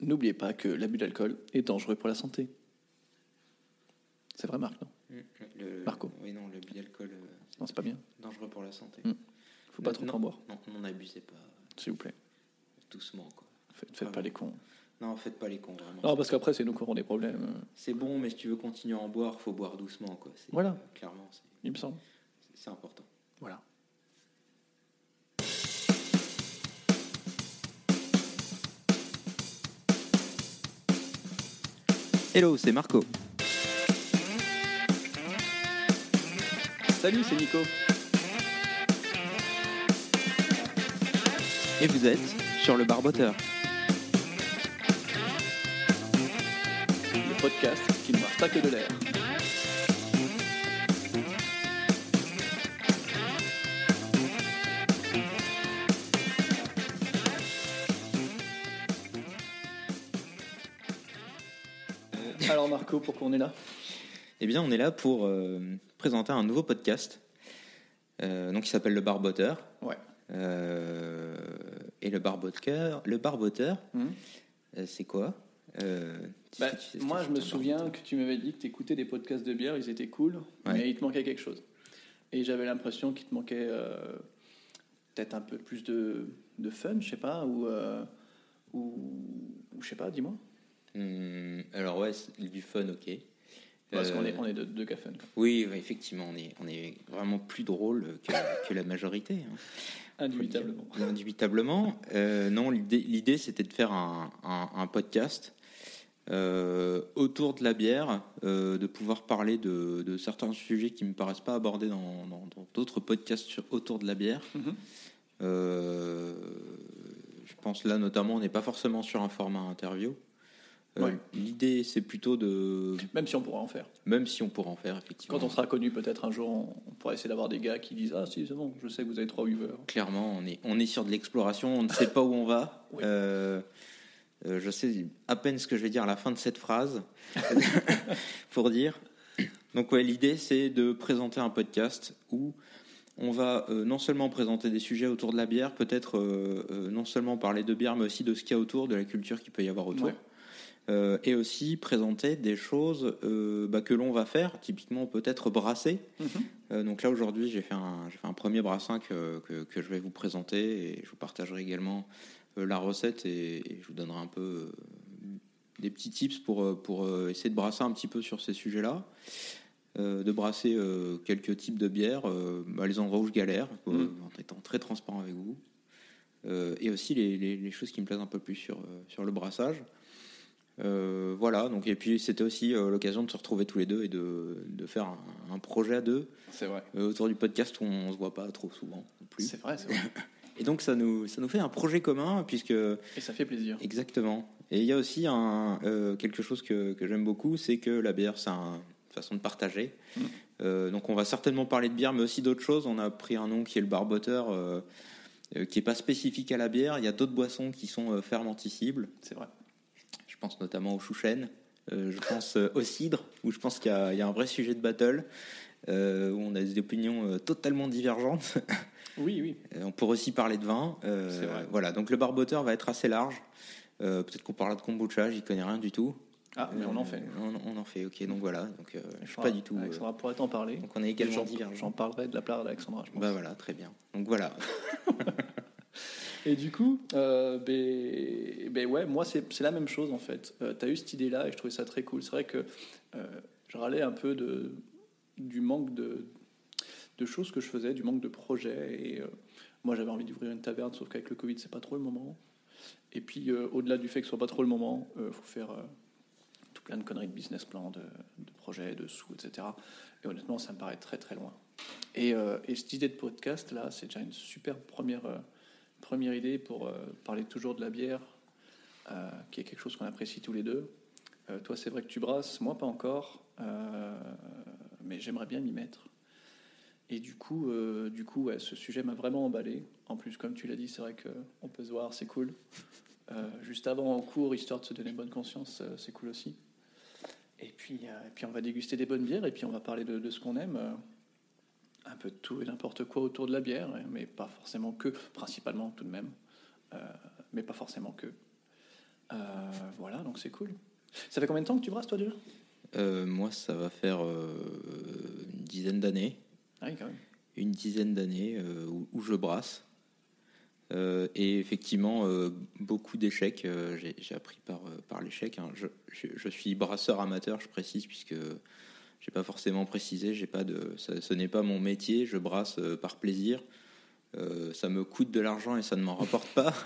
N'oubliez pas que l'abus d'alcool est dangereux pour la santé. C'est vrai, Marc, non Le- Marco. Oui, non, le d'alcool, euh, Non, c'est pas bien. dangereux pour la santé. Mm. Faut pas Non, trop non, en boire, Non, n'en abusez pas. s'il vous plaît. Doucement, quoi. Faites, faites pas les cons. Non, faites pas les cons, vraiment. Non, parce qu'après, c'est nous qui aurons des problèmes, C'est bon, mais si tu veux continuer à en boire, faut boire doucement, quoi. Voilà. euh, clairement, il me semble. c'est important. Voilà. Hello, c'est Marco. Salut, c'est Nico. Et vous êtes sur le barboteur. Le podcast qui ne marche pas que de l'air. Marco, pourquoi on est là? Eh bien, on est là pour euh, présenter un nouveau podcast, euh, donc qui s'appelle le barboteur. Ouais. Euh, et le barboteur, le barboteur, euh, c'est quoi? Bah, tu sais moi, je me souviens que tu m'avais dit que tu écoutais des podcasts de bière, ils étaient cool, Ouais. mais il te manquait quelque chose. Et j'avais l'impression qu'il te manquait peut-être un peu plus de, de fun, je sais pas, ou, ou, ou je sais pas, dis-moi. Hum, alors ouais, du fun, ok. Parce Euh, qu'on est, on est de, de fun. Oui, ouais, effectivement, on est, on est vraiment plus drôle que, que la majorité. hein. Indubitablement. Indubitablement. Euh, non, l'idée, c'était de faire un, un- un podcast euh, autour de la bière, euh, de pouvoir parler de, de certains sujets qui me paraissent pas abordés dans, d'autres podcasts sur- autour de la bière. Mhm. Euh, je pense là notamment, on n'est pas forcément sur un format interview. Euh, Ouais. L'idée, c'est plutôt de, Même si on pourra en faire. même si on pourra en faire effectivement. Quand on sera connu, peut-être un jour, on, pourra essayer d'avoir des gars qui disent Ah, si, c'est bon, je sais que vous avez trois viewers. Clairement, on est, on est sur de l'exploration, on ne sait pas où on va. Oui. Euh, euh, je sais à peine ce que je vais dire à la fin de cette phrase, pour dire. Donc ouais, l'idée c'est de présenter un podcast où on va euh, non seulement présenter des sujets autour de la bière, peut-être euh, non seulement parler de bière, mais aussi de ce qu'il y a autour, de la culture qu'il peut y avoir autour. Ouais. Euh, et aussi présenter des choses euh, bah, que l'on va faire, typiquement peut-être brasser. Mhm. Euh, donc là aujourd'hui j'ai fait, un, j'ai fait un premier brassin que, que, que je vais vous présenter et je vous partagerai également la recette et, et je vous donnerai un peu des petits tips pour, pour essayer de brasser un petit peu sur ces sujets-là. Euh, de brasser euh, quelques types de bières, euh, bah, les endroits où je galère, Mm. en étant très transparent avec vous. Et aussi les, les- les choses qui me plaisent un peu plus sur, sur le brassage. Euh, voilà, donc, et puis c'était aussi euh, l'occasion de se retrouver tous les deux et de, de faire un, un projet à deux C'est vrai. euh, autour du podcast où on se voit pas trop souvent non plus. C'est vrai, c'est vrai. Et donc ça nous, ça nous fait un projet commun puisque Et ça fait plaisir. exactement. Et il y a aussi un, quelque chose que, que j'aime beaucoup, c'est que la bière c'est un- une façon de partager. Mm. Euh, donc on va certainement parler de bière, mais aussi d'autres choses. On a pris un nom qui est le barboteur, qui est pas spécifique à la bière. Il y a d'autres boissons qui sont fermenticibles. C'est vrai. Je pense notamment au chouchen. Euh, je pense euh, au cidre, où je pense qu'il y, a il y a un vrai sujet de battle, euh, où on a des opinions euh, totalement divergentes. Oui, oui. Euh, on pourrait aussi parler de vin. Euh, C'est vrai. Voilà, donc le barboteur va être assez large. Euh, Peut-être qu'on parlera de kombucha, j'y connais rien du tout. Ah, mais on en fait. Euh, on, on en fait, ok. Donc voilà, donc euh, je suis Alexandra- pas du tout. euh, Alexandra pourrait t'en parler. donc on est également. J'en parlerai de la part d'Alexandra, je pense. Bah voilà, très bien. Donc voilà. Et du coup, euh, ben, ben ouais, moi c'est la même chose en fait. tu as eu cette idée-là et je trouvais ça très cool. C'est vrai que euh, je râlais un peu de, du manque de, de choses que je faisais, du manque de projets. Et euh, moi j'avais envie d'ouvrir une taverne, sauf qu'avec le Covid c'est pas trop le moment. Et puis euh, au-delà du fait que ce soit pas trop le moment, il faut faire euh, tout plein de conneries de business plan, de, de projets, de sous, etc. Et honnêtement, ça me paraît très très loin. Et, euh, et cette idée de podcast là, c'est déjà une super première. euh, Première idée pour euh, parler toujours de la bière, euh, qui est quelque chose qu'on apprécie tous les deux. Euh, toi, c'est vrai que tu brasses, moi pas encore, mais j'aimerais bien m'y mettre. Et du coup, ce sujet m'a vraiment emballé. En plus, comme tu l'as dit, c'est vrai qu'on peut se voir, c'est cool. Juste avant, en cours, histoire de se donner bonne conscience, c'est cool aussi. Et puis, on va déguster des bonnes bières, et puis on va parler de ce qu'on aime. Un peu de tout et n'importe quoi autour de la bière, mais pas forcément que, principalement tout de même, euh, mais pas forcément que. Euh, voilà, donc c'est cool. Ça fait combien de temps que tu brasses, toi, déjà? Euh, moi, ça va faire une dizaine d'années. Ah oui, quand même. Une dizaine d'années où, où je brasse. Et effectivement, beaucoup d'échecs. j'ai appris par, par l'échec. hein. Je, je- je suis brasseur amateur, je précise, puisque j'ai pas forcément précisé. J'ai pas de, ça- ce n'est pas mon métier. Je brasse euh, par plaisir. Euh, ça me coûte de l'argent et ça ne m'en rapporte pas.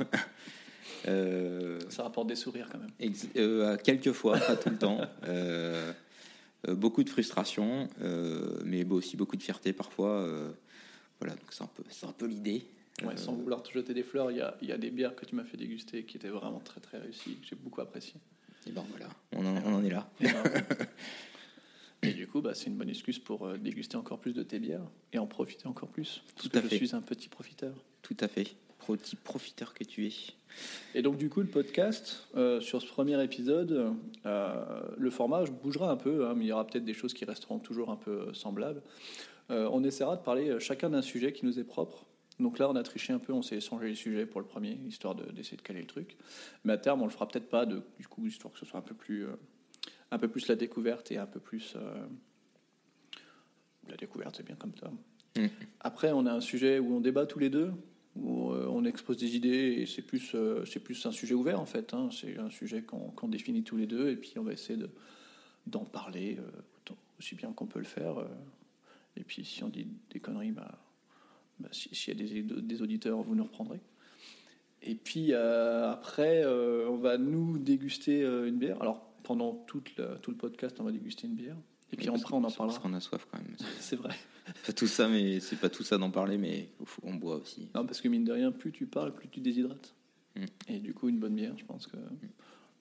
Euh, Ça rapporte des sourires, quand même. Ex- euh, quelques fois, pas tout le temps. Beaucoup de frustration, mais aussi beaucoup de fierté parfois. voilà, donc c'est un peu, c'est un peu l'idée. Ouais, sans vouloir te jeter des fleurs, il y a, y a des bières que tu m'as fait déguster qui étaient vraiment très très réussies, que j'ai beaucoup apprécié. Et ben voilà, on en, on en est là. Et, ben, et du coup, bah, c'est une bonne excuse pour euh, déguster encore plus de tes bières et en profiter encore plus. Parce Tout que à je fait. suis un petit profiteur. Tout à fait. Petit profiteur que tu es. Et donc, du coup, le podcast, euh, sur ce premier épisode, euh, le format bougera un peu, hein, mais il y aura peut-être des choses qui resteront toujours un peu semblables. On essaiera de parler chacun d'un sujet qui nous est propre. Donc là, on a triché un peu, on s'est échangé les sujets pour le premier, histoire de- d'essayer de, caler le truc. Mais à terme, on le fera peut-être pas, de, du coup, histoire que ce soit un peu plus, un peu plus la découverte et un peu plus euh, la découverte, c'est bien comme ça. Mm. Après, on a un sujet où on débat tous les deux, où euh, on expose des idées et c'est plus, euh, c'est plus un sujet ouvert en fait. hein. C'est un sujet qu'on définit tous les deux et puis on va essayer de- d'en parler euh, autant- aussi bien qu'on peut le faire. et puis si on dit des conneries, bah, bah, si- s'il y a des, des auditeurs, vous nous reprendrez. Et puis après, on va nous déguster une bière. Alors pendant toute la- tout le podcast, on va déguster une bière. Et puis Parce- après, on en parce parlera. qu'on a soif quand même. C'est vrai. Pas tout ça, mais c'est pas tout ça d'en parler, mais faut- on boit aussi. Non, parce que mine de rien, plus tu parles, plus tu déshydrates. Mm. Et du coup, une bonne bière, je pense que.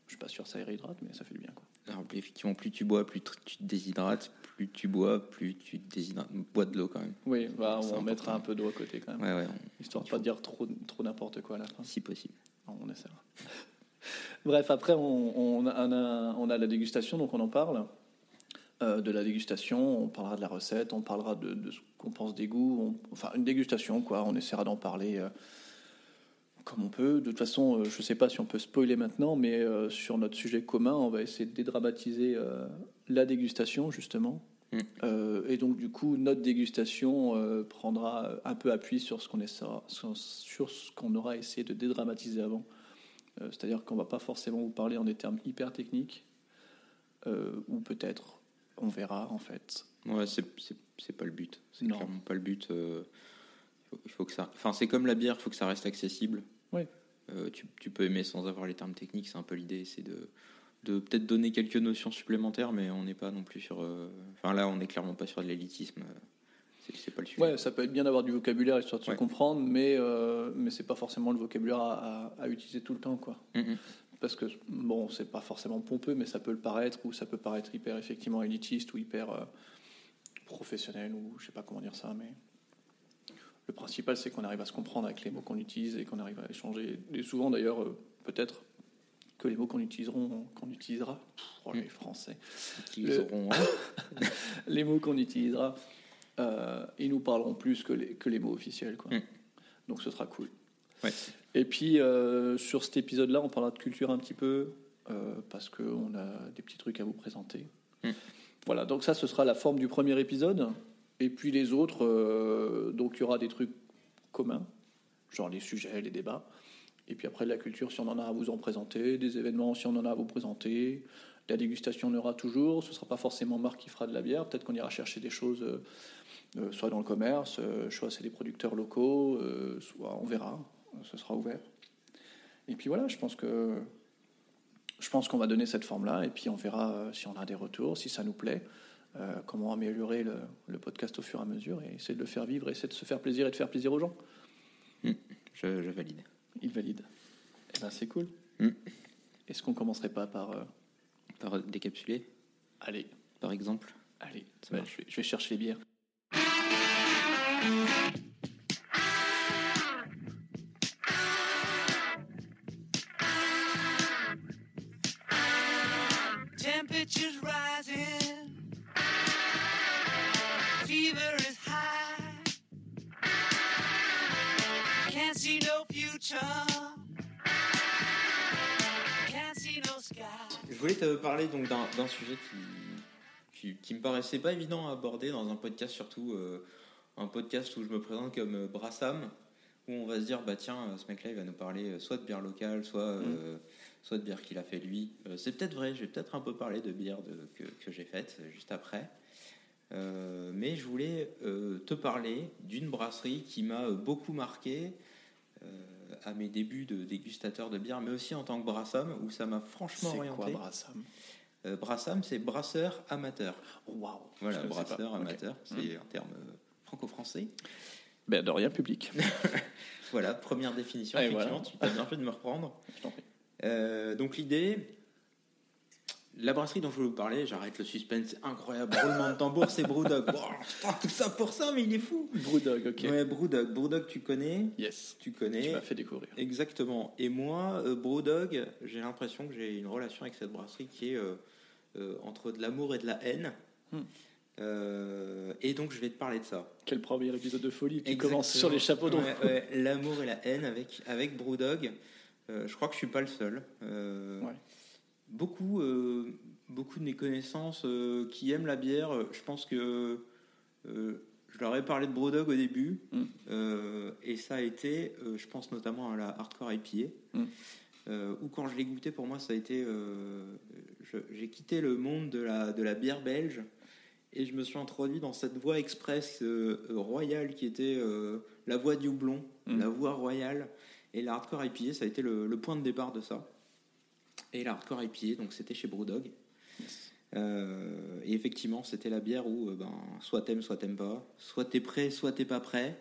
Je suis pas sûr que ça réhydrate, mais ça fait du bien. Quoi. Alors, effectivement, plus tu bois, plus tu te déshydrates. Plus tu bois, plus tu te déshydrates. Bois de l'eau quand même. Oui, bah, on mettra important. un peu d'eau à côté quand même. Ouais, ouais, on- Histoire de pas dire trop, trop n'importe quoi à la fin. si possible. Non, on essaiera. Bref, après, on, on a, on a- on a la dégustation, donc on en parle. Euh, de la dégustation, on parlera de la recette, on parlera de, de ce qu'on pense des goûts. on- enfin, une dégustation, quoi. On essaiera d'en parler euh, comme on peut. De toute façon, euh, je ne sais pas si on peut spoiler maintenant, mais sur notre sujet commun, on va essayer de dédramatiser la dégustation, justement. Mm. Et donc, du coup, notre dégustation prendra un peu appui sur ce qu'on sur, ce qu'on aura essayé de dédramatiser avant. C'est-à-dire qu'on va pas forcément vous parler en des termes hyper techniques, ou peut-être, on verra en fait. Ouais, c'est pas le but. C'est Non. clairement pas le but. euh, il faut- que ça. Enfin, c'est comme la bière, il faut que ça reste accessible. Ouais. Euh, tu, tu peux aimer sans avoir les termes techniques, c'est un peu l'idée. C'est de, de peut-être donner quelques notions supplémentaires, mais on n'est pas non plus sur. euh, Enfin, là, on n'est clairement pas sur de l'élitisme. C'est c'est pas le sujet. Ouais, ça peut être bien d'avoir du vocabulaire histoire de se comprendre, mais mais c'est pas forcément le vocabulaire à, à- à utiliser tout le temps, quoi. Mm. Parce que bon, c'est pas forcément pompeux, mais ça peut le paraître, ou ça peut paraître hyper effectivement élitiste ou hyper euh, professionnel, ou je sais pas comment dire ça, mais le principal c'est qu'on arrive à se comprendre avec les mots qu'on utilise et qu'on arrive à échanger. Et souvent d'ailleurs, euh, peut-être que les mots qu'on utiliseront, qu'on utilisera, oh, les Français, Le- hein. les mots qu'on utilisera, euh, ils nous parleront plus que les, que les mots officiels. Quoi. Mm. Donc ce sera cool. Ouais. Et puis euh, sur cet épisode-là, on parlera de culture un petit peu, euh, parce qu'on a des petits trucs à vous présenter. Mm. Voilà, donc ça, ce sera la forme du premier épisode. Et puis les autres, euh, donc il y aura des trucs communs, genre les sujets, les débats. Et puis après, de la culture, si on en a à vous en présenter, des événements, si on en a à vous présenter. La dégustation, on aura toujours. Ce ne sera pas forcément Marc qui fera de la bière. Peut-être qu'on ira chercher des choses, euh, soit dans le commerce, soit c'est des producteurs locaux, euh, soit on verra. Ce sera ouvert. Et puis voilà, je pense que je pense qu'on va donner cette forme-là. Et puis on verra euh, si on a des retours, si ça nous plaît, euh, comment améliorer le, le podcast au fur et à mesure et essayer de le faire vivre, essayer de se faire plaisir et de faire plaisir aux gens. je, je valide. Il valide. Eh ben c'est cool. Mm. Est-ce qu'on commencerait pas par euh, Par décapsulé, allez, par exemple? allez, Ça bah, marche. je, vais, je vais chercher les bières. Je voulais te parler donc d'un sujet qui, qui, qui me paraissait pas évident à aborder dans un podcast, surtout euh, un podcast où je me présente comme euh, Brassam, où on va se dire bah tiens, euh, ce mec-là il va nous parler soit de bière locale, soit euh, soit de bière qu'il a fait lui. Euh, C'est peut-être vrai, je vais peut-être un peu parler de bière de, que, que j'ai faite juste après. Euh, mais je voulais euh, te parler d'une brasserie qui m'a beaucoup marqué euh, à mes débuts de dégustateur de bière, mais aussi en tant que brassam, où ça m'a franchement C'est orienté. quoi Brassam? Euh, brassam, c'est brasseur amateur. Waouh. Voilà, brasseur amateur, c'est un terme euh, franco-français. Ben, de rien, public. Voilà, première définition. Effectivement, voilà. tu as bien fait de me reprendre. Je t'en prie. Euh, donc l'idée, la brasserie dont je voulais vous parler, j'arrête le suspense, incroyable, roulement de tambour, c'est Brewdog. Wow, tout ça pour ça, mais il est fou. Brewdog, ok. Ouais, Brewdog, Brewdog, tu connais, Yes. tu Tu connais. m'as fait découvrir. Exactement. Et moi, euh, Brewdog, j'ai l'impression que j'ai une relation avec cette brasserie qui est euh, euh, entre de l'amour et de la haine. Hmm. Euh, et donc, je vais te parler de ça. Quel premier épisode de folie qui commence sur les chapeaux. Ouais, ouais, l'amour et la haine avec, avec Brewdog. Euh, je crois que je suis pas le seul. Euh, Ouais. Beaucoup, euh, beaucoup de mes connaissances euh, qui aiment la bière, euh, je pense que euh, je leur ai parlé de Brewdog au début. Mm. Et ça a été, je pense notamment à la Hardcore IPA. Mm. Ou quand je l'ai goûté, pour moi, ça a été. J'ai quitté le monde de la, de la bière belge et je me suis introduit dans cette voie express royale qui était la voie du houblon, Mm. la voie royale. Et la hardcore IPA, ça a été le, le point de départ de ça. Et la hardcore IPA, donc c'était chez Brewdog. Euh, et effectivement, c'était la bière où euh, ben, soit t'aimes, soit t'aimes pas, soit t'es prêt, soit t'es pas prêt.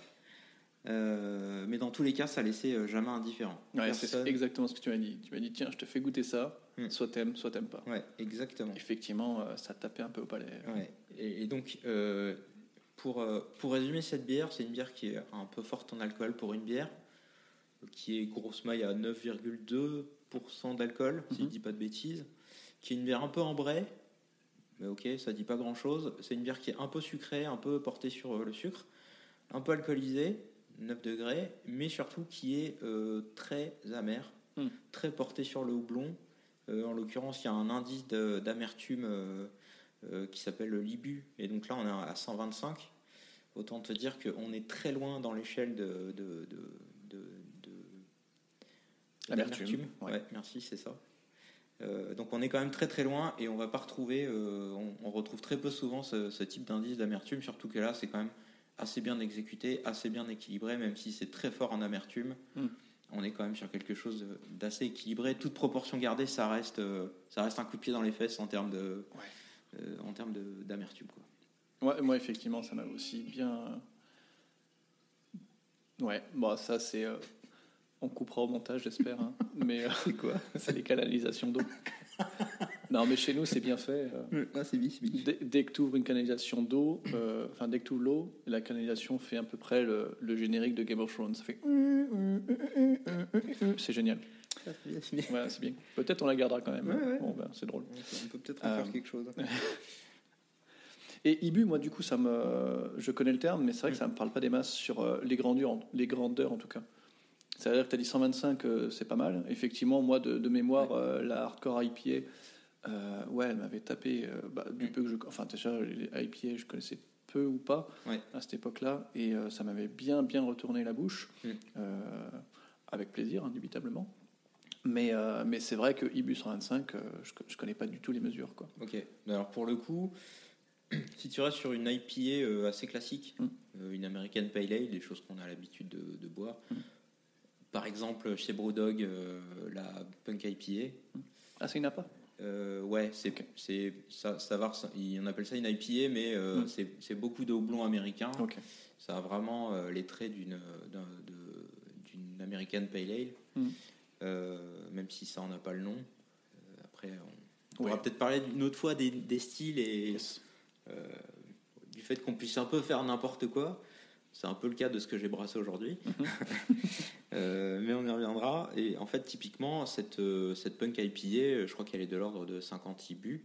Euh, mais dans tous les cas, ça laissait jamais indifférent. Ouais, c'est exactement ce que tu m'as dit. Tu m'as dit, tiens, je te fais goûter ça, Hmm. soit t'aimes, soit t'aimes pas. Ouais, exactement. Effectivement, ça tapait un peu au palais. Ouais. Et, et donc, pour, pour résumer cette bière, c'est une bière qui est un peu forte en alcool pour une bière, qui est grosse maille à 9,2% d'alcool, si je Mhm. dis pas de bêtises, qui est une bière un peu ambrée, mais ok, ça dit pas grand chose. C'est une bière qui est un peu sucrée, un peu portée sur euh, le sucre, un peu alcoolisée, 9 degrés, mais surtout qui est euh, très amère, Mhm. très portée sur le houblon. Euh, en l'occurrence, il y a un indice d'amertume euh, qui s'appelle le Libu. Et donc là, on est à 125. Autant te dire qu'on est très loin dans l'échelle de, de, de, de, de- L'amertume, ouais. Ouais, merci, c'est ça. Euh, donc on est quand même très très loin et on va pas retrouver, euh, on, on retrouve très peu souvent ce, ce type d'indice d'amertume, surtout que là c'est quand même assez bien exécuté, assez bien équilibré, même si c'est très fort en amertume. Mm. On est quand même sur quelque chose d'assez équilibré. Toute proportion gardée, ça reste, euh, ça reste un coup de pied dans les fesses en termes de, en termes d'amertume. quoi. Ouais, moi, effectivement, ça m'a aussi bien. Ouais, bon, ça, c'est. On coupera au montage, j'espère. hein. Mais euh, C'est quoi c'est les canalisations d'eau. non, mais chez nous, c'est bien fait. euh. Ah, c'est bien, c'est bien. Dès, dès que tu ouvres une canalisation d'eau, euh, enfin, dès que tu ouvres l'eau, la canalisation fait à peu près le, le générique de Game of Thrones. Ça fait. C'est génial. Voilà, c'est bien. Peut-être on la gardera quand même. Ouais, ouais. Bon, ben, c'est drôle. On peut peut-être en faire quelque chose. Et Ibu, moi, du coup, ça me, je connais le terme, mais c'est vrai que ça me parle pas des masses sur les grandeurs, les grandeurs en tout cas. C'est-à-dire que tu as dit 125, euh, c'est pas mal. Effectivement, moi, de, de mémoire, euh, la hardcore IPA, euh, ouais, elle m'avait tapé euh, bah, du Mm. peu que je, enfin déjà les IPA, je connaissais peu ou pas Ouais. à cette époque-là, et ça m'avait bien, bien retourné la bouche, Mm. avec plaisir, indubitablement. Mais, euh, mais c'est vrai que Ibu 125, euh, je, je connais pas du tout les mesures, quoi. Ok. Alors pour le coup, si tu restes sur une IPA euh, assez classique, Mm. une American Pale Ale, des choses qu'on a l'habitude de, de boire. Mm. Par exemple, chez Brewdog, euh, la Punk IPA. Ah, c'est une APA euh, ouais, c'est c'est ça, ça va. On appelle ça une IPA, mais euh, Mm. c'est c'est beaucoup de houblon américain. Ok. Ça a vraiment euh, les traits d'une d'un- de- d'une American Pale Ale, Mm. Euh, même si ça en a pas le nom. Après, on pourra Ouais. peut-être parler une autre fois des, des styles et Yes. du fait qu'on puisse un peu faire n'importe quoi. C'est un peu le cas de ce que j'ai brassé aujourd'hui. Euh, mais on y reviendra. Et en fait, typiquement, cette, euh, cette punk IPA, je crois qu'elle est de l'ordre de 50 IBU,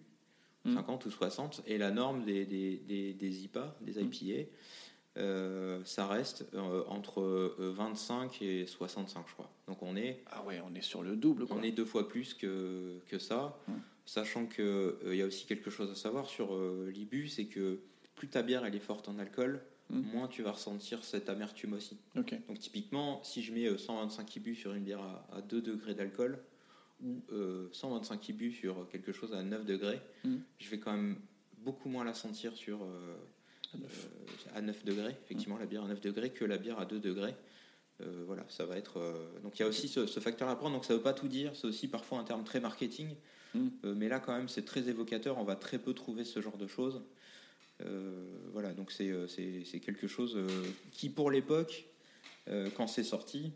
Mm. 50 ou 60. Et la norme des, des, des, des IPA, des IPA, euh, ça reste euh, entre euh, 25 et 65, je crois. Donc on est Ah ouais, on est sur le double, quoi. on est deux fois plus que, que ça. Mm. sachant qu'il il y a aussi quelque chose à savoir sur l'IBU, c'est que plus ta bière elle est forte en alcool, Mm. moins tu vas ressentir cette amertume aussi. Donc typiquement, si je mets euh, 125 IBU sur une bière à, à 2 degrés d'alcool, ou euh, 125 IBU sur quelque chose à 9 degrés, Mm. je vais quand même beaucoup moins la sentir sur, euh, À neuf. euh, à 9 degrés, effectivement la bière à 9 degrés, que la bière à 2 degrés. Euh, voilà, ça va être. euh, donc il y a aussi ce, ce facteur à prendre. Donc ça veut pas tout dire. C'est aussi parfois un terme très marketing. Euh, mais là quand même c'est très évocateur. On va très peu trouver ce genre de choses. Euh, voilà, donc c'est euh, quelque chose euh, qui pour l'époque, quand c'est sorti,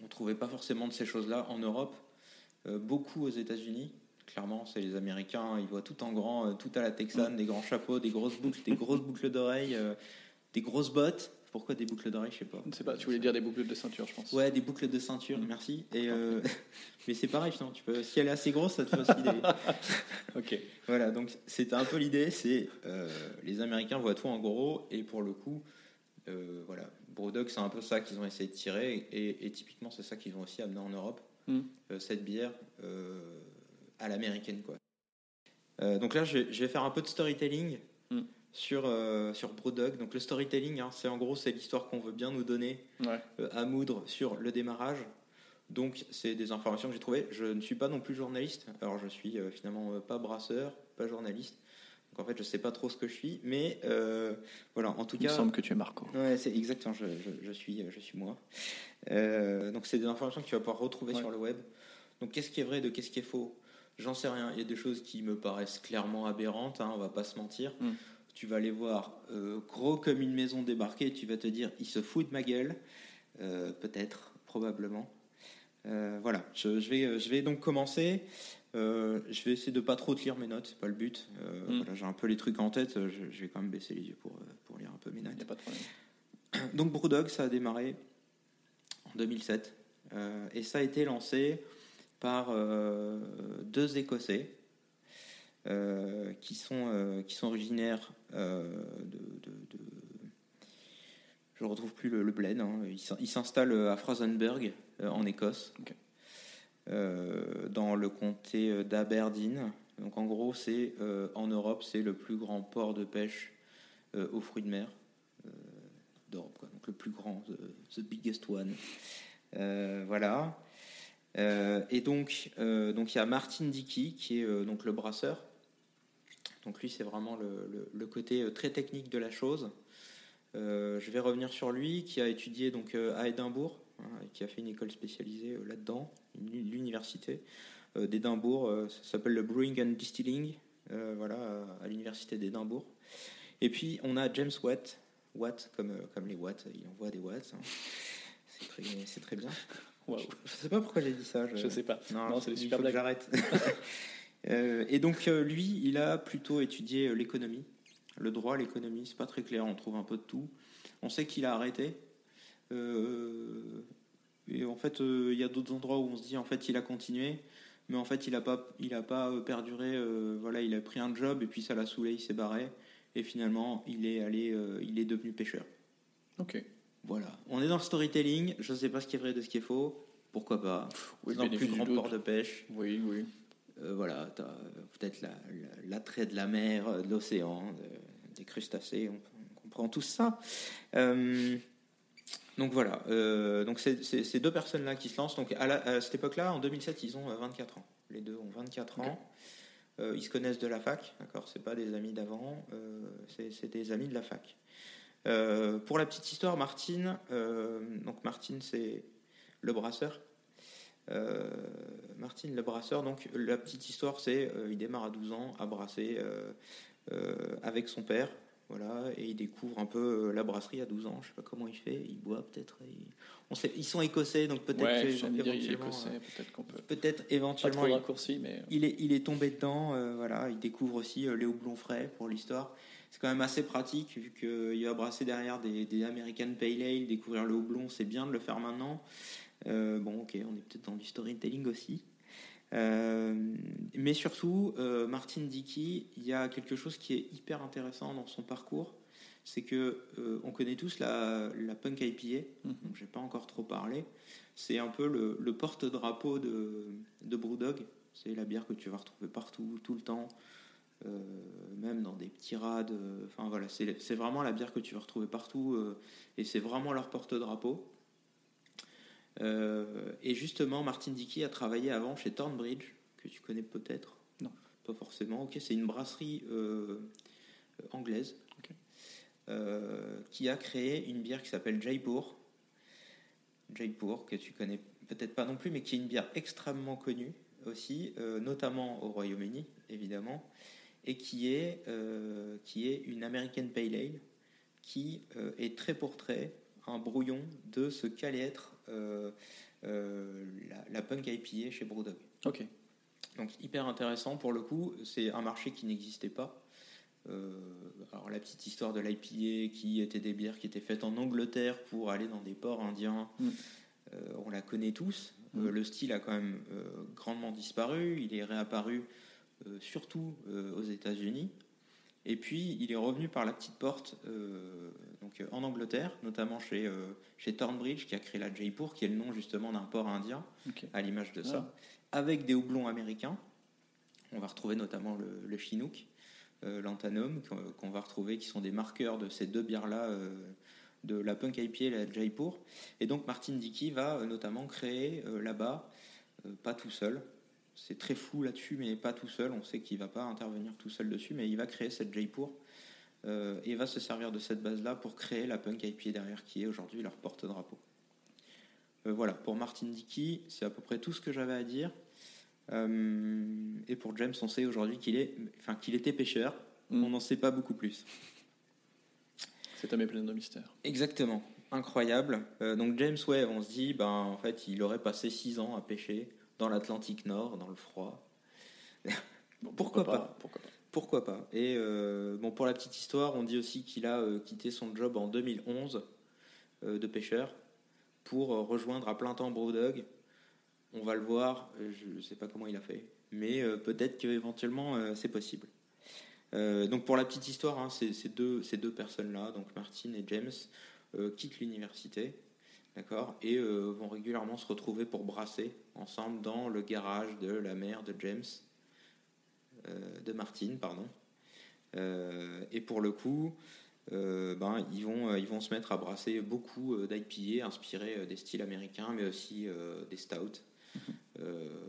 on trouvait pas forcément de ces choses-là en Europe. Beaucoup aux États-Unis. Clairement, c'est les Américains. Ils voient tout en grand, tout à la Texane, des grands chapeaux, des grosses boucles, des grosses boucles d'oreilles, des grosses bottes. Pourquoi des boucles d'oreilles Je sais pas. Je sais pas, tu voulais dire des boucles de ceinture, je pense. Ouais, des boucles de ceinture, Mm. merci. Et euh, mais c'est pareil, tu peux, si elle est assez grosse, ça te fait aussi des. Ok. Voilà, donc c'était un peu l'idée, c'est euh, les Américains voient tout en gros, et pour le coup, euh, voilà, Brewdog, c'est un peu ça qu'ils ont essayé de tirer, et, et typiquement c'est ça qu'ils vont aussi amener en Europe, Mm. cette bière à l'américaine, quoi. Donc là, je vais, je vais faire un peu de storytelling Mm. Sur euh, sur Brewdog. Donc le storytelling, hein, c'est en gros c'est l'histoire qu'on veut bien nous donner Ouais. euh, à moudre sur le démarrage. Donc, c'est des informations que j'ai trouvées. Je ne suis pas non plus journaliste. Alors, je suis euh, finalement euh, pas brasseur, pas journaliste. Donc, en fait, je sais pas trop ce que je suis. Mais voilà, en tout Il me cas. semble que tu es Marco. Ouais, c'est exactement, je, je- je suis, je suis moi. Donc, c'est des informations que tu vas pouvoir retrouver Ouais. sur le web. Donc, qu'est-ce qui est vrai de qu'est-ce qui est faux? J'en sais rien. Il y a des choses qui me paraissent clairement aberrantes, hein, on va pas se mentir. Mm. Tu vas les voir euh, gros comme une maison débarquée, tu vas te dire, il se fout de ma gueule. Euh, Peut-être, probablement. Euh, voilà, je, je vais, je vais donc commencer. Je vais essayer de pas trop te lire mes notes, c'est pas le but. Mm. voilà, J'ai un peu les trucs en tête, je, je vais quand même baisser les yeux pour, pour lire un peu mes notes. n'y a pas de problème. Donc Brewdog, ça a démarré en 2007 euh, et ça a été lancé par deux Écossais qui, sont, euh, qui sont originaires euh, de, de- de- Je retrouve plus le, le bled. hein. Ils s'in- Ils s'installent à Frasenburg euh, en Écosse, euh, dans le comté d'Aberdeen. Donc en gros, c'est euh, en Europe, c'est le plus grand port de pêche euh, aux fruits de mer euh, d'Europe, donc le plus grand, the, the biggest one. Euh, voilà. Euh, et donc, euh, donc il y a Martin Dickey qui est euh, donc le brasseur. Donc lui, c'est vraiment le, le- le côté euh, très technique de la chose. Euh, je vais revenir sur lui, qui a étudié donc euh, à Édimbourg, hein, et qui a fait une école spécialisée euh, là-dedans, l'université euh, d'Édimbourg. ça s'appelle le Brewing and Distilling, voilà, à, à l'université d'Édimbourg. Et puis on a James Watt, Watt comme, comme les watts, il envoie des watts. hein. C'est très, c'est très bien. Je sais pas pourquoi j'ai dit ça. Je sais pas. Non, Non, c'est des super blagues. J'arrête. Euh, et donc euh, lui, il a plutôt étudié euh, l'économie, le droit, l'économie. C'est pas très clair. On trouve un peu de tout. On sait qu'il a arrêté. Et en fait, il y a d'autres endroits où on se dit en fait il a continué, mais en fait il a pas, il a pas perduré. voilà, il a pris un job et puis ça l'a saoulé, il s'est barré. Et finalement, il est allé, il est devenu pêcheur. Ok. Voilà. On est dans le storytelling. Je ne sais pas ce qui est vrai de ce qui est faux. Pourquoi pas? Oui, C'est dans le plus grand port de pêche. Oui, oui. Euh, voilà, tu as peut-être la- la- l'attrait de la mer, euh, de l'océan, de- des crustacés, on, on comprend tout ça. Euh, donc voilà, euh, donc c'est ces deux personnes-là qui se lancent. Donc à, la- à cette époque-là, en 2007, ils ont euh, 24 ans. Les deux ont 24 Ok. ans. Euh, ils se connaissent de la fac, d'accord C'est pas des amis d'avant, euh, c'est des amis de la fac. Euh, pour la petite histoire, Martine, euh, donc Martine, c'est le brasseur. Euh, Martine le brasseur, donc la petite histoire, c'est euh, il démarre à 12 ans à brasser euh, euh, avec son père, voilà, et il découvre un peu la brasserie à 12 ans. Je sais pas comment il fait, il boit peut-être. il- On sait, ils sont écossais, donc peut-être Ouais, éventuellement, peut-être qu'on peut. peut-être Pas éventuellement trop il- raccourci, mais. il est, il est tombé dedans, voilà, il découvre aussi les houblons frais pour l'histoire. C'est quand même assez pratique vu qu'il va brasser derrière des, des American Pale Ale, découvrir le houblon, c'est bien de le faire maintenant. Euh, bon, ok, on est peut-être dans du storytelling aussi. Euh, mais surtout, euh, Martin Dickey, il y a quelque chose qui est hyper intéressant dans son parcours, c'est que euh, on connaît tous la, la punk IPA, Mhm. donc j'ai pas encore trop parlé. C'est un peu le, le porte-drapeau de, de Brewdog. C'est la bière que tu vas retrouver partout, tout le temps, même dans des petits rades. Enfin voilà, c'est vraiment la bière que tu vas retrouver partout et c'est vraiment leur porte-drapeau. Euh, et justement, Martin Dickey a travaillé avant chez Thornbridge, que tu connais peut-être. Non. Pas forcément. Ok, c'est une brasserie euh, anglaise euh, qui a créé une bière qui s'appelle Jaipur. Jaipur, que tu connais peut-être pas non plus, mais qui est une bière extrêmement connue aussi, euh, notamment au Royaume-Uni, évidemment, et qui est, euh, qui est une American Pale Ale, qui euh, est très pour trait un brouillon de ce qu'allait être la, la punk IPA chez Brewdog. Ok. Donc hyper intéressant pour le coup, c'est un marché qui n'existait pas. Euh, alors la petite histoire de l'IPA qui était des bières qui étaient faites en Angleterre pour aller dans des ports indiens, Mm. euh, on la connaît tous. Mm. Euh, le style a quand même euh, grandement disparu, il est réapparu euh, surtout euh, aux États-Unis. Et puis il est revenu par la petite porte euh, donc, euh, en Angleterre, notamment chez, euh, chez Thornbridge qui a créé la Jaipur, qui est le nom justement d'un port indien à l'image de Ah. ça, avec des houblons américains. On va retrouver notamment le, le Chinook, euh, l'Antanum, qu'on va retrouver, qui sont des marqueurs de ces deux bières-là, de la Punk IPA et la Jaipur. Et donc Martin Dickey va notamment créer là-bas, pas tout seul, c'est très flou là-dessus, mais pas tout seul, on sait qu'il va pas intervenir tout seul dessus, mais il va créer cette Jaipur euh, et va se servir de cette base-là pour créer la Punk IPA derrière, qui est aujourd'hui leur porte-drapeau. Euh, voilà, pour Martin Dickey, c'est à peu près tout ce que j'avais à dire. Euh, et pour James, on sait aujourd'hui qu'il est, enfin, qu'il était pêcheur. Mm. On n'en sait pas beaucoup plus. Cet homme est plein de mystères. Exactement, incroyable. Donc James, ouais, on se dit, ben, en fait, il aurait passé six ans à pêcher dans l'Atlantique Nord, dans le froid. Bon, Pourquoi pas Pourquoi pas Pourquoi pas Et euh, bon, pour la petite histoire, on dit aussi qu'il a euh, quitté son job en 2011 euh, de pêcheur pour rejoindre à plein temps Brewdog. On va le voir, je ne sais pas comment il a fait, mais peut-être qu'éventuellement c'est possible. Donc pour la petite histoire, hein, ces, ces deux, ces deux personnes-là, donc Martin et James, quittent l'université, d'accord, et vont régulièrement se retrouver pour brasser ensemble dans le garage de la mère de James, euh, de Martine, pardon. Euh, et pour le coup, euh, ben, ils, vont, ils vont se mettre à brasser beaucoup d'IPA inspirés des styles américains, mais aussi des stouts.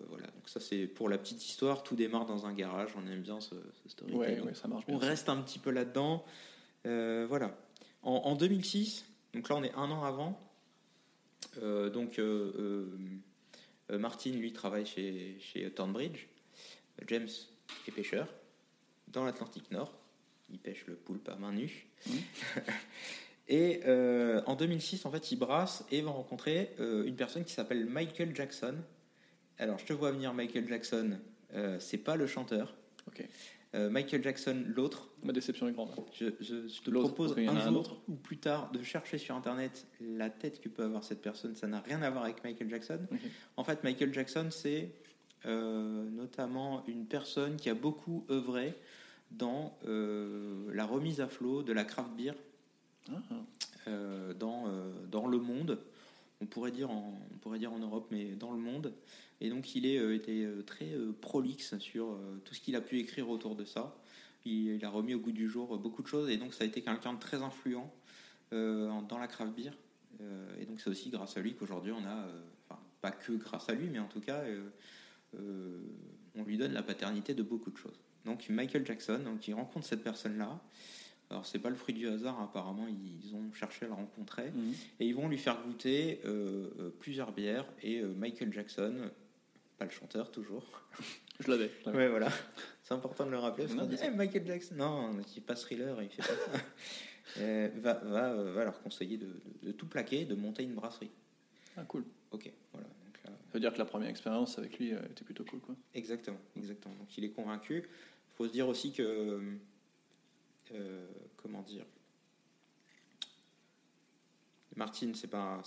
Voilà, donc ça c'est pour la petite histoire. Tout démarre dans un garage. On aime bien ce, ce storytelling. Ouais, ouais, ça marche bien. On reste un petit peu là-dedans. Voilà. En, en 2006, donc là on est un an avant. donc Martin lui travaille chez, chez Thornbridge. James est pêcheur dans l'Atlantique Nord. Il pêche le poulpe à main nue. Et euh, en 2006, en fait, il brasse et va rencontrer euh, une personne qui s'appelle Michael Jackson. Alors, je te vois venir, Michael Jackson. Euh, c'est pas le chanteur. Ok. Euh, Michael Jackson, l'autre. Ma déception est grande. Je, je- je te propose un un jour autre. ou plus tard de chercher sur internet la tête que peut avoir cette personne. Ça n'a rien à voir avec Michael Jackson. En fait, Michael Jackson, c'est euh, notamment une personne qui a beaucoup œuvré dans euh, la remise à flot de la craft beer Ah, dans, dans le monde. On pourrait, dire en, on pourrait dire en Europe, mais dans le monde. Et donc, il est, euh, était euh, très euh, prolixe sur tout ce qu'il a pu écrire autour de ça. Il, il a remis au goût du jour beaucoup de choses. Et donc, ça a été quelqu'un de très influent en- dans la craft beer. Et donc, c'est aussi grâce à lui qu'aujourd'hui, on a, enfin, pas que grâce à lui, mais en tout cas, on lui donne la paternité de beaucoup de choses. Donc, Michael Jackson, donc, il rencontre cette personne-là. Alors, c'est pas le fruit du hasard, apparemment, ils ont cherché à la rencontrer. mhm. Et ils vont lui faire goûter euh, plusieurs bières. Et euh, Michael Jackson, pas le chanteur toujours. Je l'avais. Ouais, voilà. C'est important de le rappeler. Parce Non, dit. Eh, Michael Jackson, non, il pas thriller, il fait pas ça. Euh, va, va, euh, va leur conseiller de, de- de tout plaquer, de monter une brasserie. Ah, cool. Ok, voilà. Donc là, Ça veut dire que la première expérience avec lui euh, était plutôt cool, quoi. Exactement, exactement. Donc il est convaincu. Il faut se dire aussi que, euh, comment dire, Martin, c'est pas,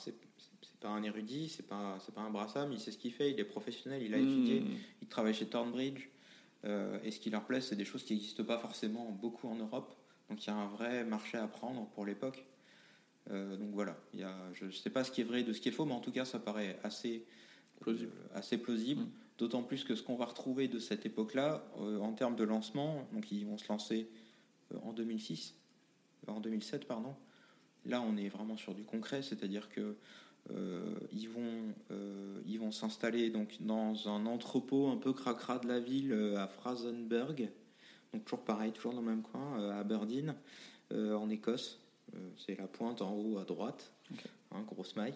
c'est, pas un érudit, c'est pas, c'est pas un brassam. Il sait ce qu'il fait, il est professionnel, il a étudié, Mhm. il travaille chez Thornbridge. Euh, et ce qui leur plaît, c'est des choses qui n'existent pas forcément beaucoup en Europe. Donc il y a un vrai marché à prendre pour l'époque. Euh, donc voilà, il y a, je ne sais pas ce qui est vrai de ce qui est faux, mais en tout cas, ça paraît assez Plausible. euh, assez plausible. Mm. D'autant plus que ce qu'on va retrouver de cette époque-là, en termes de lancement, donc ils vont se lancer en 2006, euh, en 2007, pardon. Là, on est vraiment sur du concret, c'est-à-dire que ils vont, euh, ils vont s'installer donc dans un entrepôt un peu cracra de la ville euh, à Frasenberg, donc toujours pareil, toujours dans le même coin, euh, à Aberdeen, euh, en Écosse. Euh, c'est la pointe en haut à droite, Ok. hein, grosse maille,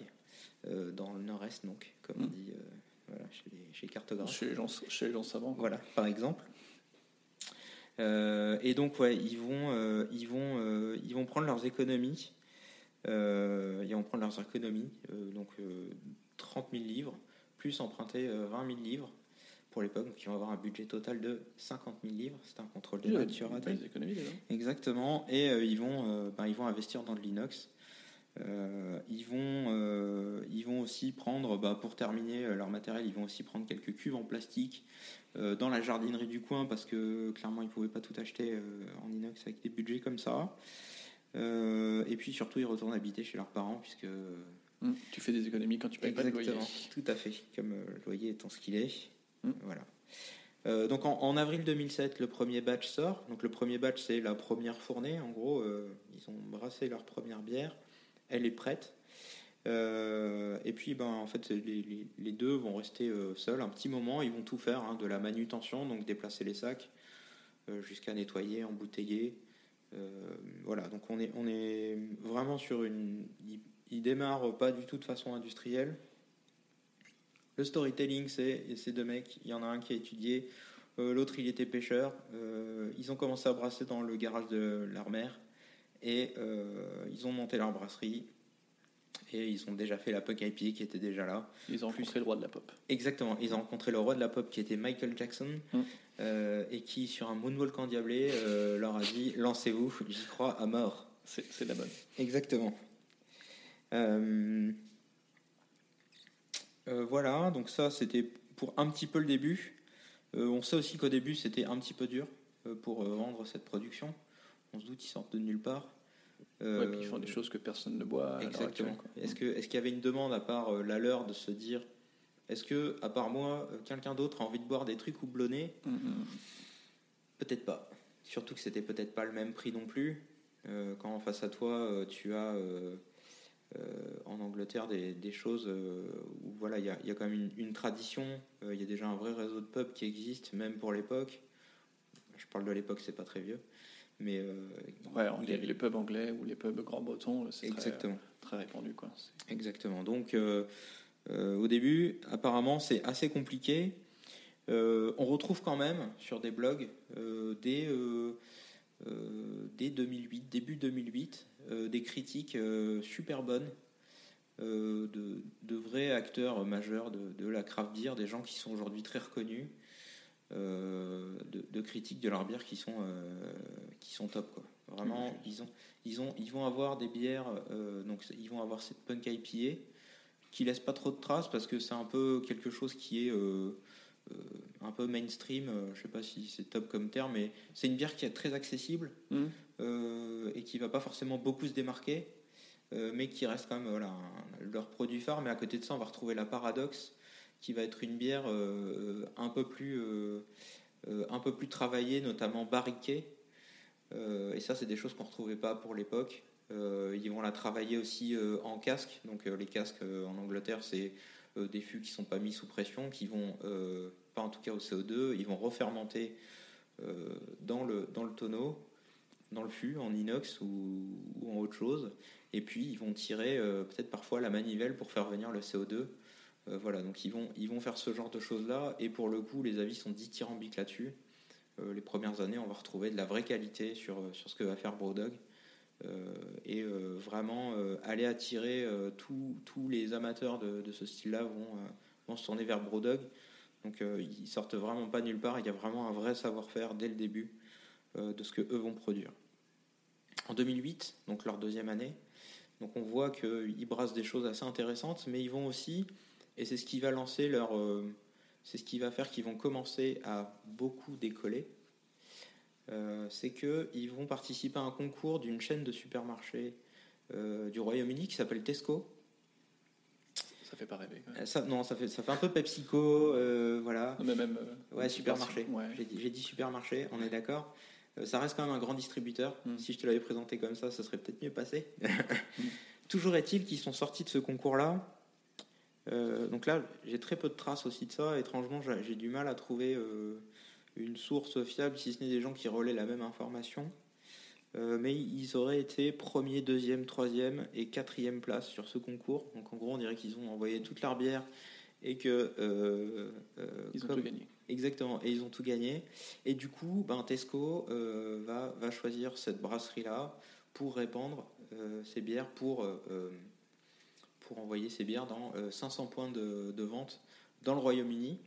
euh, dans le nord-est donc, comme on Mm. dit euh, voilà, chez, les, chez les cartographes. Chez les gens, chez les gens savants. Voilà, par exemple. Euh, et donc, ouais, ils vont, euh, ils vont, euh, ils vont prendre leurs économies. Euh, ils vont prendre leurs économies, euh, donc euh, 30 000 livres, plus emprunter euh, 20 000 livres pour l'époque. Donc, ils vont avoir un budget total de 50 000 livres. C'est un contrôle de économies déjà. Exactement. Et euh, ils, vont, euh, ben, ils vont investir dans de l'inox. Euh, ils, vont, euh, ils vont aussi prendre, bah, pour terminer euh, leur matériel, ils vont aussi prendre quelques cuves en plastique euh, dans la jardinerie du coin parce que clairement ils ne pouvaient pas tout acheter euh, en inox avec des budgets comme ça. Euh, et puis surtout, ils retournent habiter chez leurs parents puisque. Hum, Tu fais des économies quand tu payes pas de loyer. Exactement, tout à fait, comme euh, le loyer étant ce qu'il est. Mm. Voilà. Euh, donc en, en avril 2007, le premier batch sort. Donc le premier batch, c'est la première fournée. En gros, euh, ils ont brassé leur première bière. Elle est prête. Euh, et puis, ben, en fait, les, les- les deux vont rester seuls un petit moment. Ils vont tout faire, hein, de la manutention, donc déplacer les sacs, jusqu'à nettoyer, embouteiller. Euh, voilà, donc on est, vraiment sur une. Il, démarre pas du tout de façon industrielle. Le storytelling, c'est ces deux mecs. Il y en a un qui a étudié, euh, l'autre il était pêcheur. Euh, ils ont commencé à brasser dans le garage de leur mère et ils ont monté leur brasserie. Et ils ont déjà fait la Punk IPA qui était déjà là. Ils ont Plus- rencontré le roi de la pop. Exactement. Ils ont rencontré le roi de la pop qui était Michael Jackson Mm. euh, et qui, sur un moonwalk endiablé, euh, leur a dit Lancez-vous, j'y crois à mort. C'est la bonne. Exactement. Euh, euh, voilà, donc ça c'était pour un petit peu le début. On sait aussi qu'au début c'était un petit peu dur pour vendre cette production. On se doute ils sortent de nulle part. Euh, Ouais, puis ils font des choses que personne ne boit. Exactement. Est-ce qu'il y avait une demande à part euh, la leur de se dire est-ce que à part moi euh, quelqu'un d'autre a envie de boire des trucs houblonnés Hum, hum. Peut-être pas. Surtout que c'était peut-être pas le même prix non plus. Euh, quand face à toi, tu as euh, euh, en Angleterre des, des choses où voilà, il y a, il y a quand même une, une tradition. Il y a déjà un vrai réseau de pubs qui existe, même pour l'époque. Je parle de l'époque, c'est pas très vieux, mais euh, Ouais, les, avait- les pubs anglais ou les pubs grand-bretons, c'est très, exactement. très répandu. Quoi. Exactement. Donc, euh, euh, au début, apparemment, c'est assez compliqué. On retrouve quand même sur des blogs dès, dès 2008, début 2008, euh, des critiques super bonnes de, de vrais acteurs majeurs de, de la craft beer, des gens qui sont aujourd'hui très reconnus, euh, de, de critiques de leur bière qui sont, euh, qui sont top. Quoi. Vraiment, ils, ont, ils, ont, ils vont avoir des bières, euh, donc ils vont avoir cette punk IPA qui laisse pas trop de traces parce que c'est un peu quelque chose qui est un peu mainstream. je sais pas si c'est top comme terme, mais c'est une bière qui est très accessible euh, et qui va pas forcément beaucoup se démarquer, mais qui reste quand même voilà, un- leur produit phare. Mais à côté de ça, on va retrouver la Paradox, qui va être une bière euh, un peu plus euh, euh, un peu plus travaillée, notamment barriquée. Et ça, c'est des choses qu'on retrouvait pas pour l'époque. Ils vont la travailler aussi en casque. Donc les casques en Angleterre, c'est des fûts qui sont pas mis sous pression, qui vont pas en tout cas au CO2, ils vont refermenter dans le dans le tonneau, dans le fût en inox ou, en autre chose. Et puis ils vont tirer peut-être parfois la manivelle pour faire venir le CO2. Euh, voilà, donc ils vont ils vont faire ce genre de choses là. Et pour le coup, les avis sont dithyrambiques là-dessus. Euh, les premières années, on va retrouver de la vraie qualité sur, euh, sur ce que va faire Brewdog. Euh, et vraiment aller attirer tous les amateurs de, de ce style-là vont, vont se tourner vers Brewdog. Donc ils sortent vraiment pas nulle part. Il y a vraiment un vrai savoir-faire dès le début de ce que eux vont produire. En 2008, donc leur deuxième année, donc on voit qu'ils brassent des choses assez intéressantes, mais ils vont aussi, et c'est ce qui va lancer leur, euh, c'est ce qui va faire qu'ils vont commencer à beaucoup décoller. Euh, c'est qu'ils vont participer à un concours d'une chaîne de supermarchés euh, du Royaume-Uni qui s'appelle Tesco. Ça fait pas rêver. Ça, non, ça fait, ça fait un peu PepsiCo, voilà. Non, mais même. Ouais, supermarché. Ouais. J'ai dit, supermarché, on est d'accord. Ça reste quand même un grand distributeur. Mm. Si je te l'avais présenté comme ça, ça serait peut-être mieux passé. Toujours est-il qu'ils sont sortis de ce concours-là. Euh, donc là, j'ai très peu de traces aussi de ça. Étrangement, j'ai du mal à trouver euh, une source fiable, si ce n'est des gens qui relaient la même information. Euh, mais ils auraient été premier, deuxième, troisième et quatrième place sur ce concours. Donc en gros, on dirait qu'ils ont envoyé toute leur bière et que euh, euh, Ils ont tout gagné. Exactement, et ils ont tout gagné. Et du coup, ben, Tesco va, va choisir cette brasserie-là pour répandre ses bières, pour, pour envoyer ses bières dans euh, 500 points de, vente dans le Royaume-Uni.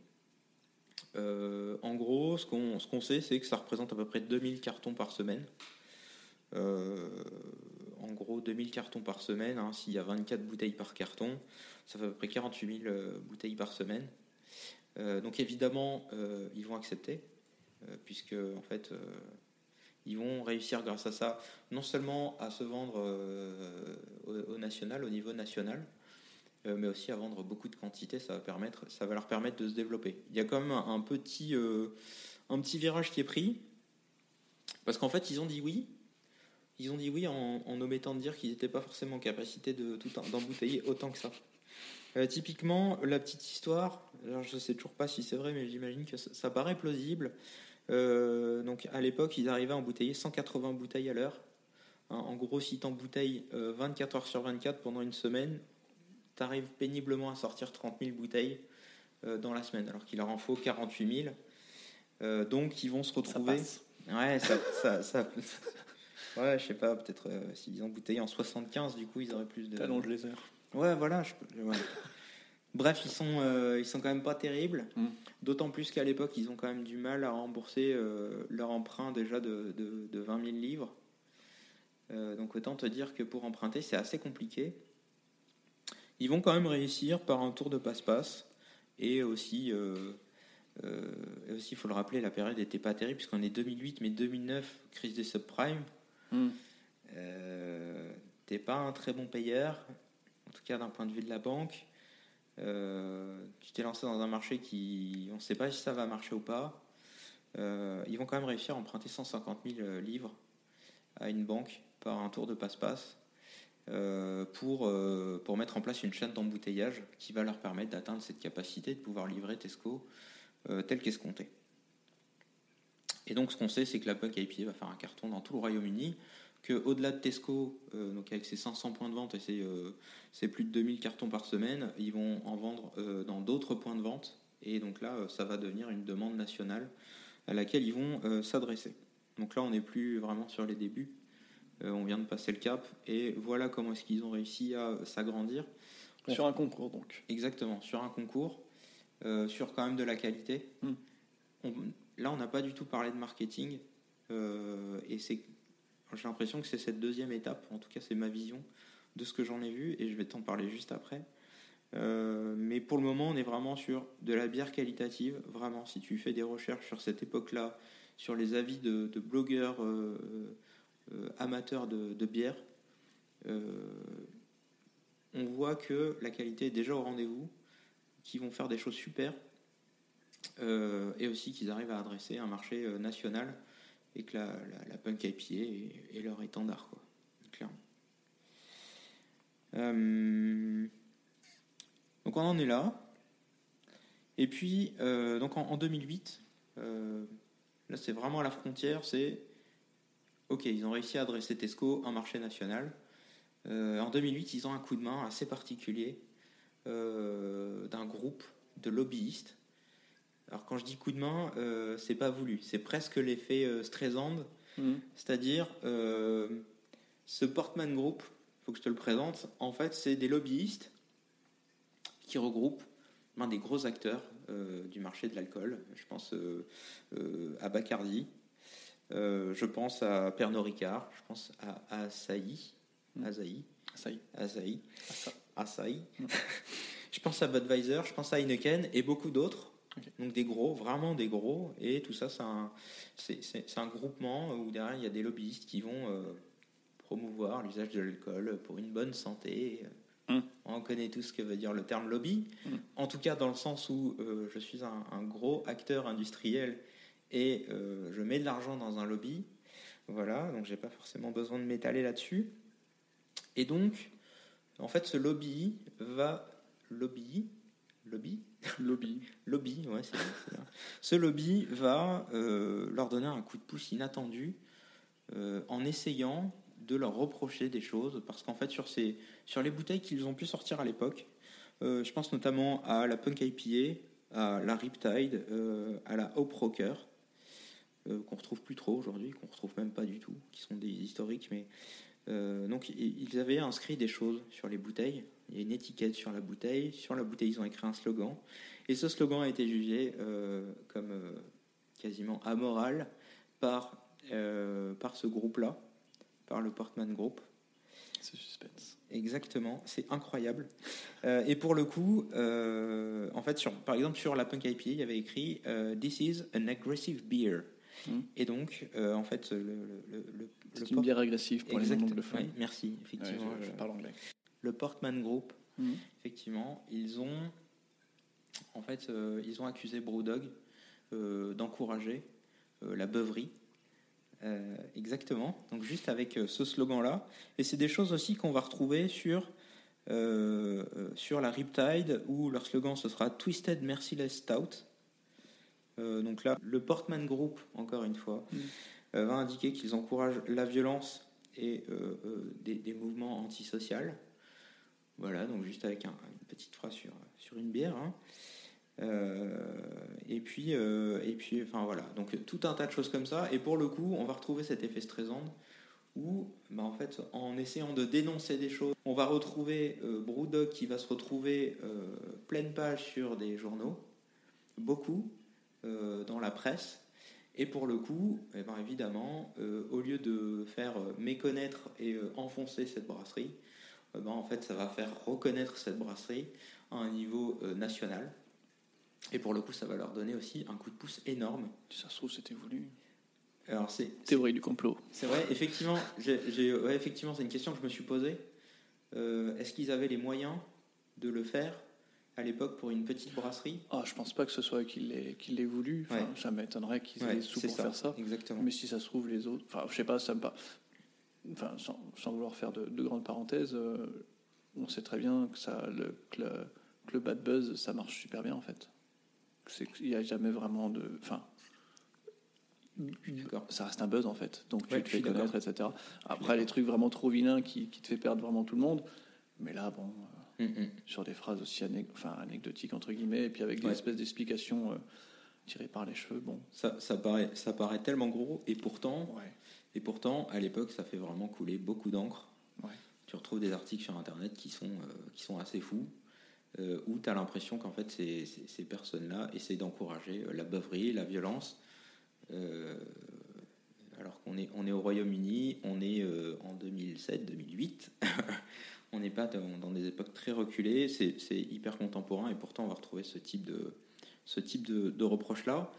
Euh, en gros, ce qu'on ce sait, c'est que ça représente à peu près 2000 cartons par semaine. Euh, en gros, 2000 cartons par semaine. hein, S'il y a 24 bouteilles par carton, ça fait à peu près 48 000 euh, bouteilles par semaine. Euh, donc évidemment, euh, ils vont accepter, euh, puisque en fait, euh, ils vont réussir grâce à ça, non seulement à se vendre euh, au, national, au niveau national, euh, mais aussi à vendre beaucoup de quantité. Ça va leur permettre de se développer. Il y a quand même un, petit, euh, un petit virage qui est pris, parce qu'en fait, ils ont dit oui. Ils ont dit oui en, omettant de dire qu'ils n'étaient pas forcément en capacité de d'embouteiller autant que ça. Euh, typiquement, la petite histoire, alors je sais toujours pas si c'est vrai, mais j'imagine que ça, paraît plausible. Euh, donc à l'époque, ils arrivaient à embouteiller 180 bouteilles à l'heure. Hein, en gros, si tu embouteilles euh, 24 heures sur 24 pendant une semaine, tu arrives péniblement à sortir 30 000 bouteilles euh, dans la semaine, alors qu'il leur en faut 48 000. Euh, donc ils vont se Ça retrouver. passe. Ouais, ça, ça, ça- Ouais, je sais pas, peut-être euh, s'ils embouteillent en 75, du coup, ils auraient plus de. T'allonges les heures. Ouais, voilà. je peux- ouais. Bref, ils sont, euh, ils sont quand même pas terribles. Mm. D'autant plus qu'à l'époque, ils ont quand même du mal à rembourser euh, leur emprunt déjà de, de, de 20 000 livres. Euh, donc autant te dire que pour emprunter, c'est assez compliqué. Ils vont quand même réussir par un tour de passe-passe. Et aussi, euh, euh, et aussi, il faut le rappeler, la période n'était pas terrible, puisqu'on est 2008, mais 2009, crise des subprimes. Hmm. Euh, t'es pas un très bon payeur, en tout cas d'un point de vue de la banque. Tu t'es lancé dans un marché qui, on ne sait pas si ça va marcher ou pas. Ils vont quand même réussir à emprunter 150 000 livres à une banque par un tour de passe-passe pour, euh, pour mettre en place une chaîne d'embouteillage qui va leur permettre d'atteindre cette capacité de pouvoir livrer Tesco euh, tel qu'escompté. Et donc ce qu'on sait, c'est que la Punk IPA va faire un carton dans tout le Royaume-Uni, que au-delà de Tesco, euh, donc avec ses 500 points de vente et ses, euh, plus de 2000 cartons par semaine, ils vont en vendre euh, dans d'autres points de vente. Et donc là, euh, ça va devenir une demande nationale à laquelle ils vont euh, s'adresser. Donc là, on n'est plus vraiment sur les débuts. Euh, on vient de passer le cap. Et voilà comment est-ce qu'ils ont réussi à s'agrandir. Sur un concours, donc. Exactement, sur un concours, euh, sur quand même de la qualité. Mm. On- là, on n'a pas du tout parlé de marketing. euh, et c'est, j'ai l'impression que c'est cette deuxième étape, en tout cas c'est ma vision de ce que j'en ai vu, et je vais t'en parler juste après. Euh, mais pour le moment, on est vraiment sur de la bière qualitative. Vraiment, si tu fais des recherches sur cette époque-là, sur les avis de, de blogueurs euh, amateurs de, bière, euh, on voit que la qualité est déjà au rendez-vous, qu'ils vont faire des choses super, euh, et aussi qu'ils arrivent à adresser un marché national, et que la, la, punk IPA est, leur étendard, quoi, clairement. Donc on en est là. Et puis, donc en, en 2008, euh, là c'est vraiment à la frontière, c'est ok, ils ont réussi à adresser Tesco un marché national. Euh, en 2008, ils ont un coup de main assez particulier euh, d'un groupe de lobbyistes. Alors quand je dis coup de main, euh, c'est pas voulu, c'est presque l'effet euh, Streisand, Hmm. c'est-à-dire ce Portman Group, faut que je te le présente. En fait, c'est des lobbyistes qui regroupent ben, des gros acteurs du marché de l'alcool. Je pense à Bacardi, je pense à Pernod Ricard, je pense à, Asahi, Mm. Asahi. Asahi, Asa- Asahi. Mm. je pense à Budweiser, je pense à Heineken et beaucoup d'autres. Donc des gros, vraiment des gros. Et tout ça, c'est un, groupement où derrière, il y a des lobbyistes qui vont euh, promouvoir l'usage de l'alcool pour une bonne santé, Mm. On connaît tous ce que veut dire le terme lobby. En tout cas, dans le sens où euh, je suis un, un gros acteur industriel et euh, je mets de l'argent dans un lobby. Voilà, donc j'ai pas forcément besoin de m'étaler là-dessus. Et donc, en fait, ce lobby va lobby lobby? Lobby. lobby, ouais, c'est. Ce lobby va euh, leur donner un coup de pouce inattendu euh, en essayant de leur reprocher des choses, parce qu'en fait, sur, ces, sur les bouteilles qu'ils ont pu sortir à l'époque, je pense notamment à la Punk IPA, à la Riptide, à la Hope Rocker, euh, qu'on retrouve plus trop aujourd'hui, qu'on retrouve même pas du tout, qui sont des historiques, mais euh, donc ils avaient inscrit des choses sur les bouteilles. Il y a une étiquette sur la bouteille. Sur la bouteille, ils ont écrit un slogan. Et ce slogan a été jugé euh, comme euh, quasiment amoral par, par ce groupe-là, par le Portman Group. C'est suspense. Exactement, c'est incroyable. Euh, et pour le coup, euh, en fait, sur, par exemple, sur la Punk IPA, il y avait écrit euh, This is an aggressive beer. Mm. Et donc, euh, en fait, le, le, le, le- C'est le une port- bière agressive pour Exact- les non-anglophones. ouais, merci, Ouais, effectivement. je, je le- parle anglais. le Portman Group, Mhm. effectivement, ils ont, en fait, euh, ils ont accusé Brewdog euh, d'encourager euh, la beuverie. Euh, exactement. Donc juste avec euh, ce slogan-là. Et c'est des choses aussi qu'on va retrouver sur sur la Riptide où leur slogan ce sera Twisted Merciless Stout. Euh, donc là, le Portman Group, encore une fois, Mhm. euh, va indiquer qu'ils encouragent la violence et euh, des, des mouvements antisociaux. Voilà, donc juste avec un- une petite phrase sur, sur une bière. hein. Euh, et puis, euh, et puis, enfin voilà, donc tout un tas de choses comme ça. Et pour le coup, on va retrouver cet effet Streisand où, bah, en fait, en essayant de dénoncer des choses, on va retrouver euh, Brewdog qui va se retrouver pleine page sur des journaux, beaucoup dans la presse. Et pour le coup, eh ben, évidemment, euh, au lieu de faire euh, méconnaître et euh, enfoncer cette brasserie, eh ben, en fait, ça va faire reconnaître cette brasserie à un niveau euh, national. Et pour le coup, ça va leur donner aussi un coup de pouce énorme. Ça se trouve, c'était voulu. Alors, c'est Théorie du complot. c'est vrai, effectivement, j'ai, j'ai- ouais, effectivement, c'est une question que je me suis posée. Euh, est-ce qu'ils avaient les moyens de le faire à l'époque pour une petite brasserie Ah, je pense pas que ce soit qu'il l'ait qu'il voulu. Enfin, Ouais. Ça m'étonnerait qu'ils aient Ouais, sous pour ça, faire ça. Exactement. Mais si ça se trouve, les autres. Enfin, je sais pas, ça me pas. Enfin, sans, sans vouloir faire de, de grandes parenthèses, euh, on sait très bien que, ça, le, que, le, que le bad buzz, ça marche super bien en fait. Qu'il n'y a jamais vraiment de. Enfin, ça reste un buzz en fait. Donc tu te fais connaître, etc. Après, les trucs vraiment trop vilains qui, qui te fait perdre vraiment tout le monde. Mais là, bon, euh, Mm, sur des phrases aussi anec- enfin, anecdotiques, entre guillemets, et puis avec des Ouais. espèces d'explications euh, tirées par les cheveux, bon. Ça, ça, paraît, ça paraît tellement gros, et pourtant, Ouais. et pourtant, à l'époque, ça fait vraiment couler beaucoup d'encre. Ouais. Tu retrouves des articles sur Internet qui sont, euh, qui sont assez fous, euh, où tu as l'impression qu'en fait, ces, ces- ces personnes-là essaient d'encourager euh, la beuverie, la violence. euh, alors qu'on est, on est au Royaume-Uni, on est euh, en 2007-2008. on n'est pas dans, des époques très reculées, c'est hyper contemporain et pourtant on va retrouver ce type de reproche-là.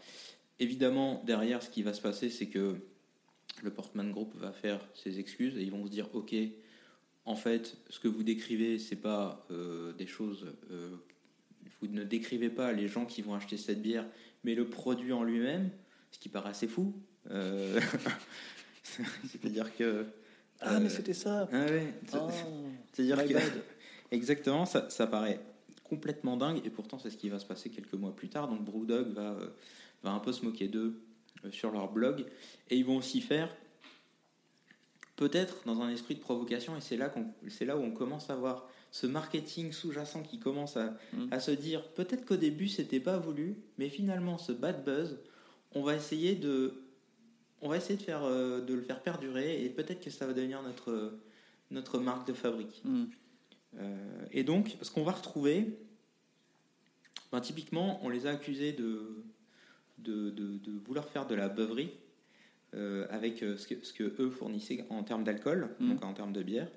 Évidemment, derrière, ce qui va se passer, c'est que le Portman Group va faire ses excuses et ils vont se dire ok en fait ce que vous décrivez c'est pas euh, des choses euh, vous ne décrivez pas les gens qui vont acheter cette bière mais le produit en lui-même ce qui paraît assez fou Euh, c'est-à-dire que Ah, mais euh, c'était ça ah ouais, Oh, c'est-à-dire my que bad. Exactement, ça, ça paraît complètement dingue et pourtant c'est ce qui va se passer quelques mois plus tard. Donc Brewdog va, euh, va un peu se moquer d'eux euh, sur leur blog et ils vont aussi faire peut-être dans un esprit de provocation et c'est là, c'est là où on commence à voir ce marketing sous-jacent qui commence à, Mm. à se dire peut-être qu'au début c'était pas voulu mais finalement ce bad buzz on va essayer de on va essayer de, faire, euh, de le faire perdurer et peut-être que ça va devenir notre, notre marque de fabrique. Hmm. Euh, et donc, ce qu'on va retrouver, ben, typiquement, on les a accusés de, de, de- de vouloir faire de la beuverie euh, avec ce que, ce que eux fournissaient en termes d'alcool, Mm. donc en termes de bière.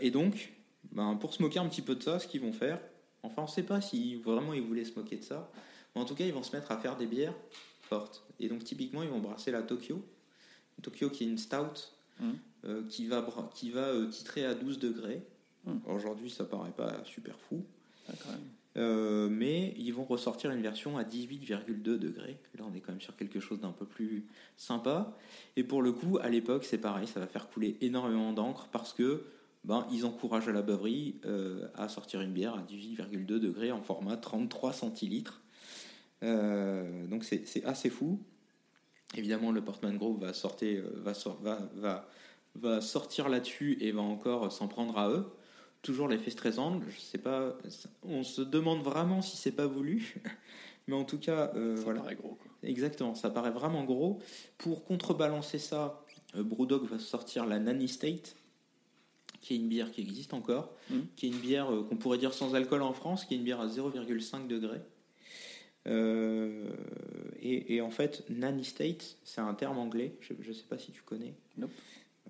Et donc, ben, pour se moquer un petit peu de ça, ce qu'ils vont faire, enfin, on ne sait pas si vraiment ils voulaient se moquer de ça, mais en tout cas, ils vont se mettre à faire des bières fortes. Et donc, typiquement, ils vont brasser la Tokyo. Tokyo qui est une stout Mm. euh, qui va, qui va euh, titrer à 12 degrés Hmm. Aujourd'hui, ça paraît pas super fou. Ah. Euh, mais ils vont ressortir une version à 18,2 degrés. Là, on est quand même sur quelque chose d'un peu plus sympa. Et pour le coup, à l'époque, c'est pareil, ça va faire couler énormément d'encre parce que ben, ils encouragent à la beuverie euh, à sortir une bière à 18,2 degrés en format 33 centilitres. Euh, donc c'est assez fou. Évidemment, le Portman Group va, sortir, euh, va, sor- va, va, va sortir là-dessus et va encore s'en prendre à eux. Toujours l'effet Streisand, je sais pas, on se demande vraiment si c'est pas voulu, mais en tout cas, euh, Ça voilà. paraît gros. Quoi. Exactement, ça paraît vraiment gros. Pour contrebalancer ça, Brewdog va sortir la Nanny State, qui est une bière qui existe encore, Mhm. qui est une bière qu'on pourrait dire sans alcool en France, qui est une bière à 0,5 degrés. Euh, et, et en fait, Nanny State, c'est un terme anglais, je ne sais pas si tu connais. Nope.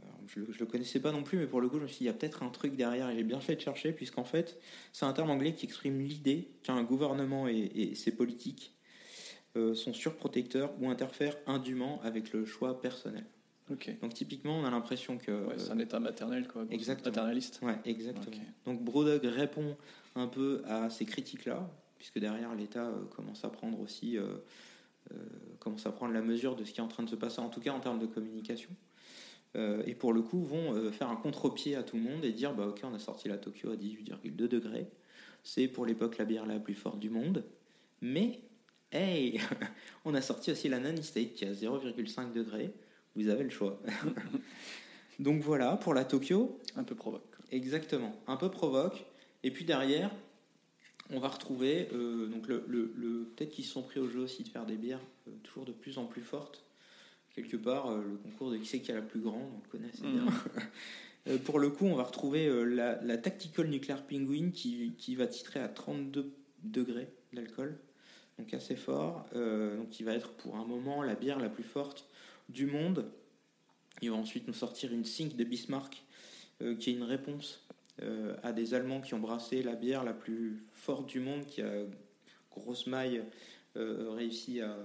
Alors, je ne le connaissais pas non plus, mais pour le coup, je me suis dit, il y a peut-être un truc derrière, et j'ai bien fait de chercher, puisqu'en fait, c'est un terme anglais qui exprime l'idée qu'un gouvernement et, et ses politiques euh, sont surprotecteurs ou interfèrent indûment avec le choix personnel. Ok. Donc typiquement, on a l'impression que... Ouais, c'est un état maternel, quoi. Exactement. Maternaliste. Ouais, exactement. Donc Brodog répond un peu à ces critiques-là, puisque derrière l'État euh, commence à prendre aussi euh, euh, commence à prendre la mesure de ce qui est en train de se passer, en tout cas en termes de communication. Et pour le coup, vont faire un contre-pied à tout le monde et dire bah ok, on a sorti la Tokyo à 18,2 degrés. C'est pour l'époque la bière la plus forte du monde. Mais, hey, on a sorti aussi la Nanny State qui est à 0,5 degrés. Vous avez le choix. Donc voilà, pour la Tokyo, Un peu provoque. Exactement, un peu provoque. Et puis derrière, on va retrouver, euh, donc le, le- le- peut-être qu'ils se sont pris au jeu aussi de faire des bières euh, toujours de plus en plus fortes. Quelque part, euh, le concours de qui c'est qui a la plus grande, on le connaît assez bien. Euh, pour le coup, on va retrouver la, la Tactical Nuclear Penguin qui, qui va titrer à 32 degrés d'alcool, donc assez fort. Donc, qui va être pour un moment la bière la plus forte du monde. Ils vont ensuite nous sortir une Sink de Bismarck, qui est une réponse euh, à des Allemands qui ont brassé la bière la plus forte du monde, qui a grosse maille euh, réussi à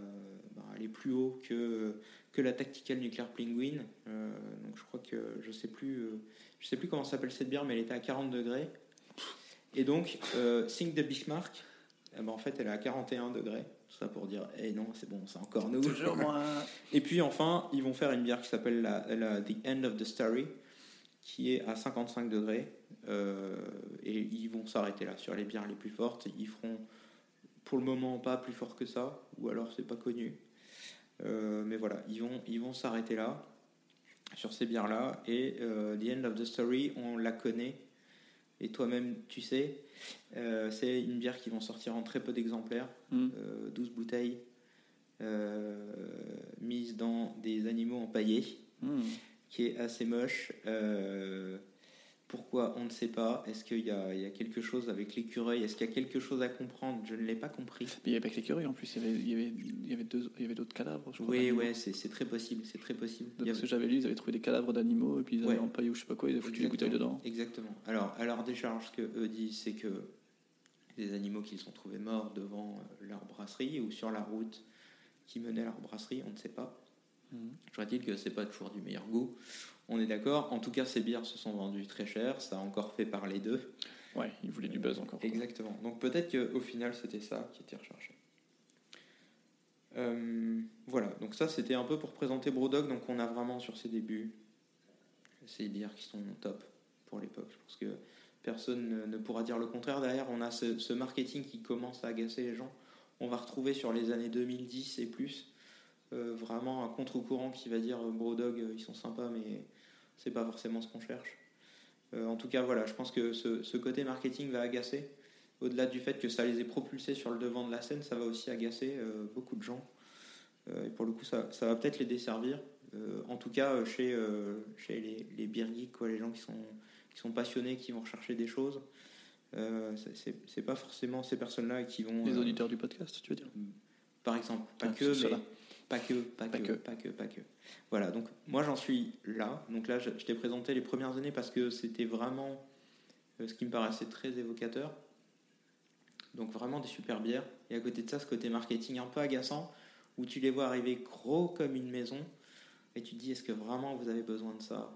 bah, aller plus haut que, que la Tactical Nuclear Penguin. Euh, donc je crois que je sais plus, je sais plus comment s'appelle cette bière, mais elle était à 40 degrés. Et donc Sink de Bismarck, eh ben, en fait elle est à 41 degrés. Tout ça pour dire, eh non, c'est bon, c'est encore nous. Toujours. Et puis enfin, ils vont faire une bière qui s'appelle la, la- The End of the Story, qui est à 55 degrés. Euh, et ils vont s'arrêter là sur les bières les plus fortes. Ils feront pour le moment pas plus fort que ça, ou alors c'est pas connu. Euh, mais voilà, ils vont, ils vont s'arrêter là sur ces bières-là. Et euh, The End of the Story, on la connaît. Et toi-même, tu sais, euh, c'est une bière qui vont sortir en très peu d'exemplaires Hmm. euh, 12 bouteilles euh, mises dans des animaux empaillés, Hmm. qui est assez moche. Pourquoi On ne sait pas. Est-ce qu'il y a, il y a quelque chose avec l'écureuil? Est-ce qu'il y a quelque chose à comprendre? Je ne l'ai pas compris. Mais il n'y avait pas que l'écureuil en plus, il y avait, il y avait, il y avait, deux, il y avait d'autres cadavres. Je Oui, ouais, c'est très possible. C'est très possible. Parce avait- que j'avais lu, ils avaient trouvé des cadavres d'animaux et puis ils avaient Ouais. empaillé ou je sais pas quoi, ils avaient foutu des bouteilles dedans. Exactement. Alors, à leur décharge, ce que eux disent, c'est que les animaux qu'ils ont trouvés morts devant euh, leur brasserie ou sur la route qui menait à leur brasserie, on ne sait pas. Mhm. Je dit que c'est pas toujours du meilleur goût. On est d'accord. En tout cas, ces bières se sont vendues très cher. Ça a encore fait parler d'eux. Ouais, ils voulaient du buzz encore. quoi. Exactement. Donc peut-être qu'au final, c'était ça qui était recherché. Euh, voilà. Donc ça, c'était un peu pour présenter Brodog. Donc on a vraiment sur ses débuts ces bières qui sont top pour l'époque. Je pense que personne ne, pourra dire le contraire. Derrière, on a ce, ce marketing qui commence à agacer les gens. On va retrouver sur les années 2010 et plus euh, vraiment un contre-courant qui va dire euh, Brodog, euh, ils sont sympas, mais c'est pas forcément ce qu'on cherche. Euh, en tout cas, voilà, je pense que ce, ce côté marketing va agacer. Au-delà du fait que ça les ait propulsés sur le devant de la scène, ça va aussi agacer euh, beaucoup de gens. Euh, et pour le coup, ça, ça va peut-être les desservir. En tout cas, chez, chez les, les beer geeks, quoi, les gens qui sont, qui sont passionnés, qui vont rechercher des choses. C'est- pas forcément ces personnes-là qui vont. Les auditeurs du podcast, tu veux dire? Par exemple, pas Ah, que, mais. Pas que, pas, Pas que, que. pas que, pas que. Voilà, donc moi j'en suis là. Donc là, je, je t'ai présenté les premières années parce que c'était vraiment euh, ce qui me paraissait très évocateur. Donc vraiment des super bières. Et à côté de ça, ce côté marketing un peu agaçant, où tu les vois arriver gros comme une maison, et tu te dis, est-ce que vraiment vous avez besoin de ça?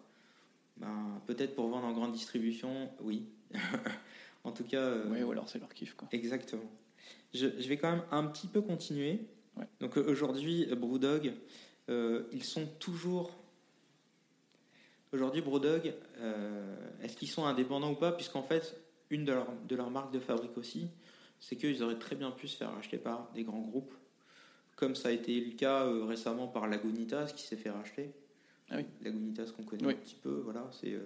Ben, Peut-être pour vendre en grande distribution, oui. en tout cas, euh, Ouais, ou alors c'est leur kiff, quoi. exactement. Je, je vais quand même un petit peu continuer. Ouais. Donc euh, aujourd'hui, euh, Brewdog, euh, ils sont toujours. Aujourd'hui, Brewdog, euh, est-ce qu'ils sont indépendants ou pas? Puisqu'en fait, une de leurs de leurs marques de fabrique aussi, c'est qu'ils auraient très bien pu se faire acheter par des grands groupes, comme ça a été le cas euh, récemment par Lagunitas qui s'est fait racheter. Ah oui. Lagunitas qu'on connaît Oui. un petit peu, voilà, c'est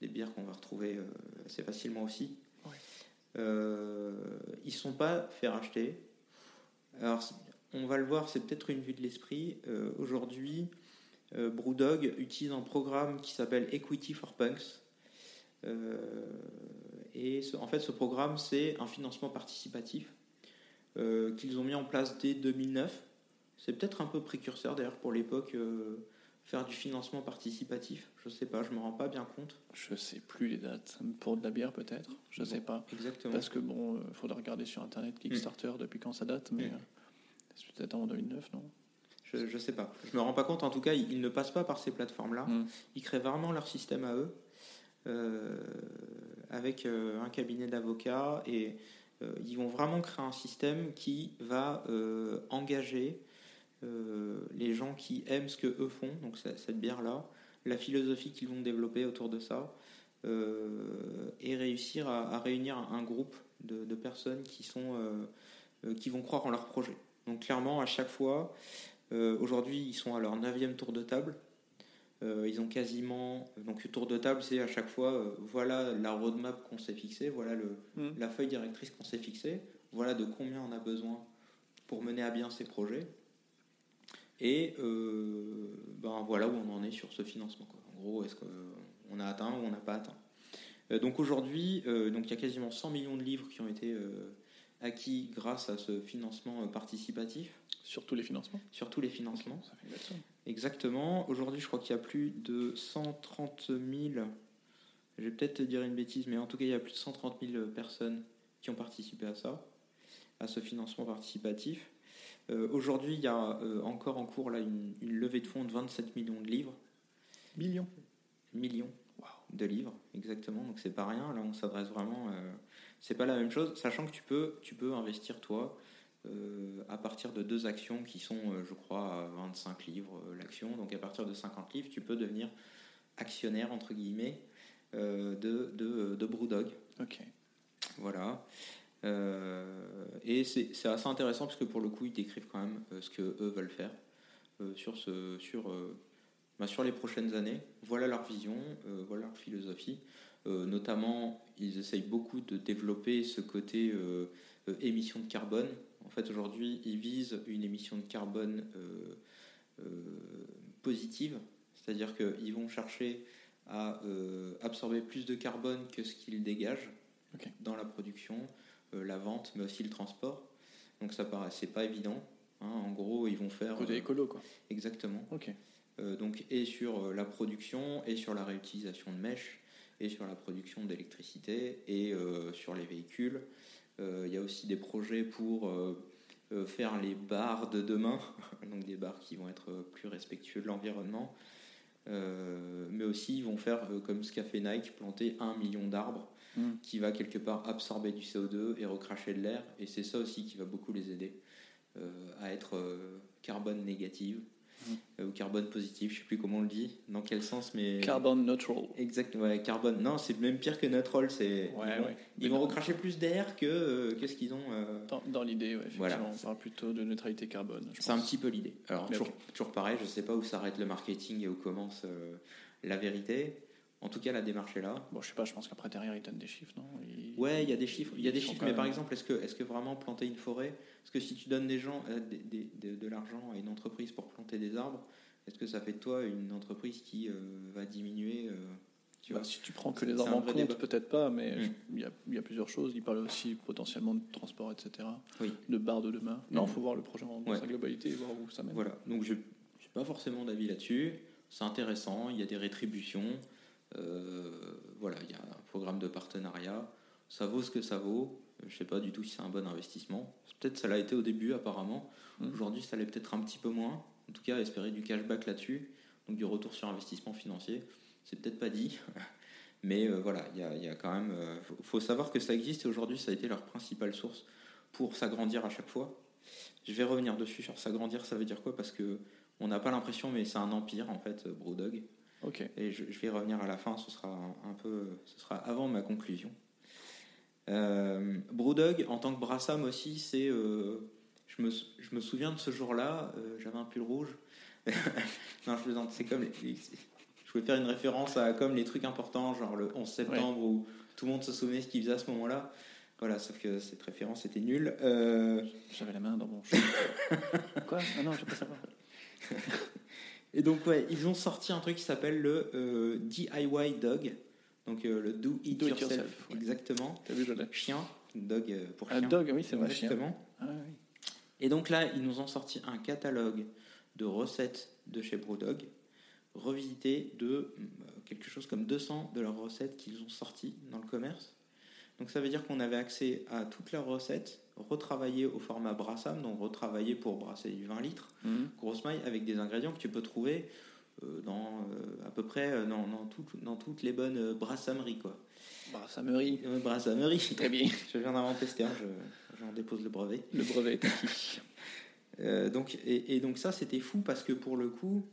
des bières qu'on va retrouver assez facilement aussi. Ouais. Euh, ils sont pas fait racheter. Alors, on va le voir, c'est peut-être une vue de l'esprit. Euh, Aujourd'hui, euh, Brewdog utilise un programme qui s'appelle Equity for Punks. Euh, et ce- en fait, ce programme, c'est un financement participatif euh, qu'ils ont mis en place dès 2009. C'est peut-être un peu précurseur d'ailleurs pour l'époque, faire du financement participatif. Je sais pas, je me rends pas bien compte. Je sais plus les dates. Pour de la bière, peut-être? Je sais pas. Exactement. Parce que bon, il faudrait regarder sur internet Kickstarter depuis quand ça date, mais Mm. C'est peut-être en 2009, non Je, je sais pas. Je me rends pas compte. En tout cas, ils, ils ne passent pas par ces plateformes-là. Mm. Ils créent vraiment leur système à eux, euh, avec euh, un cabinet d'avocats, et euh, ils vont vraiment créer un système qui va engager les gens qui aiment ce que eux font, donc ce- cette bière-là, la philosophie qu'ils vont développer autour de ça, et réussir à, à réunir un groupe de, de personnes qui sont qui vont croire en leur projet. Donc clairement, à chaque fois, euh, aujourd'hui, ils sont à leur neuvième tour de table. Euh, ils ont quasiment donc le tour de table, c'est à chaque fois euh, voilà la roadmap qu'on s'est fixée, voilà le, Mm. la feuille directrice qu'on s'est fixée, voilà de combien on a besoin pour mener à bien ces projets. Et ben voilà où on en est sur ce financement. quoi. En gros, est-ce qu'on a atteint ou on n'a pas atteint Donc aujourd'hui, donc il y a quasiment 100 millions de livres qui ont été acquis grâce à ce financement participatif Sur tous les financements sur tous les financements. Ça fait. Exactement. Aujourd'hui, je crois qu'il y a plus de 130 000. Je vais peut-être te dire une bêtise, mais en tout cas, il y a plus de 130 000 personnes qui ont participé à ça, à ce financement participatif. Euh, Aujourd'hui, il y a euh, encore en cours là, une, une levée de fonds de 27 millions de livres. Millions. Millions de livres, exactement. Donc, c'est pas rien. Là, on s'adresse vraiment. euh, c'est pas la même chose, sachant que tu peux, tu peux investir, toi, euh, à partir de deux actions qui sont, euh, je crois, à 25 livres euh, l'action. Donc à partir de 50 livres, tu peux devenir actionnaire, entre guillemets, euh, de, de, de Brewdog. Ok. Voilà. Euh, et c'est assez intéressant parce que pour le coup, ils décrivent quand même ce que eux veulent faire sur, ce, sur, bah, sur les prochaines années. Voilà leur vision, voilà leur philosophie. Notamment, ils essayent beaucoup de développer ce côté euh, euh, émission de carbone. En fait, aujourd'hui, ils visent une émission de carbone euh, positive, c'est-à-dire qu'ils vont chercher à absorber plus de carbone que ce qu'ils dégagent dans la production, la vente, mais aussi le transport. Donc ça paraît, c'est pas évident. hein. En gros, ils vont faire Côté écolo, quoi. exactement. Ok. Euh, donc et sur la production et sur la réutilisation de mèches et sur la production d'électricité et euh, sur les véhicules. Euh, Il y a aussi des projets pour euh, faire les bars de demain, donc des bars qui vont être plus respectueux de l'environnement. Euh, mais aussi ils vont faire euh, comme ce qu'a fait Nike, planter un million d'arbres Mm. qui va quelque part absorber du CO2 et recracher de l'air. Et c'est ça aussi qui va beaucoup les aider euh, à être carbone négative Euh, ou carbone positif, je sais plus comment on le dit, dans quel sens, mais Carbon neutral. exact, ouais, carbone. Non, c'est même pire que neutral. C'est Ouais, ils, vont, ouais. ils vont recracher plus d'air que euh, qu'est-ce qu'ils ont. euh, Dans, dans l'idée, ouais, effectivement, Voilà. on parle plutôt de neutralité carbone. C'est un petit peu l'idée. Alors, toujours, toujours pareil, je sais pas où s'arrête le marketing et où commence euh, la vérité. En tout cas, la démarche est là. Bon, je sais pas, je pense qu'après derrière, ils donnent des chiffres, non? Ils- Ouais, il y a des chiffres, il y a des chiffres, mais même- par exemple, est-ce que, est-ce que vraiment planter une forêt, est-ce que si tu donnes des gens, euh, des- des- de, de l'argent à une entreprise pour planter des arbres, est-ce que ça fait de toi une entreprise qui euh, va diminuer euh, tu Bah, vois? si tu prends que les arbres en compte, peut-être pas, mais Mm. il y, a, il y a plusieurs choses. Il parle aussi potentiellement de transport, etc. Oui. De barres de demain. Non, il Mm. faut voir le projet en Ouais. sa globalité et voir où ça mène. Voilà, donc je n'ai pas forcément d'avis là-dessus. C'est intéressant, il y a des rétributions. Euh, voilà, il y a un programme de partenariat. Ça vaut ce que ça vaut. Je sais pas du tout si c'est un bon investissement. Peut-être ça l'a été au début apparemment. Mhm. Aujourd'hui, ça l'est peut-être un petit peu moins. En tout cas, espérer du cashback là-dessus, donc du retour sur investissement financier, c'est peut-être pas dit. Mais euh, voilà, il y a, il y a quand même. euh, faut, faut savoir que ça existe et aujourd'hui, ça a été leur principale source pour s'agrandir à chaque fois. Je vais revenir dessus sur s'agrandir, ça veut dire quoi? Parce que on n'a pas l'impression, mais c'est un empire en fait, Brewdog. Ok. Et je, je vais y revenir à la fin, ce sera un, peu, ce sera avant ma conclusion. Euh, Brewdog, en tant que Brassam aussi, c'est, euh, je, me, je me souviens de ce jour-là, euh, j'avais un pull rouge. non, je plaisante, c'est comme les, je voulais faire une référence à comme les trucs importants, genre le 11 septembre où tout le monde se souvenait ce qu'il faisait à ce moment-là. Voilà, sauf que cette référence était nulle. Euh, J'avais la main dans mon cheveu. Quoi? Ah non, je veux pas savoir. Et donc, ouais, ils ont sorti un truc qui s'appelle le euh, DIY Dog. Donc, euh, le Do It, Do it yourself. yourself, ouais. Exactement. T'as vu, je l'ai. Chien. Dog euh, pour Un chien. dog, oui, c'est vrai, chien. Exactement. Ah, oui. Et donc là, ils nous ont sorti un catalogue de recettes de chez Brewdog, revisité de quelque chose comme 200 de leurs recettes qu'ils ont sorties dans le commerce. Donc ça veut dire qu'on avait accès à toutes leurs recettes, retravaillées au format Brassam, donc retravaillées pour brasser du 20 litres, Mhm. grosse maille avec des ingrédients que tu peux trouver euh, dans euh, à peu près euh, dans, dans, tout- dans toutes les bonnes brassameries quoi. Ça me rit. Euh, brassameries. Très bien. Je viens d'inventer ce terme, je- j'en dépose le brevet. Le brevet est acquis. Euh, donc, et, et donc ça, c'était fou parce que pour le coup,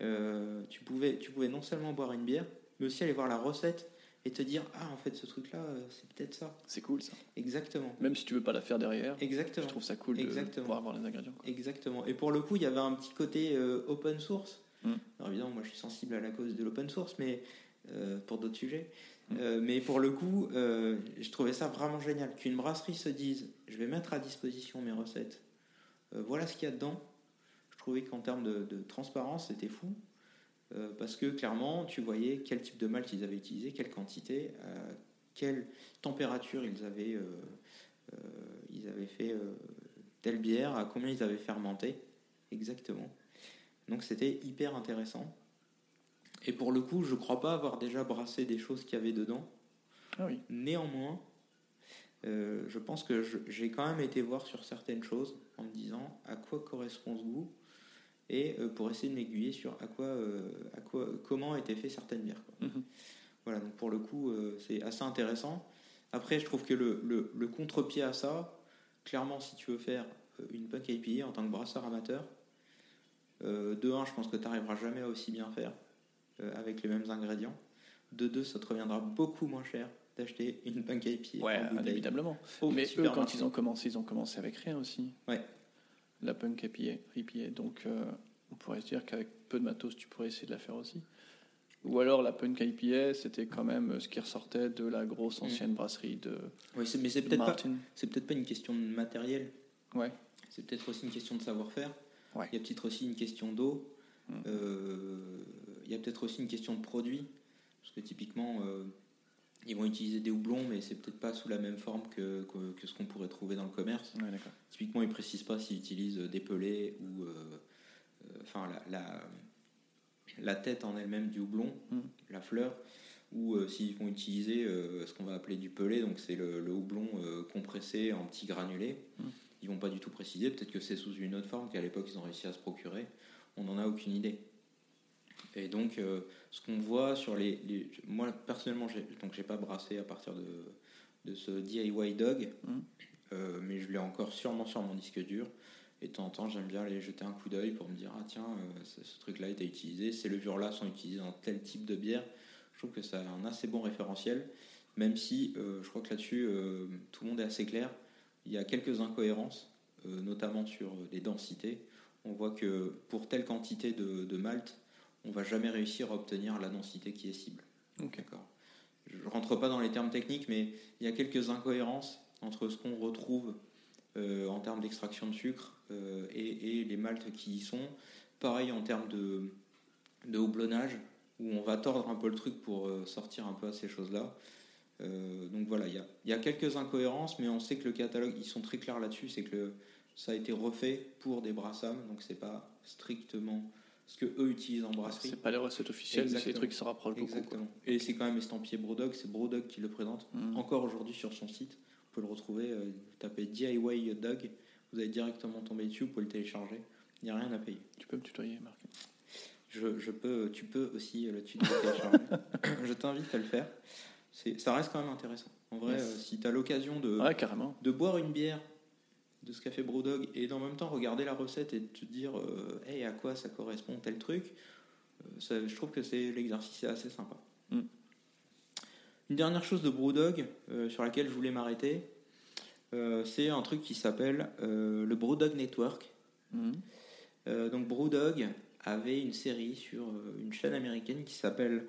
euh, tu, pouvais, tu pouvais non seulement boire une bière, mais aussi aller voir la recette et te dire, ah, en fait, ce truc-là, euh, c'est peut-être ça. C'est cool ça. Exactement. Même si tu veux pas la faire derrière, je Exactement. trouve ça cool de Exactement. pouvoir avoir les ingrédients. quoi. Exactement. Et pour le coup, il y avait un petit côté euh, open source. Mm. Alors évidemment, moi, je suis sensible à la cause de l'open source, mais euh, pour d'autres sujets. Mm. Euh, mais pour le coup, je trouvais ça vraiment génial qu'une brasserie se dise, je vais mettre à disposition mes recettes. Voilà ce qu'il y a dedans. Je trouvais qu'en termes de, de transparence, c'était fou. Euh, parce que clairement, tu voyais quel type de malt ils avaient utilisé, quelle quantité, à quelle température ils avaient, euh, euh, ils avaient fait euh, telle bière, à combien ils avaient fermenté, exactement. Donc c'était hyper intéressant. Et pour le coup, je crois pas avoir déjà brassé des choses qu'il y avait dedans. Ah oui. Néanmoins, euh, je pense que j'ai quand même été voir sur certaines choses en me disant à quoi correspond ce goût et euh, pour essayer de m'aiguiller sur à quoi, euh, à quoi, comment étaient fait certaines bières. quoi. Mhm. Voilà, donc pour le coup, euh, c'est assez intéressant. Après, je trouve que le, le- le contre-pied à ça, clairement, si tu veux faire une punk IPA en tant que brasseur amateur, euh, de 1, je pense que tu n'arriveras jamais à aussi bien faire euh, avec les mêmes ingrédients. De 2, ça te reviendra beaucoup moins cher d'acheter une punk IPA Ouais, inévitablement. Mais eux, quand ils ont commencé, ils ont commencé avec rien aussi. Ouais. La punk IPA. Donc, euh, on pourrait se dire qu'avec peu de matos, tu pourrais essayer de la faire aussi. Ou alors, la punk IPA, c'était quand même ce qui ressortait de la grosse ancienne brasserie de Oui, mais c'est peut-être pas, c'est peut-être pas une question de matériel. Ouais. C'est peut-être aussi une question de savoir-faire. Ouais. Il y a peut-être aussi une question d'eau. Mm. Euh, il y a peut-être aussi une question de produit. Parce que typiquement, euh, ils vont utiliser des houblons, mais c'est peut-être pas sous la même forme que, que, que ce qu'on pourrait trouver dans le commerce. Ouais. Typiquement, ils précisent pas s'ils utilisent des pelés ou. euh, euh, Enfin, la, la, la tête en elle-même du houblon, Mm. la fleur, ou euh, s'ils vont utiliser ce qu'on va appeler du pelé, donc c'est le, le houblon compressé en petits granulés. Mm. Ils vont pas du tout préciser, peut-être que c'est sous une autre forme qu'à l'époque ils ont réussi à se procurer. On n'en a aucune idée. Et donc, euh, ce qu'on voit sur les, les- moi personnellement, donc j'ai pas brassé à partir de, de ce DIY Dog, Mm. euh, mais je l'ai encore sûrement sur mon disque dur. Et de temps en temps, j'aime bien aller jeter un coup d'œil pour me dire ah tiens, euh, ce, ce truc-là été utilisé, ces levures-là sont utilisées dans tel type de bière. Je trouve que ça a un assez bon référentiel, même si je crois que là-dessus tout le monde est assez clair. Il y a quelques incohérences, notamment sur les densités. On voit que pour telle quantité de, de malt, on va jamais réussir à obtenir la densité qui est cible. Ok. D'accord. Je ne rentre pas dans les termes techniques, mais il y a quelques incohérences entre ce qu'on retrouve euh, en termes d'extraction de sucre euh, et, et les maltes qui y sont. Pareil en termes de, de houblonnage, où on va tordre un peu le truc pour euh, sortir un peu à ces choses-là. Euh, donc voilà, il y a, il y a quelques incohérences, mais on sait que le catalogue, ils sont très clairs là-dessus, c'est que le- ça a été refait pour des brassams, donc c'est pas strictement ce que eux utilisent en brasserie. C'est pas les recettes officielles, mais c'est des trucs qui se rapprochent beaucoup. Exactement. Et c'est quand même estampillé Brodog, c'est Brodog qui le présente. Mhm. Encore aujourd'hui sur son site, vous pouvez le retrouver, euh, vous tapez DIY Dog, vous allez directement tomber dessus, vous pouvez le télécharger, il n'y a rien à payer. Tu peux me tutoyer, Marc. je, je peux, tu peux aussi le tutoyer, Charles. je t'invite à le faire. Ça reste quand même intéressant. En vrai, Yes. euh, si tu as l'occasion de, Ouais, carrément. de boire une bière de ce qu'a fait Brewdog et en même temps regarder la recette et de te dire euh, hey, à quoi ça correspond tel truc, euh, ça- je trouve que c'est l'exercice est assez sympa. Mm. Une dernière chose de Brewdog euh, sur laquelle je voulais m'arrêter, euh, c'est un truc qui s'appelle euh, le Brewdog Network. Euh, donc Brewdog avait une série sur une chaîne américaine qui s'appelle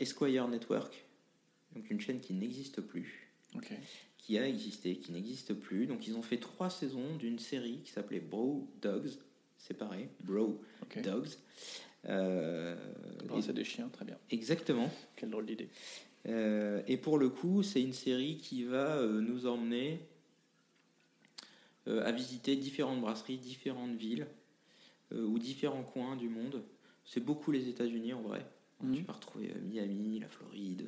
Esquire Network, donc une chaîne qui n'existe plus. Qui a existé, qui n'existe plus. Donc ils ont fait trois saisons d'une série qui s'appelait Bro Dogs, séparé, Bro. Dogs. Euh, Bon, c'est des chiens, très bien. exactement. Quelle drôle d'idée. Euh, et pour le coup, c'est une série qui va euh, nous emmener euh, à visiter différentes brasseries, différentes villes ou différents coins du monde. C'est beaucoup les États-Unis en vrai. Mhm. Tu vas retrouver Miami, la Floride,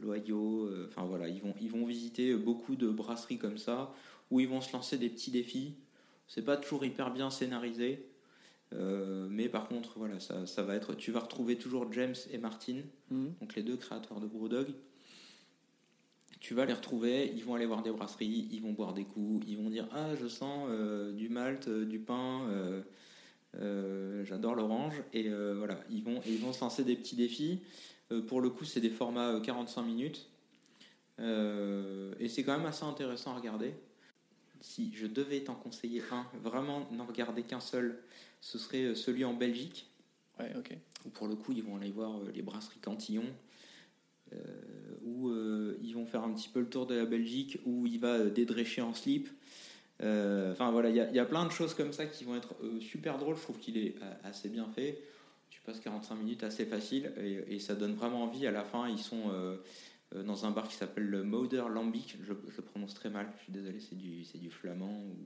l'Ohio. euh, Enfin voilà, ils vont, ils vont visiter beaucoup de brasseries comme ça où ils vont se lancer des petits défis. C'est pas toujours hyper bien scénarisé. euh, mais par contre, voilà, ça, ça va être. Tu vas retrouver toujours James et Martin, Mhm. donc les deux créateurs de Brewdog. Tu vas les retrouver, ils vont aller voir des brasseries, ils vont boire des coups, ils vont dire Ah, je sens euh, du malt, euh, du pain, j'adore l'orange. Et voilà, ils vont, et ils vont se lancer des petits défis. Euh, pour le coup, c'est des formats euh, 45 minutes. Euh, et c'est quand même assez intéressant à regarder. Si je devais t'en conseiller un, vraiment n'en regarder qu'un seul, ce serait euh, celui en Belgique Ouais, ok. où pour le coup ils vont aller voir euh, les brasseries Cantillon, euh, où euh, ils vont faire un petit peu le tour de la Belgique, où il va euh, dédrécher en slip. Euh, Enfin voilà, il y, a- il y a plein de choses comme ça qui vont être euh, super drôles. Je trouve qu'il est euh, assez bien fait. Tu passes 45 minutes assez facile et, et ça donne vraiment envie. À la fin, ils sont euh, euh, dans un bar qui s'appelle le Moder Lambic. Je, je le prononce très mal. Je suis désolé, c'est du, c'est du flamand ou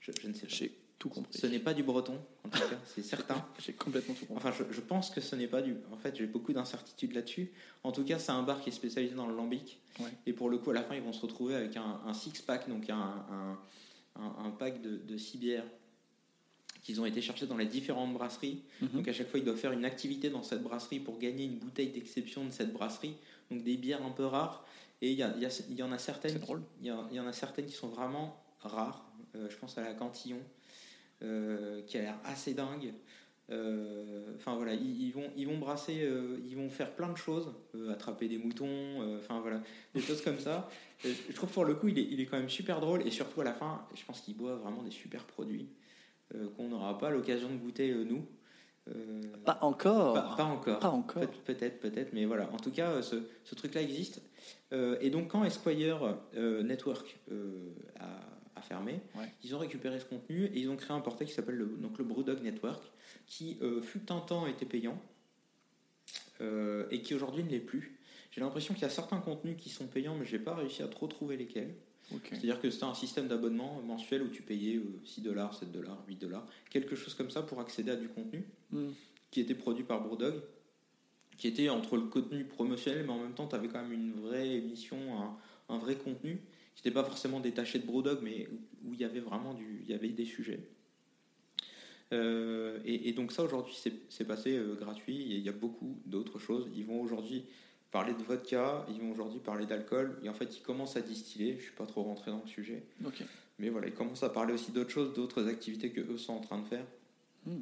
je, je ne sais pas. J'ai tout compris. Ce n'est pas du breton, en tout cas, c'est certain. J'ai complètement tout compris. Enfin, je, je pense que ce n'est pas du. En fait, j'ai beaucoup d'incertitudes là-dessus. En tout cas, c'est un bar qui est spécialisé dans le lambic. Ouais. Et pour le coup, à la fin, ils vont se retrouver avec un, un six-pack, donc un, un, un- un pack de, de six bières qu'ils ont été chercher dans les différentes brasseries. Mhm. Donc, à chaque fois, ils doivent faire une activité dans cette brasserie pour gagner une bouteille d'exception de cette brasserie. Donc, des bières un peu rares. Et il y, en a certaines. Il y, en a certaines qui sont vraiment rares. Euh, je pense à la Cantillon, euh, qui a l'air assez dingue. Euh, Enfin voilà, ils, ils vont, ils vont brasser, euh, ils vont faire plein de choses, euh, attraper des moutons, enfin voilà, des choses comme ça. Je trouve pour le coup, il est, il est quand même super drôle et surtout à la fin, je pense qu'il boit vraiment des super produits qu'on n'aura pas l'occasion de goûter euh, nous. Euh, Pas encore. pas, pas encore. Pas encore. Peut- Peut-être, peut-être, mais voilà. En tout cas, euh, ce, ce truc-là existe. Euh, et donc, quand Esquire euh, Network euh, a, a fermé, Ouais. ils ont récupéré ce contenu et ils ont créé un portail qui s'appelle le, donc le Brewdog Network, qui euh, fut un temps était payant euh, et qui aujourd'hui ne l'est plus. J'ai l'impression qu'il y a certains contenus qui sont payants, mais j'ai pas réussi à trop trouver lesquels. C'est-à-dire que c'était un système d'abonnement mensuel où tu payais euh, 6 dollars, 7 dollars, 8 dollars, quelque chose comme ça pour accéder à du contenu Mhm. qui était produit par Brewdog, qui était entre le contenu promotionnel, mais en même temps, tu avais quand même une vraie émission, un, un vrai contenu, qui n'était pas forcément détaché de Brewdog, mais où, il y avait vraiment du, il y avait des sujets. Euh, et, et donc ça, aujourd'hui, c'est passé euh, gratuit, et il y a beaucoup d'autres choses. Ils vont aujourd'hui parler de vodka, ils vont aujourd'hui parler d'alcool, et en fait, ils commencent à distiller, je suis pas trop rentré dans le sujet, mais voilà, ils commencent à parler aussi d'autres choses, d'autres activités que eux sont en train de faire. Hmm.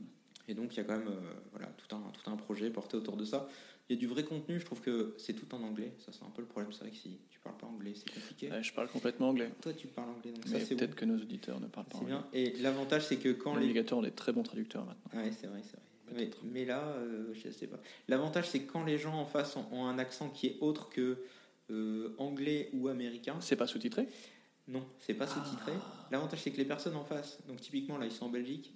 Et donc il y a quand même euh, voilà, tout, un, tout un projet porté autour de ça. Il y a du vrai contenu, je trouve que c'est tout en anglais. Ça c'est un peu le problème, c'est vrai que si tu parles pas anglais, c'est compliqué. Ouais, je parle complètement anglais. Toi tu parles anglais, donc Mais ça c'est peut-être bon. que nos auditeurs ne parlent pas anglais. bien. Et l'avantage c'est que quand Les les... navigateurs ont des très bons traducteurs maintenant. Ouais, c'est vrai, c'est vrai. Mais, là, euh, je sais pas. L'avantage c'est que quand les gens en face ont, ont un accent qui est autre que euh, anglais ou américain, C'est pas sous-titré? Non, c'est pas sous-titré. Ah. L'avantage, c'est que les personnes en face, donc typiquement là, ils sont en Belgique,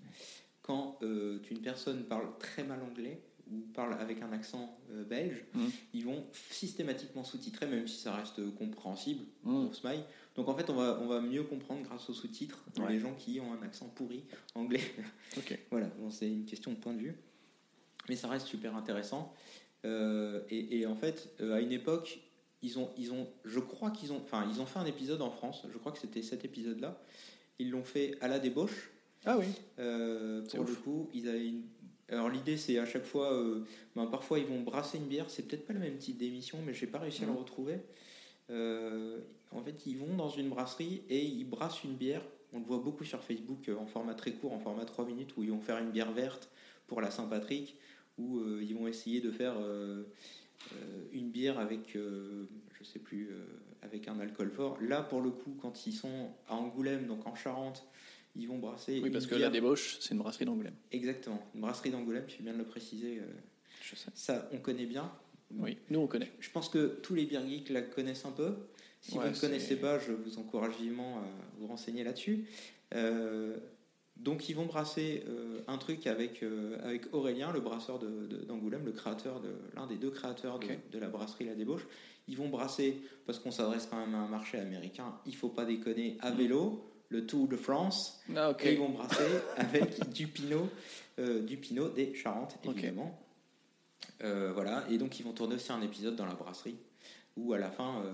quand euh, une personne parle très mal anglais ou parle avec un accent euh, belge, Mhm. ils vont systématiquement sous-titrer, même si ça reste compréhensible Mhm. pour Smile. Donc en fait, on va, on va mieux comprendre grâce aux sous-titres Ouais. les gens qui ont un accent pourri anglais. Ok. Voilà, bon, c'est une question de point de vue. Mais ça reste super intéressant. Euh, et, et en fait, euh, à une époque, ils ont, ils ont, je crois qu'ils ont, enfin, ils ont fait un épisode en France. Je crois que c'était cet épisode-là. Ils l'ont fait à la débauche. Ah oui. Euh, pour le ouf. coup, ils avaient une Alors l'idée c'est à chaque fois, ben, parfois ils vont brasser une bière, c'est peut-être pas le même type d'émission, mais j'ai pas réussi à le retrouver. Euh, en fait, ils vont dans une brasserie et ils brassent une bière. On le voit beaucoup sur Facebook euh, en format très court, en format 3 minutes, où ils vont faire une bière verte pour la Saint-Patrick, où euh, ils vont essayer de faire euh, une bière avec, je sais plus, avec un alcool fort. Là, pour le coup, quand ils sont à Angoulême, donc en Charente, ils vont brasser. Oui, parce une que bière- la débauche, c'est une brasserie d'Angoulême. Exactement, une brasserie d'Angoulême, tu viens de le préciser. Je sais. ça, on connaît bien. Oui, nous on connaît. Je pense que tous les beer geeks la connaissent un peu. Si Ouais, vous ne connaissez pas, je vous encourage vivement à vous renseigner là-dessus. Euh, donc, ils vont brasser euh, un truc avec, euh, avec Aurélien, le brasseur de- de- d'Angoulême, le créateur de l'un des deux créateurs de, de la brasserie La Débauche. Ils vont brasser, parce qu'on s'adresse quand même à un marché américain, il faut pas déconner, à vélo, le Tour de France. Ah. Et ils vont brasser avec du pinot, du pinot des Charentes, évidemment. Voilà, et donc ils vont tourner aussi un épisode dans la brasserie où à la fin, euh,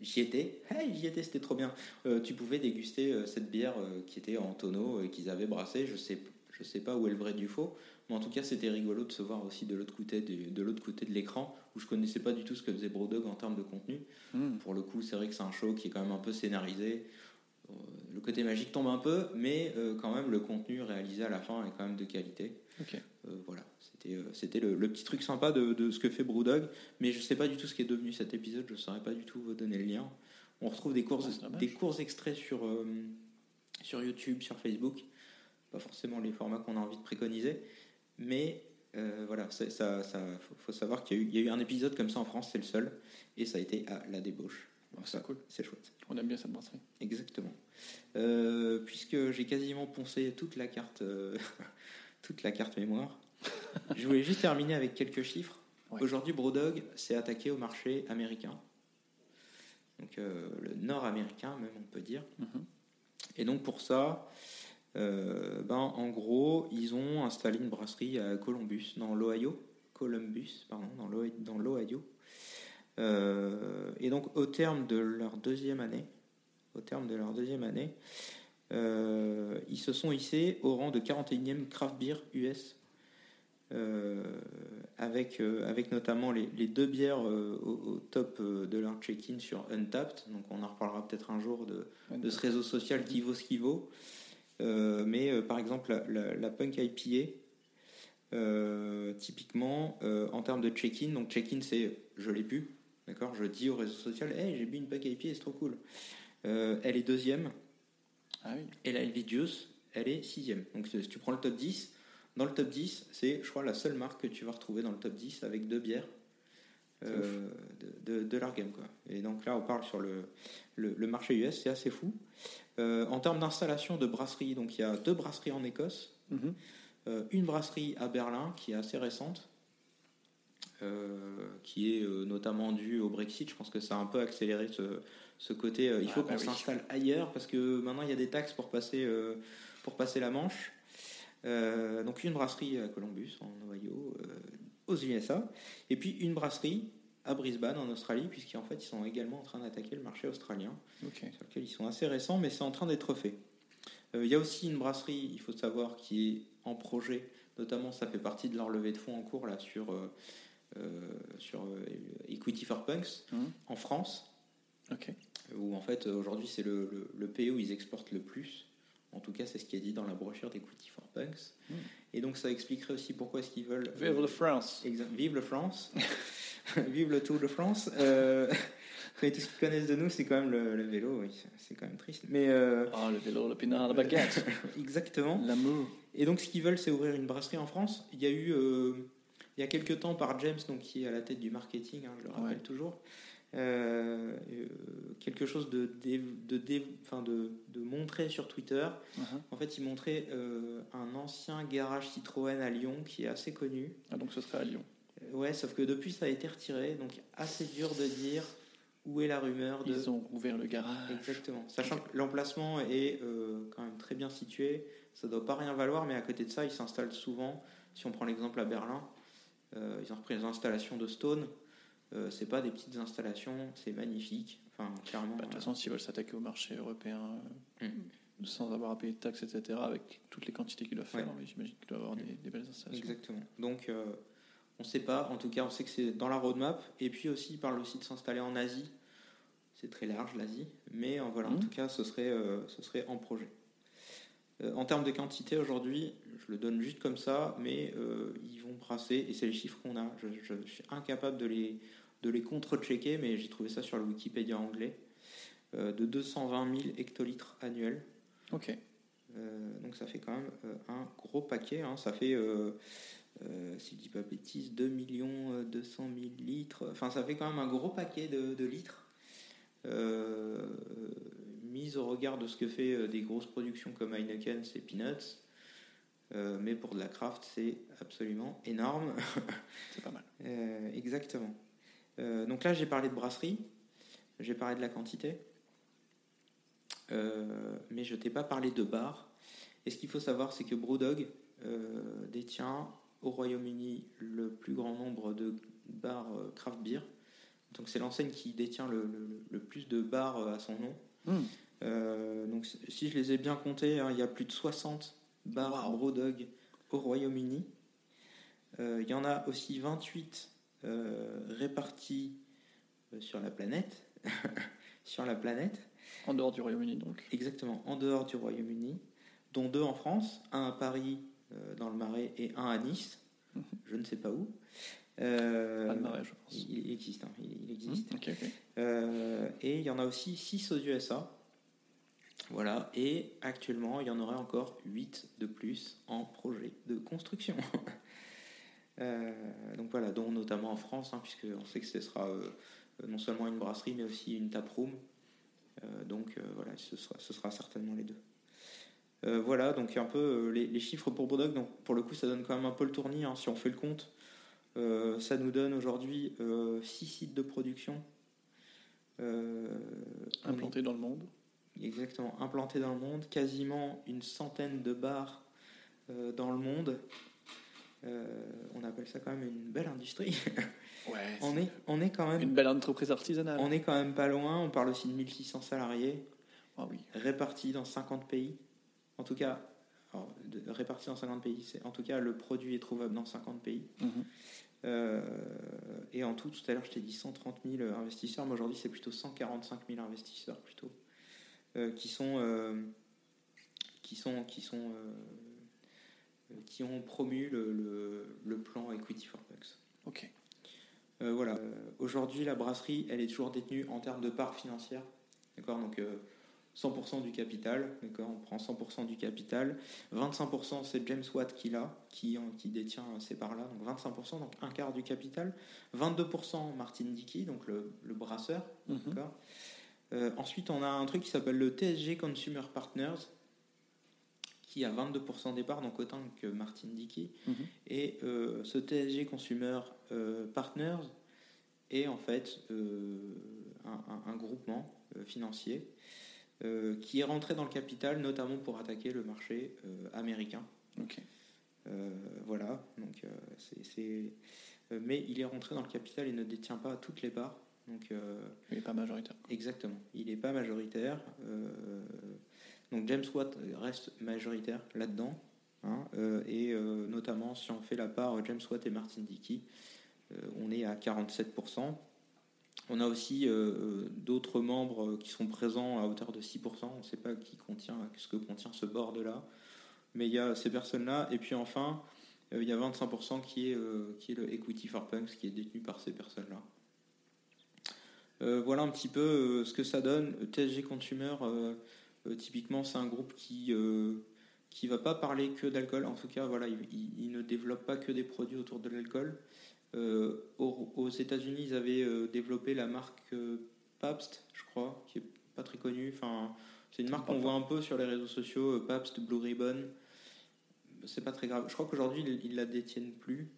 j'y étais. Hey, j'y étais, c'était trop bien. Euh, tu pouvais déguster euh, cette bière euh, qui était en tonneau et qu'ils avaient brassée. Je sais, je sais pas où est le vrai du faux, mais en tout cas, c'était rigolo de se voir aussi de l'autre côté, de l'autre côté de l'écran où je connaissais pas du tout ce que faisait Brodog en termes de contenu. Hmm. Pour le coup, c'est vrai que c'est un show qui est quand même un peu scénarisé. Euh, Le côté magique tombe un peu, mais euh, quand même le contenu réalisé à la fin est quand même de qualité. Euh, voilà, c'était euh, c'était le, le petit truc sympa de, de ce que fait Brewdog, mais je sais pas du tout ce qui est devenu cet épisode, je saurais pas du tout vous donner le lien. On retrouve des courses, dommage. des courts extraits sur, euh, sur YouTube, sur Facebook, pas forcément les formats qu'on a envie de préconiser, mais euh, voilà, ça, ça faut, faut savoir qu'il y, a eu- il y a eu un épisode comme ça en France, c'est le seul, et ça a été à la débauche. Donc c'est cool. C'est chouette. On aime bien cette brasserie. Exactement. Euh, puisque j'ai quasiment poncé toute la carte, toute la carte mémoire, je voulais juste terminer avec quelques chiffres. Ouais. Aujourd'hui, Brodog s'est attaqué au marché américain, donc euh, le nord-américain même on peut dire. Mhm. Et donc pour ça, euh, ben en gros, ils ont installé une brasserie à Columbus, dans l'Ohio, Columbus, pardon, dans l'Ohio-. Euh, et donc au terme de leur deuxième année, au terme de leur deuxième année, ils se sont hissés au rang de 41e craft beer US, avec, euh, avec notamment les, les deux bières euh, au, au top euh, de leur check-in sur Untapped. Donc on en reparlera peut-être un jour de, de ce réseau social qui vaut ce qui vaut. Euh, mais euh, par exemple, la, la- la Punk IPA, euh, typiquement, euh, en termes de check-in, donc check-in c'est je l'ai bu, d'accord Je dis au réseau social, hey, j'ai bu une Punk IPA, c'est trop cool. Euh, elle est deuxième, Ah oui. et la LV Juice, elle est sixième. Donc si tu prends le top 10, dans le top 10, c'est, je crois, la seule marque que tu vas retrouver dans le top 10 avec deux bières euh, de, de, de leur gamme. Quoi. Et donc là, on parle sur le, le, le marché US, c'est assez fou. Euh, en termes d'installation de brasserie, donc il y a deux brasseries en Écosse, Mhm. euh, une brasserie à Berlin qui est assez récente, qui est notamment due au Brexit. Je pense que ça a un peu accéléré ce, ce côté. il Ah faut bah qu'on oui. s'installe ailleurs parce que maintenant il y a des taxes pour passer, pour passer la Manche. Euh, donc une brasserie à Columbus en Ohio, euh, aux USA, et puis une brasserie à Brisbane en Australie, puisqu'en fait ils sont également en train d'attaquer le marché australien sur lequel ils sont assez récents, mais c'est en train d'être fait. Euh, Il y a aussi une brasserie, il faut savoir, qui est en projet, notamment ça fait partie de leur levée de fonds en cours là, sur, euh, sur Equity for Punks Mhm. en France, où en fait aujourd'hui c'est le, le, le pays où ils exportent le plus. En tout cas, c'est ce qui est dit dans la brochure d'Equity for Punks. Mhm. Et donc ça expliquerait aussi pourquoi est-ce qu'ils veulent... Vive le France. Vive le France, vive le Tour de France. Euh, mais tout ce qu'ils connaissent de nous, c'est quand même le, le vélo. Oui, c'est quand même triste. Mais euh, Ah, le vélo, le pinard, la baguette. exactement. L'amour. Et donc, ce qu'ils veulent, c'est ouvrir une brasserie en France. Il y a eu, euh, il y a quelques temps, par James, donc qui est à la tête du marketing, hein, je le rappelle Ouais. toujours, euh, euh, quelque chose de, de, enfin, de, de montrer sur Twitter. Mhm. En fait, il montrait euh, un ancien garage Citroën à Lyon qui est assez connu. Ah, donc ce serait à Lyon. Ouais, sauf que depuis, ça a été retiré. Donc, assez dur de dire où est la rumeur de. Ils ont ouvert le garage. Exactement. Sachant que l'emplacement est euh, quand même très bien situé, ça doit pas rien valoir, mais à côté de ça, ils s'installent souvent. Si on prend l'exemple à Berlin, ils ont repris les installations de Stone. Euh, c'est pas des petites installations, c'est magnifique. Enfin, clairement. Bah, De toute façon, s'ils veulent s'attaquer au marché européen, euh, Mm. sans avoir à payer de taxes, etc., avec toutes les quantités qu'ils doivent faire. Ouais. J'imagine qu'il doit avoir des, des belles installations. Exactement. Donc, euh, on ne sait pas. En tout cas, on sait que c'est dans la roadmap. Et puis aussi, il parle aussi de s'installer en Asie. C'est très large, l'Asie. Mais euh, voilà, en Mhm. tout cas, ce serait, euh, ce serait en projet. Euh, en termes de quantité, aujourd'hui, je le donne juste comme ça, mais euh, ils vont brasser, et c'est les chiffres qu'on a. Je, je- je suis incapable de les, de les contre-checker, mais j'ai trouvé ça sur le Wikipédia anglais. Euh, de 220 000 hectolitres annuels. Ok. Euh, donc ça fait quand même euh, un gros paquet. hein. Ça fait, si je dis pas de bêtises, 2 millions 200 000 litres. Enfin, ça fait quand même un gros paquet de, de litres. Mise au regard de ce que fait des grosses productions comme Heineken, c'est peanuts. Euh, mais pour de la craft, c'est absolument énorme. C'est pas mal. Euh, exactement. Euh, donc là, j'ai parlé de brasserie, j'ai parlé de la quantité, Euh, mais je t'ai pas parlé de bar. Et ce qu'il faut savoir, c'est que Brewdog euh, détient au Royaume-Uni le plus grand nombre de bars craft beer. Donc c'est l'enseigne qui détient le, le- le plus de bars à son nom. Hmm. Donc si je les ai bien comptés, hein, il y a plus de 60 bars Wow. Brewdog au Royaume-Uni. Il y en a aussi 28 euh, répartis euh, sur la planète. sur la planète, En dehors du Royaume-Uni, donc. exactement en dehors du Royaume-Uni, dont deux en France, un à Paris euh, dans le Marais et un à Nice, Mhm. je ne sais pas où. Euh, Pas de marais, je pense. il, il existe, hein, il, il existe. Ok. Euh, et il y en a aussi 6 aux USA. Voilà, et actuellement, il y en aurait encore 8 de plus en projet de construction. Euh, donc voilà, dont notamment en France, hein, puisque on sait que ce sera euh, non seulement une brasserie, mais aussi une taproom. Euh, donc voilà, ce sera, ce sera certainement les deux. Euh, voilà, donc un peu euh, les, les chiffres pour Brewdog. Donc pour le coup, ça donne quand même un peu le tournis. hein, si on fait le compte, Euh, ça nous donne aujourd'hui 6 sites de production. Euh, on est- Implanté dans le monde. Exactement, implanté dans le monde, quasiment une centaine de bars dans le monde. Euh, on appelle ça quand même une belle industrie. Ouais. on, est, on, est quand même, Une belle entreprise artisanale. on est quand même pas loin, on parle aussi de 1600 salariés Ah oui. répartis dans 50 pays. En tout cas, alors, de- répartis dans 50 pays, en tout cas le produit est trouvable dans 50 pays. Mhm. Euh, et en tout, tout à l'heure, je t'ai dit 130 000 investisseurs, mais aujourd'hui, c'est plutôt 145 000 investisseurs plutôt, euh, qui sont, euh, qui sont, qui sont, qui ont promu le, le- le plan Equity for Bucks. Ok. Euh, voilà. Euh, aujourd'hui, la brasserie, elle est toujours détenue en termes de part financière. D'accord? Donc, euh, 100% du capital. D'accord? On prend 100% du capital. 25%, c'est James Watt qui l'a, qui, qui détient ces parts-là. Donc, 25%, donc un quart du capital. 22%, Martin Dickey, donc le, le brasseur. Mhm. D'accord? Euh, ensuite, on a un truc qui s'appelle le TSG Consumer Partners, qui a 22% des parts, donc autant que Martin Dickey. Mhm. Et euh, ce TSG Consumer euh, Partners est en fait euh, un, un- un groupement financier qui est rentré dans le capital, notamment pour attaquer le marché américain. Ok. Euh, voilà, donc c'est- mais il est rentré dans le capital et ne détient pas toutes les parts. Donc, Il n'est pas majoritaire. Exactement. Il n'est pas majoritaire. Euh, donc James Watt reste majoritaire là-dedans. hein, euh, et euh, notamment, si on fait la part James Watt et Martin Dickey, euh, on est à 47%. On a aussi euh, euh, d'autres membres qui sont présents à hauteur de 6%. On ne sait pas qui contient, ce que contient ce board-là. Mais il y a ces personnes-là. Et puis enfin, euh, il y a 25% qui est, euh, le Equity for Punks, qui est détenu par ces personnes-là. Euh, voilà un petit peu euh, ce que ça donne. TSG Consumer, euh, euh, typiquement, c'est un groupe qui euh, qui va pas parler que d'alcool. En tout cas, voilà, il, ne développe pas que des produits autour de l'alcool. Euh, aux États-Unis, ils avaient euh, développé la marque euh, Pabst, je crois, qui est pas très connue. Enfin, c'est une marque qu'on voit un peu sur les réseaux sociaux, euh, Pabst Blue Ribbon. C'est pas très grave. Je crois qu'aujourd'hui, ils, ils la détiennent plus.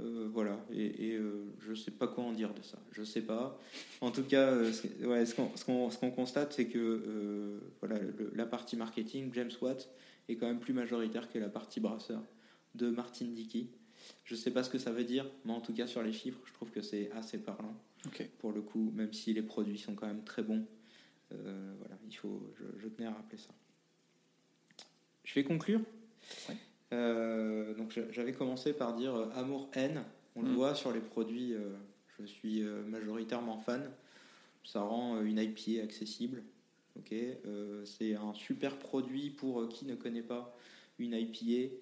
Euh, voilà, et, et, euh, je sais pas quoi en dire de ça. Je sais pas. En tout cas, euh, ce, ouais, ce qu'on ce constate, c'est que voilà, le- la partie marketing, James Watt, est quand même plus majoritaire que la partie brasseur de Martin Dickey. Je sais pas ce que ça veut dire, mais en tout cas, sur les chiffres, je trouve que c'est assez parlant pour le coup, même si les produits sont quand même très bons. Voilà, il faut, je, je tenais à rappeler ça. Je vais conclure. Ouais. Euh, donc j'a- j'avais commencé par dire euh, amour-haine. On le Mm. voit sur les produits. euh, je suis majoritairement fan. Ça rend une IPA accessible. Ok, c'est un super produit pour qui ne connaît pas une IPA.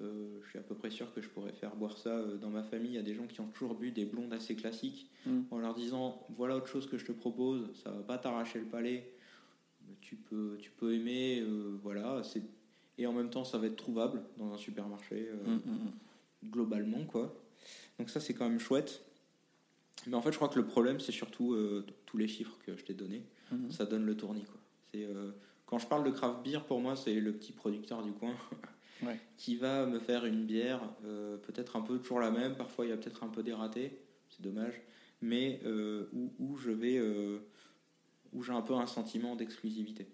Je suis à peu près sûr que je pourrais faire boire ça dans ma famille. Il y a des gens qui ont toujours bu des blondes assez classiques Mm. en leur disant voilà autre chose que je te propose, ça va pas t'arracher le palais, tu peux, tu peux aimer, voilà. c'est Et en même temps, ça va être trouvable dans un supermarché euh, Mm, mm, mm. globalement, quoi. Donc ça, c'est quand même chouette. Mais en fait, je crois que le problème, c'est surtout euh, tous les chiffres que je t'ai donnés. Mhm. Ça donne le tournis, quoi. C'est euh, quand je parle de craft beer, pour moi, c'est le petit producteur du coin Ouais. qui va me faire une bière, peut-être un peu toujours la même. Parfois, il y a peut-être un peu des ratés, c'est dommage. Mais où, où je vais, où j'ai un peu un sentiment d'exclusivité,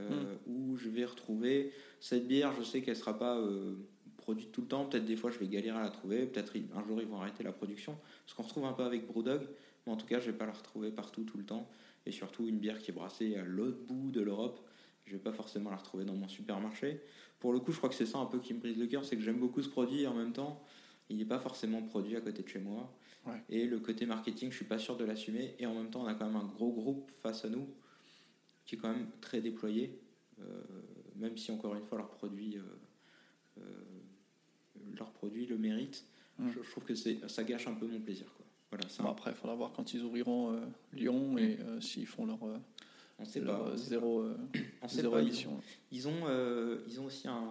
Euh, où je vais retrouver cette bière. Je sais qu'elle sera pas euh, produite tout le temps. Peut-être des fois, je vais galérer à la trouver. Peut-être un jour, ils vont arrêter la production. Ce qu'on retrouve un peu avec Brewdog. Mais en tout cas, je vais pas la retrouver partout tout le temps. Et surtout, une bière qui est brassée à l'autre bout de l'Europe, je vais pas forcément la retrouver dans mon supermarché. Pour le coup, je crois que c'est ça un peu qui me brise le cœur, c'est que j'aime beaucoup ce produit et en même temps, il n'est pas forcément produit à côté de chez moi. Ouais. Et le côté marketing, je suis pas sûr de l'assumer. Et en même temps, on a quand même un gros groupe face à nous qui est quand même très déployé, euh, même si encore une fois leurs produits, euh, euh, leurs produits le méritent. Mm. Je, je trouve que c'est, ça gâche un peu mon plaisir. Quoi. Voilà, Bon, un- après, il faudra voir quand ils ouvriront euh, Lyon et euh, s'ils font leur, euh, on sait leur, pas. on sait zéro. On sait zéro pas, ils- ont, ils ont aussi un.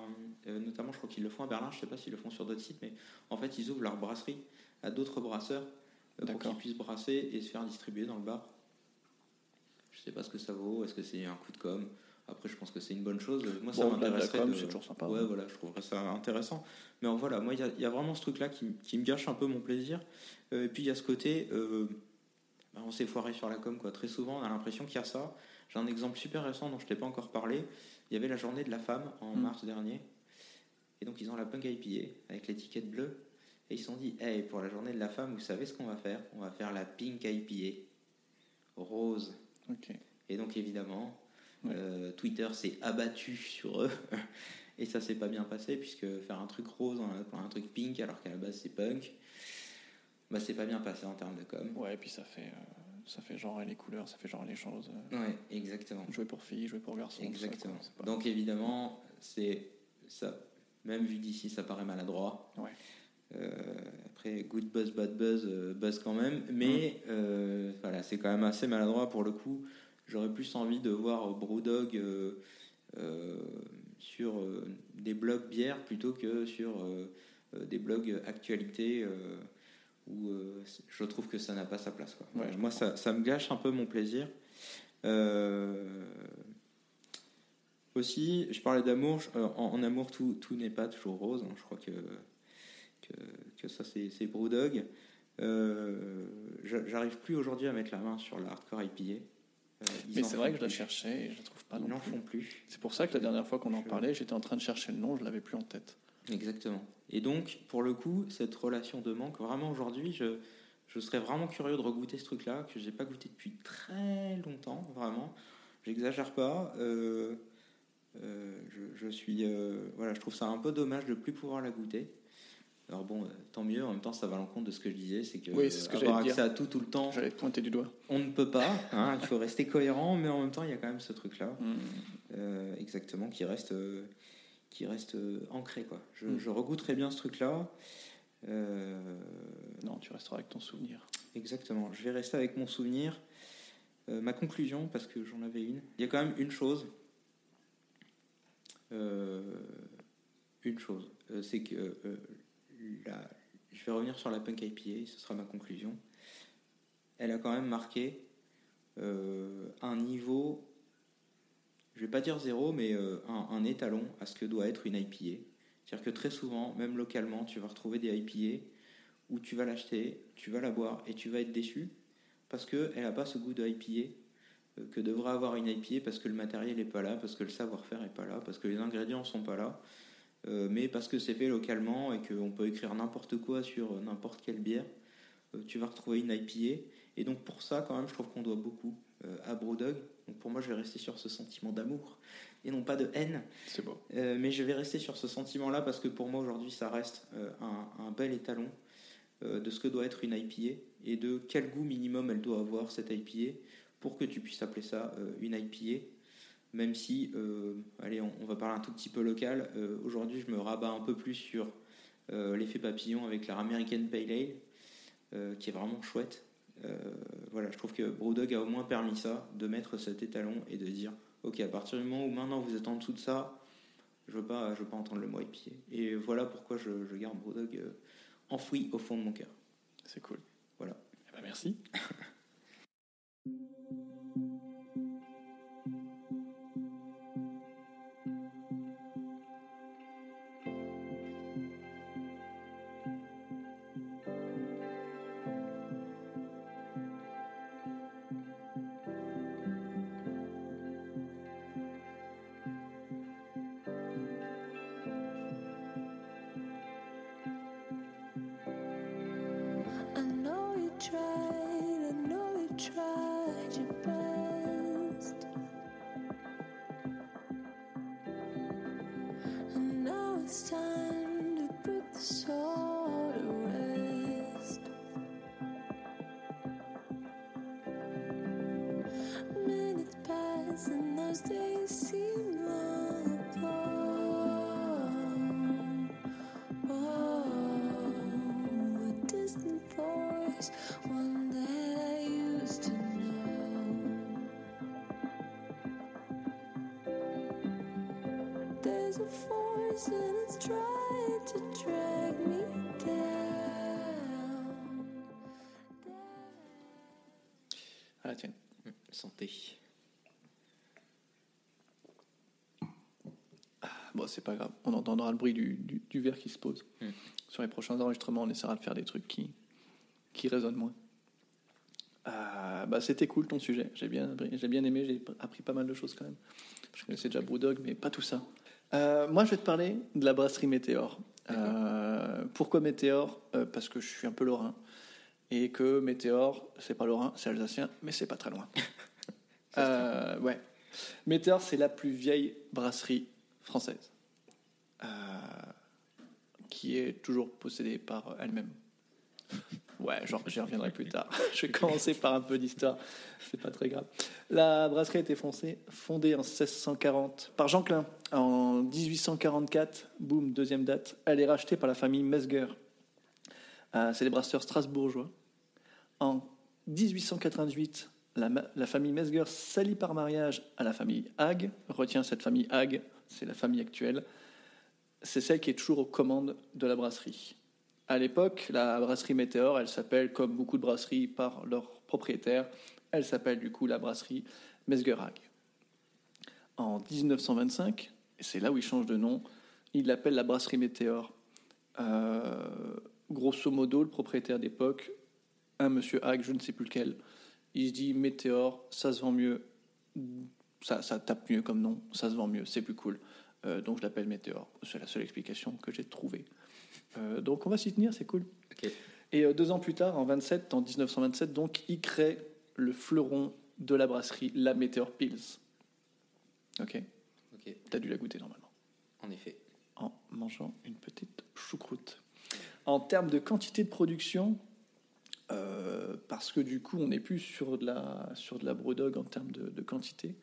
notamment, je crois qu'ils le font à Berlin, je sais pas s'ils le font sur d'autres sites, mais en fait, ils ouvrent leur brasserie à d'autres brasseurs pour qu'ils puissent brasser et se faire distribuer dans le bar. Sais pas ce que ça vaut, est-ce que c'est un coup de com? Après, je pense que c'est une bonne chose. Moi, ça Bon, m'intéresserait. de- c'est toujours sympa. Ouais, hein. voilà, je trouverais ça intéressant. Mais en voilà, moi, il y, a- il y a vraiment ce truc-là qui, qui me gâche un peu mon plaisir. Euh, et puis, il y a ce côté, euh, bah, on s'est foiré sur la com, quoi. Très souvent, on a l'impression qu'il y a ça. J'ai un exemple super récent dont je t'ai pas encore parlé. Il y avait la journée de la femme en Mm. mars dernier. Et donc, ils ont la punk IPA avec l'étiquette bleue. Et ils se sont dit, hey, pour la journée de la femme, vous savez ce qu'on va faire? On va faire la pink IPA. Rose. Ok. Et donc évidemment, Ouais. euh, Twitter s'est abattu sur eux. Et ça s'est pas bien passé, puisque faire un truc rose pour un truc pink, alors qu'à la base c'est punk, bah c'est pas bien passé en termes de com. Ouais, et puis ça fait, euh, ça fait genre les couleurs, ça fait genre les choses. euh, Ouais, exactement. jouer pour filles, jouer pour garçons. ça, Exactement. quoi, c'est pas- Donc évidemment, c'est ça. Même vu d'ici, ça paraît maladroit. Ouais. Euh, après, good buzz, bad buzz, euh, buzz quand même. Mais euh, voilà, c'est quand même assez maladroit pour le coup. J'aurais plus envie de voir Brewdog sur des blogs bières plutôt que sur des blogs actualité où euh, je trouve que ça n'a pas sa place. Quoi. Ouais, je Moi, ça, ça me gâche un peu mon plaisir. Euh, aussi, je parlais d'amour. En, en amour, tout, tout n'est pas toujours rose. hein. Je crois que, que, que ça, c'est Brewdog. Euh, j'a- J'arrive plus aujourd'hui à mettre la main sur la hardcore IPA. Euh, Mais c'est vrai que je la cherchais et je la trouve pas Ils n'en font plus. C'est pour ça que la dernière fois qu'on en parlait, j'étais en train de chercher le nom, je l'avais plus en tête. Exactement. Et donc, pour le coup, cette relation de manque, vraiment aujourd'hui, je, je serais vraiment curieux de regoûter ce truc-là, que j'ai pas goûté depuis très longtemps, vraiment. J'exagère pas. euh, euh, je, je suis, voilà, je trouve ça un peu dommage de plus pouvoir la goûter. Alors bon, euh, tant mieux. En même temps, ça va à l'encontre de ce que je disais, c'est que, Oui, c'est ce que avoir accès à tout tout le temps, J'allais te pointer du doigt. on ne peut pas. hein, il faut rester cohérent, mais en même temps, il y a quand même ce truc-là. Hmm. Euh, exactement, qui reste, euh, qui reste euh, ancré. Quoi. Je, Mm. je regoûterai bien ce truc-là. Non, tu resteras avec ton souvenir. exactement, je vais rester avec mon souvenir. Ma conclusion, parce que j'en avais une. Il y a quand même une chose. Une chose, c'est que je vais revenir sur la punk IPA, ce sera ma conclusion. Elle a quand même marqué euh, un niveau, je vais pas dire zéro, mais euh, un, étalon à ce que doit être une IPA. C'est-à-dire que très souvent, même localement, tu vas retrouver des IPA où tu vas l'acheter, tu vas la boire et tu vas être déçu parce qu'elle n'a pas ce goût de IPA euh, que devrait avoir une IPA parce que le matériel n'est pas là, parce que le savoir-faire n'est pas là, parce que les ingrédients sont pas là, euh, mais parce que c'est fait localement et qu'on peut écrire n'importe quoi sur euh, n'importe quelle bière, euh, tu vas retrouver une IPA. Et donc pour ça, quand même, je trouve qu'on doit beaucoup euh, à Brewdog. Donc pour moi, je vais rester sur ce sentiment d'amour. et non pas de haine. C'est. Euh, mais je vais rester sur ce sentiment-là parce que pour moi aujourd'hui ça reste un, un bel étalon de ce que doit être une IPA et de quel goût minimum elle doit avoir cette IPA pour que tu puisses appeler ça une IPA. Même si, euh, allez, on, on va parler un tout petit peu local. Euh, aujourd'hui, je me rabats un peu plus sur euh, l'effet papillon avec la American Pale Ale, qui est vraiment chouette. Voilà, je trouve que Brewdog a au moins permis ça, de mettre cet étalon et de dire, ok, à partir du moment où maintenant vous êtes en dessous de ça, je veux pas, je veux pas entendre le mot IPA. Et voilà pourquoi je, je garde Brewdog enfoui au fond de mon cœur. C'est cool. Voilà. Eh ben, merci. a force and it's trying to drag me down. À la tienne. Santé. Bon, c'est pas grave. On entendra le bruit du, du, du verre qui se pose. Mm. Sur les prochains enregistrements, on essaiera de faire des trucs qui, qui résonnent moins. Euh, bah, C'était cool ton sujet. J'ai bien, j'ai bien aimé. J'ai appris pas mal de choses quand même. Je connaissais déjà Brewdog, mais pas tout ça. Euh, moi, je vais te parler de la brasserie Météor. Euh, pourquoi Météor? Euh, Parce que je suis un peu lorrain. Et que Météor, c'est pas lorrain, c'est alsacien, mais c'est pas très loin. Ouais. Météor, c'est la plus vieille brasserie française, qui est toujours possédée par elle-même. Ouais, genre, j'y reviendrai plus tard. Je vais commencer par un peu d'histoire, c'est pas très grave. La brasserie a été foncée- fondée en 1640 par Jean Klein. En 1844, boum, deuxième date, elle est rachetée par la famille Mesger. C'est des brasseurs strasbourgeois. En 1888, la, famille Mesger s'allie par mariage à la famille Hague. Retient cette famille Hague, c'est la famille actuelle. C'est celle qui est toujours aux commandes de la brasserie. À l'époque, la brasserie Météor, elle s'appelle, comme beaucoup de brasseries par leurs propriétaires, elle s'appelle du coup la brasserie Mesger Hague. En 1925, et c'est là où il change de nom, il l'appelle la brasserie Météor. Euh, grosso modo, le propriétaire d'époque, un monsieur Hague, je ne sais plus lequel, il se dit Météor, ça se vend mieux, ça, ça tape mieux comme nom, ça se vend mieux, c'est plus cool. Euh, donc je l'appelle Météor. C'est la seule explication que j'ai trouvée. Euh, donc on va s'y tenir, c'est cool. Et deux ans plus tard, en 27, en 1927, donc, il crée le fleuron de la brasserie, la Météor Pils. Ok, Ok. t'as dû la goûter normalement En effet. en mangeant une petite choucroute. En termes de quantité de production, euh, parce que du coup, on n'est plus sur de la, sur de la Brewdog en termes de, de quantité,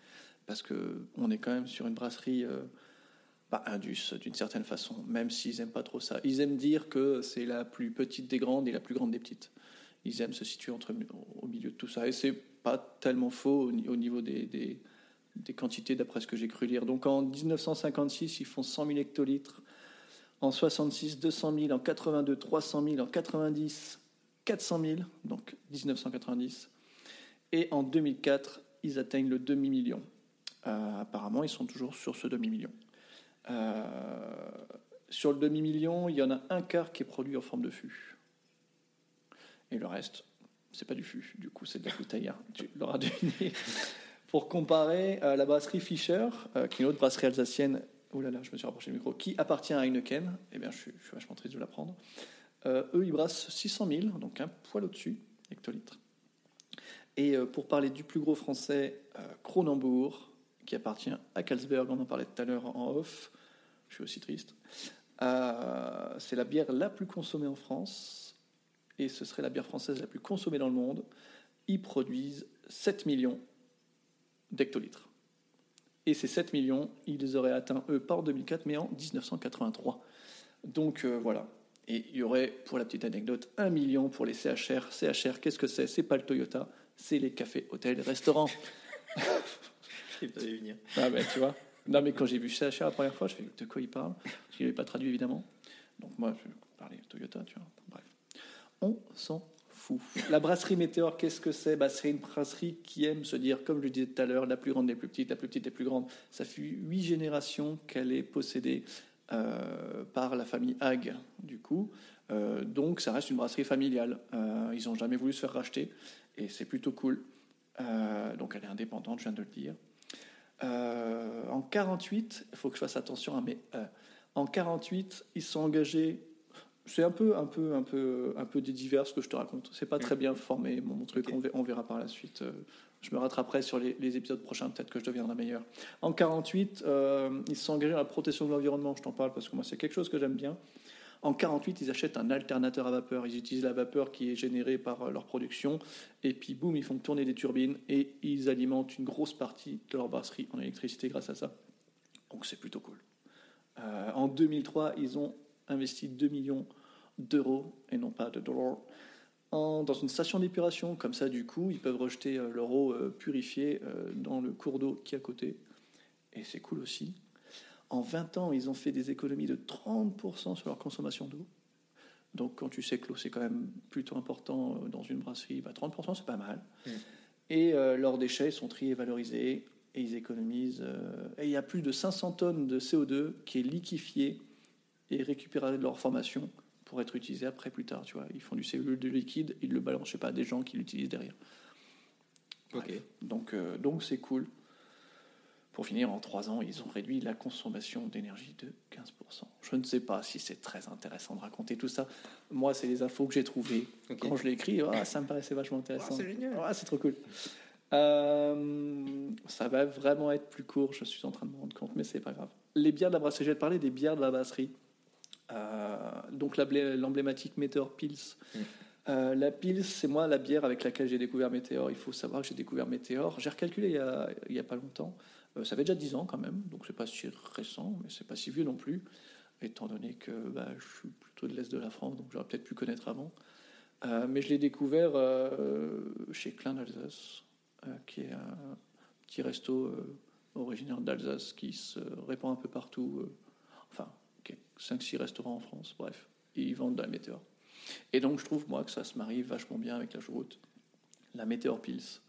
parce qu'on est quand même sur une brasserie euh, bah, Indus d'une certaine façon, même s'ils n'aiment pas trop ça. Ils aiment dire que c'est la plus petite des grandes et la plus grande des petites. Ils aiment se situer entre, au milieu de tout ça. Et c'est pas tellement faux au, ni- au niveau des, des, des quantités, d'après ce que j'ai cru lire. Donc en 1956, ils font 100 000 hectolitres. En 66, 200 000. En 82, 300 000. En 90, 400 000. Donc 1990. Et en 2004, ils atteignent le demi-million. Euh, apparemment, ils sont toujours sur ce demi-million. Euh, sur le demi-million, il y en a un quart qui est produit en forme de fût. Et le reste, c'est pas du fût, du coup, c'est de la bouteille. hein. Tu l'auras deviné. Pour comparer, euh, la brasserie Fischer, euh, qui est une autre brasserie alsacienne, oh là là, je me suis rapproché du micro, qui appartient à Heineken, eh bien, je suis, vachement triste de l'apprendre. Euh, eux, ils brassent 600 000, donc un poil au-dessus, hectolitres. Et pour parler du plus gros français, Cronenbourg, qui appartient à Carlsberg, on en parlait tout à l'heure en off. Je suis aussi triste. C'est la bière la plus consommée en France et ce serait la bière française la plus consommée dans le monde. Ils produisent 7 millions d'hectolitres. Et ces 7 millions, ils auraient atteints, eux, pas en 2004, mais en 1983. Donc euh, voilà. Et il y aurait, pour la petite anecdote, 1 million pour les CHR. CHR, qu'est-ce que c'est? C'est pas le Toyota, c'est les cafés, hôtels, restaurants. Il fallait venir. Ah ben, tu vois. Non, mais quand j'ai vu CHR la première fois, je fais de quoi il parle? Parce qu'il n'avait pas traduit, évidemment. Donc moi, je parlais Toyota, tu vois. Bref. On s'en La brasserie Météor, qu'est-ce que c'est? Bah, C'est une brasserie qui aime se dire, comme je le disais tout à l'heure, la plus grande des plus petites, la plus petite des plus grandes. Ça fait huit générations qu'elle est possédée euh, par la famille Hague, du coup. Euh, donc ça reste une brasserie familiale. Euh, ils n'ont jamais voulu se faire racheter et c'est plutôt cool. Donc elle est indépendante, je viens de le dire. En 48, il faut que je fasse attention à mes En 48, ils sont engagés. C'est un peu, un peu, un peu, un peu des divers ce que je te raconte. C'est pas très bien formé mon, truc. On, verra, par la suite. Euh, Je me rattraperai sur les, les épisodes prochains. Peut-être que je deviendrai meilleur. En 48, euh, ils sont engagés dans la protection de l'environnement. Je t'en parle parce que moi c'est quelque chose que j'aime bien. En 48, ils achètent un alternateur à vapeur. Ils utilisent la vapeur qui est générée par euh, leur production. Et puis, boum, ils font tourner des turbines et ils alimentent une grosse partie de leur brasserie en électricité grâce à ça. Donc, c'est plutôt cool. Euh, en 2003, ils ont investi 2 millions d'euros et non pas de dollars en- dans une station d'épuration. Comme ça, du coup, ils peuvent rejeter euh, leur eau euh, purifiée euh, dans le cours d'eau qui est à côté. Et c'est cool aussi. En 20 ans, ils ont fait des économies de 30% sur leur consommation d'eau. Donc, quand tu sais que l'eau, c'est quand même plutôt important euh, dans une brasserie, bah, 30%, c'est pas mal. Mm. Et euh, leurs déchets sont triés et valorisés. Et ils économisent. et il y a plus de 500 tonnes de CO2 qui est liquéfié et récupéré de leur formation pour être utilisé après plus tard. Tu vois, ils font du CO2 de liquide, ils le balancent, je sais pas, à des gens qui l'utilisent derrière. Ok. Bref. Donc, euh, donc c'est cool. Pour finir, en trois ans, ils ont réduit la consommation d'énergie de 15%. Je ne sais pas si c'est très intéressant de raconter tout ça. Moi, c'est les infos que j'ai trouvées. Quand je l'ai écrit, ah, ça me paraissait vachement intéressant. Ah, c'est génial. Ah, c'est trop cool. Euh, ça va vraiment être plus court, je suis en train de me rendre compte, mais c'est pas grave. Les bières de la brasserie, je vais te parler des bières de la brasserie. Euh, donc l'emblématique Meteor Pils. Mm. Euh, la Pils, c'est moi la bière avec laquelle j'ai découvert Meteor. Il faut savoir que j'ai découvert Meteor. J'ai recalculé il y a, il y a pas longtemps. Euh, ça fait déjà 10 ans quand même, donc c'est pas si récent, mais c'est pas si vieux non plus, étant donné que bah, je suis plutôt de l'Est de la France, donc j'aurais peut-être pu connaître avant. Euh, mais je l'ai découvert chez Klein d'Alsace, qui est un petit resto originaire d'Alsace qui se répand un peu partout. enfin, 5-6 restaurants en France, bref. Et ils vendent de la météore. Et donc, je trouve, moi, que ça se marie vachement bien avec la chouroute. La météore Pils.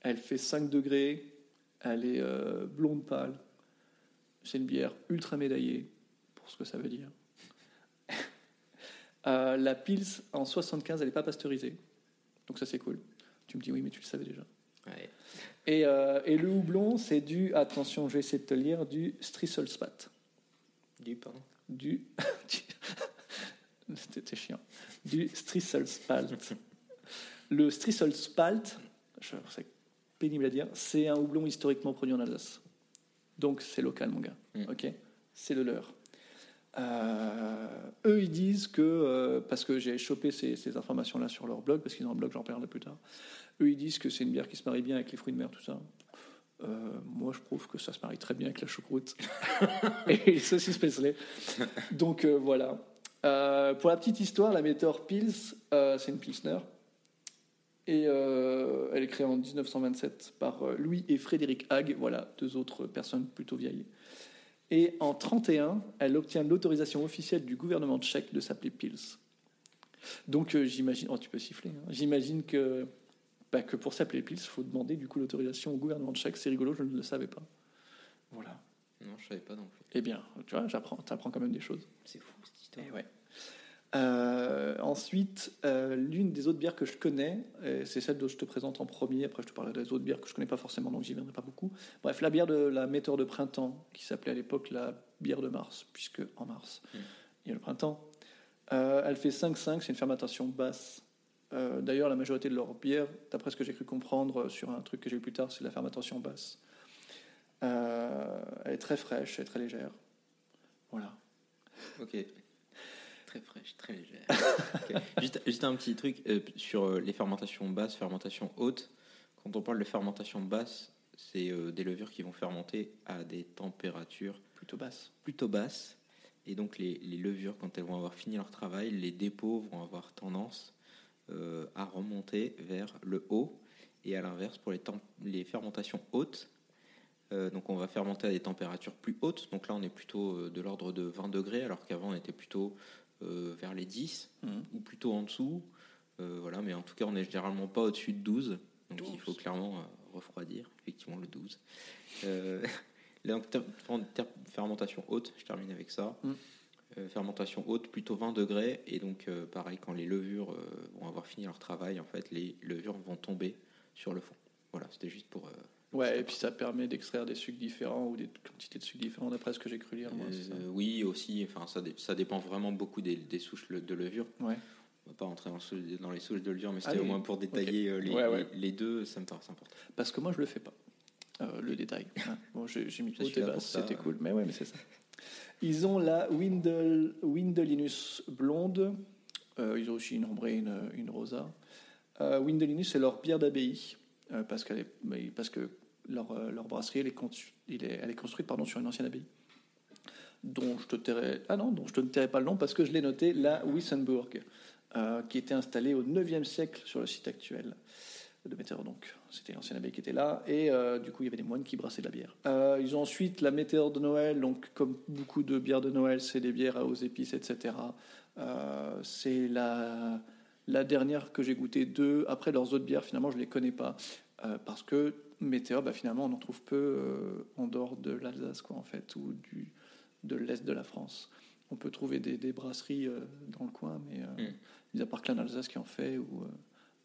Elle fait 5 degrés, elle est euh, blonde pâle. C'est une bière ultra médaillée, pour ce que ça veut dire. Euh, la Pils, en 75, elle n'est pas pasteurisée. Donc ça, c'est cool. Tu me dis, oui, mais tu le savais déjà. Ouais. Et, euh, et le houblon, c'est du, attention, je vais essayer de te lire, du Strisselspat. Du, pardon. Du. du- C'était chiant. Du Strisselspalt. Le Strisselspalt, c'est pénible à dire, c'est un houblon historiquement produit en Alsace. Donc c'est local, mon gars. Mm. Ok? C'est le leur. Euh, eux, ils disent que, euh, parce que j'ai chopé ces, ces informations-là sur leur blog, parce qu'ils ont un blog, j'en parlerai plus tard. Eux, ils disent que c'est une bière qui se marie bien avec les fruits de mer, tout ça. Euh, moi, je trouve que ça se marie très bien avec la choucroute et les saucisses Paisley. Donc euh, voilà. Euh, pour la petite histoire, la Météor Pils, c'est une Pilsner. Et elle est créée en 1927 par Louis et Frédéric Hague, voilà, deux autres personnes plutôt vieilles. Et en 31, elle obtient l'autorisation officielle du gouvernement tchèque de s'appeler Pils. Donc j'imagine, oh tu peux siffler, hein. j'imagine que, bah, que pour s'appeler Pils, il faut demander du coup l'autorisation au gouvernement tchèque. C'est rigolo, je ne le savais pas. Voilà. Non, je savais pas non plus. Eh bien, tu vois, j'apprends, t'apprends quand même des choses. C'est fou cette histoire. Eh ouais. Euh, ensuite, euh, l'une des autres bières que je connais, c'est celle dont je te présente en premier. Après, je te parlerai des autres bières que je connais pas forcément, donc j'y viendrai pas beaucoup. Bref, la bière de la météore de printemps, qui s'appelait à l'époque la bière de mars, puisque en mars, Mm. il y a le printemps. Euh, elle fait 5,5, c'est une fermentation basse. Euh, D'ailleurs, la majorité de leurs bières, d'après ce que j'ai cru comprendre euh, sur un truc que j'ai eu plus tard, c'est de la fermentation basse. Euh, elle est très fraîche, elle est très légère. Voilà. Ok. Très fraîche, très légère. Ok. juste, juste un petit truc euh, sur les fermentations basses, fermentations hautes. Quand on parle de fermentation basse, c'est des levures qui vont fermenter à des températures Plutôt basse. plutôt basses. Et donc les, les levures, quand elles vont avoir fini leur travail, les dépôts vont avoir tendance euh, à remonter vers le haut. Et à l'inverse, pour les, les fermentations hautes, euh, donc on va fermenter à des températures plus hautes. Donc là, on est plutôt euh, de l'ordre de 20 degrés, alors qu'avant, on était plutôt vers les 10 Mhm. ou plutôt en dessous. Voilà, mais en tout cas, on n'est généralement pas au-dessus de 12. Donc il 12. faut clairement refroidir, effectivement, le 12. Euh, fermentation haute, je termine avec ça. Mm. Euh, fermentation haute, plutôt 20 degrés. Et donc, euh, pareil, quand les levures euh, vont avoir fini leur travail, en fait, les levures vont tomber sur le fond. Voilà, c'était juste pour. Ouais, et puis ça permet d'extraire des sucres différents ou des quantités de sucres différents, d'après ce que j'ai cru lire. Moi, euh, oui, aussi, enfin, ça, ça dépend vraiment beaucoup des, des souches de levure. Ouais. On va pas rentrer dans, les souches de levure, mais c'était Allez. au moins pour détailler les, Ouais, ouais. les- les deux, ça me paraît important. Parce que moi, je le fais pas. Euh, le détail. hein. Bon, j'ai mis haute et basse, c'était cool. Mais ouais, mais c'est ça. Ils ont la Windel, Windelinus blonde. Euh, ils ont aussi une ambrée, une, une rosa. Euh, Windelinus, c'est leur bière d'abbaye. euh, parce, est, parce que leur, brasserie, elle est, construite pardon, sur une ancienne abbaye. Dont je te ah non, dont je te ne tairai pas le nom parce que je l'ai noté, la Wissenburg, qui était installée au 9e siècle sur le site actuel de Météor. Donc, c'était l'ancienne abbaye qui était là. Et euh, du coup, il y avait des moines qui brassaient de la bière. Euh, ils ont ensuite la Météor de Noël. Donc, comme beaucoup de bières de Noël, c'est des bières aux épices, etc. Euh, c'est la, la dernière que j'ai goûtée d'eux. Après, leurs autres bières, finalement, je ne les connais pas. Parce que Météor, bah, finalement, on en trouve peu en dehors de l'Alsace, quoi, en fait, ou du, de l'Est de la France. On peut trouver des, des brasseries dans le coin, mais Mm. mis à part Clan Alsace qui en fait, ou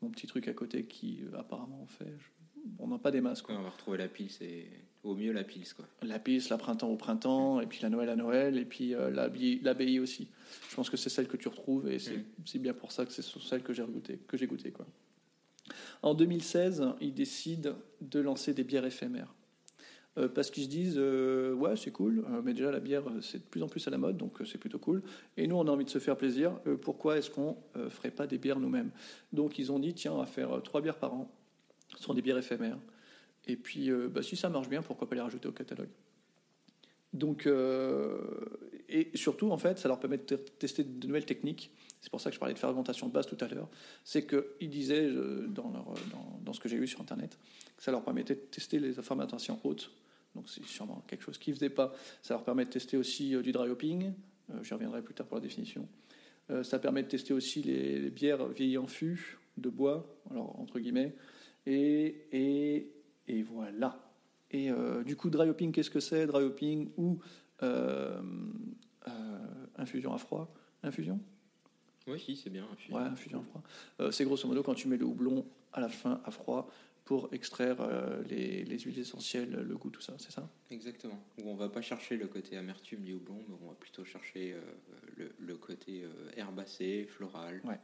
mon petit truc à côté qui euh, apparemment en fait. je- on n'a pas des masses. Quoi. Ouais, on va retrouver la pile, c'est au mieux la pile, quoi. La pisse, la printemps au printemps, et puis la Noël à Noël, et puis euh, l'abbaye aussi. Je pense que c'est celle que tu retrouves, et c'est c'est bien pour ça que c'est celle que j'ai goûté. Que j'ai goûté quoi. En 2016, ils décident de lancer des bières éphémères. Euh, parce qu'ils se disent, euh, ouais, c'est cool, euh, mais déjà la bière, c'est de plus en plus à la mode, donc c'est plutôt cool. Et nous, on a envie de se faire plaisir. pourquoi est-ce qu'on ferait pas des bières nous-mêmes? Donc ils ont dit, tiens, on va faire trois bières par an. Ce sont des bières éphémères. Et puis, bah, si ça marche bien, pourquoi pas les rajouter au catalogue? Donc, et surtout, en fait, ça leur permet de te- tester de nouvelles techniques. C'est pour ça que je parlais de fermentation de base tout à l'heure. C'est qu'ils disaient, euh, dans, leur, dans, ce que j'ai lu sur Internet, que ça leur permettait de tester les fermentations hautes. Donc, c'est sûrement quelque chose qu'ils ne faisaient pas. Ça leur permet de tester aussi euh, du dry hopping. Euh, J'y reviendrai plus tard pour la définition. Euh, ça permet de tester aussi les, bières vieillies en fût, de bois, alors entre guillemets. Et, et, voilà. Et euh, du coup, dry hopping, qu'est-ce que c'est? Dry hopping ou euh, euh, infusion à froid? Infusion? Oui, si, c'est bien. Ouais, infusion à froid. Euh, c'est grosso modo quand tu mets le houblon à la fin à froid pour extraire euh, les, les huiles essentielles, le goût, tout ça, c'est ça? Exactement. Où on va pas chercher le côté amertume du houblon, mais on va plutôt chercher euh, le, le côté euh, herbacé, floral. Ouais.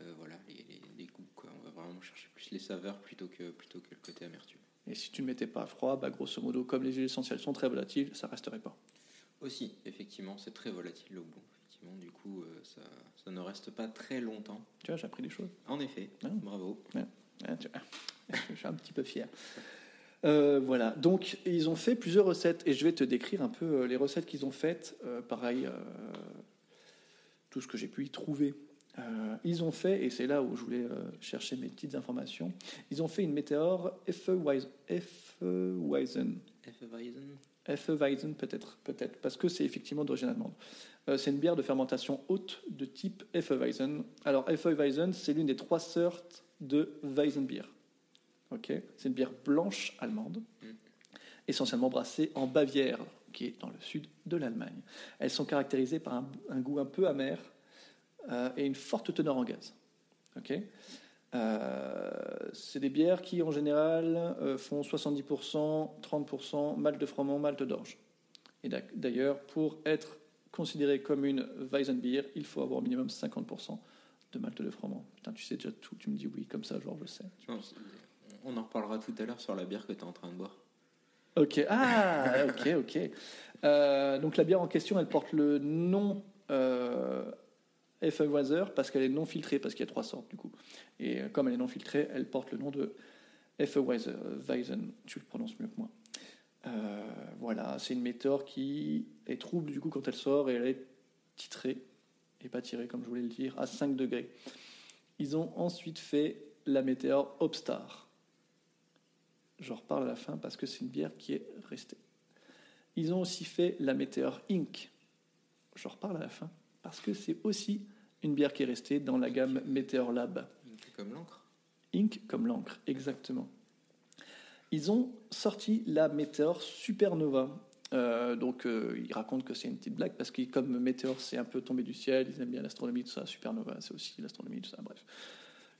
Euh, voilà, les, les- les goûts. Quoi. On va vraiment chercher plus les saveurs plutôt que, plutôt que le côté amertume. Et si tu ne mettais pas à froid, bah, grosso modo, comme les huiles essentielles sont très volatiles, ça resterait pas. Aussi, effectivement, c'est très volatile le houblon. Effectivement, du coup, euh, ça, ça ne reste pas très longtemps. Tu vois, j'ai appris des choses. En effet, Ah. bravo. Ah, tu vois. Je suis un petit peu fier. Euh, voilà, donc ils ont fait plusieurs recettes et je vais te décrire un peu euh, les recettes qu'ils ont faites. Euh, pareil, euh, tout ce que j'ai pu y trouver. Ils ont fait, et c'est là où je voulais chercher mes petites informations, ils ont fait une météore Hefeweizen. Hefeweizen. Hefeweizen peut-être, peut-être, parce que c'est effectivement d'origine allemande. Euh, c'est une bière de fermentation haute de type Hefeweizen. Alors Hefeweizen, c'est l'une des trois sortes de Weizenbier. Ok, c'est une bière blanche allemande, Mm. essentiellement brassée en Bavière, qui est dans le sud de l'Allemagne. Elles sont caractérisées par un, un goût un peu amer euh, et une forte teneur en gaz. Ok, c'est des bières qui, en général, euh, font 70%, 30% malt de froment, malt d'orge. Et d'ailleurs, pour être considéré comme une Weizenbier, il faut avoir au minimum 50% de malt de froment. Putain, tu sais déjà tout, tu me dis oui, comme ça, genre je sais. C'est- On en reparlera tout à l'heure sur la bière que tu es en train de boire. Ok, ah, ok, ok. Euh, donc la bière en question, elle porte le nom euh, Hefeweiser parce qu'elle est non filtrée, parce qu'il y a trois sortes du coup. Et euh, comme elle est non filtrée, elle porte le nom de Hefeweiser, Weizen, tu le prononces mieux que moi. Euh, voilà, c'est une météore qui est trouble du coup quand elle sort et elle est titrée, et pas tirée comme je voulais le dire, à 5 degrés. Ils ont ensuite fait la météore Obstar. J'en reparle à la fin parce que c'est une bière qui est restée. Ils ont aussi fait la météore Inc. J'en reparle à la fin parce que c'est aussi une bière qui est restée dans la gamme Meteor Lab. Comme l'encre. Ink comme l'encre, exactement. Ils ont sorti la Meteor Supernova. Euh, donc, euh, ils racontent que c'est une petite blague parce que, comme Meteor, c'est un peu tombé du ciel, ils aiment bien l'astronomie, tout ça. Supernova, c'est aussi l'astronomie, tout ça. Bref.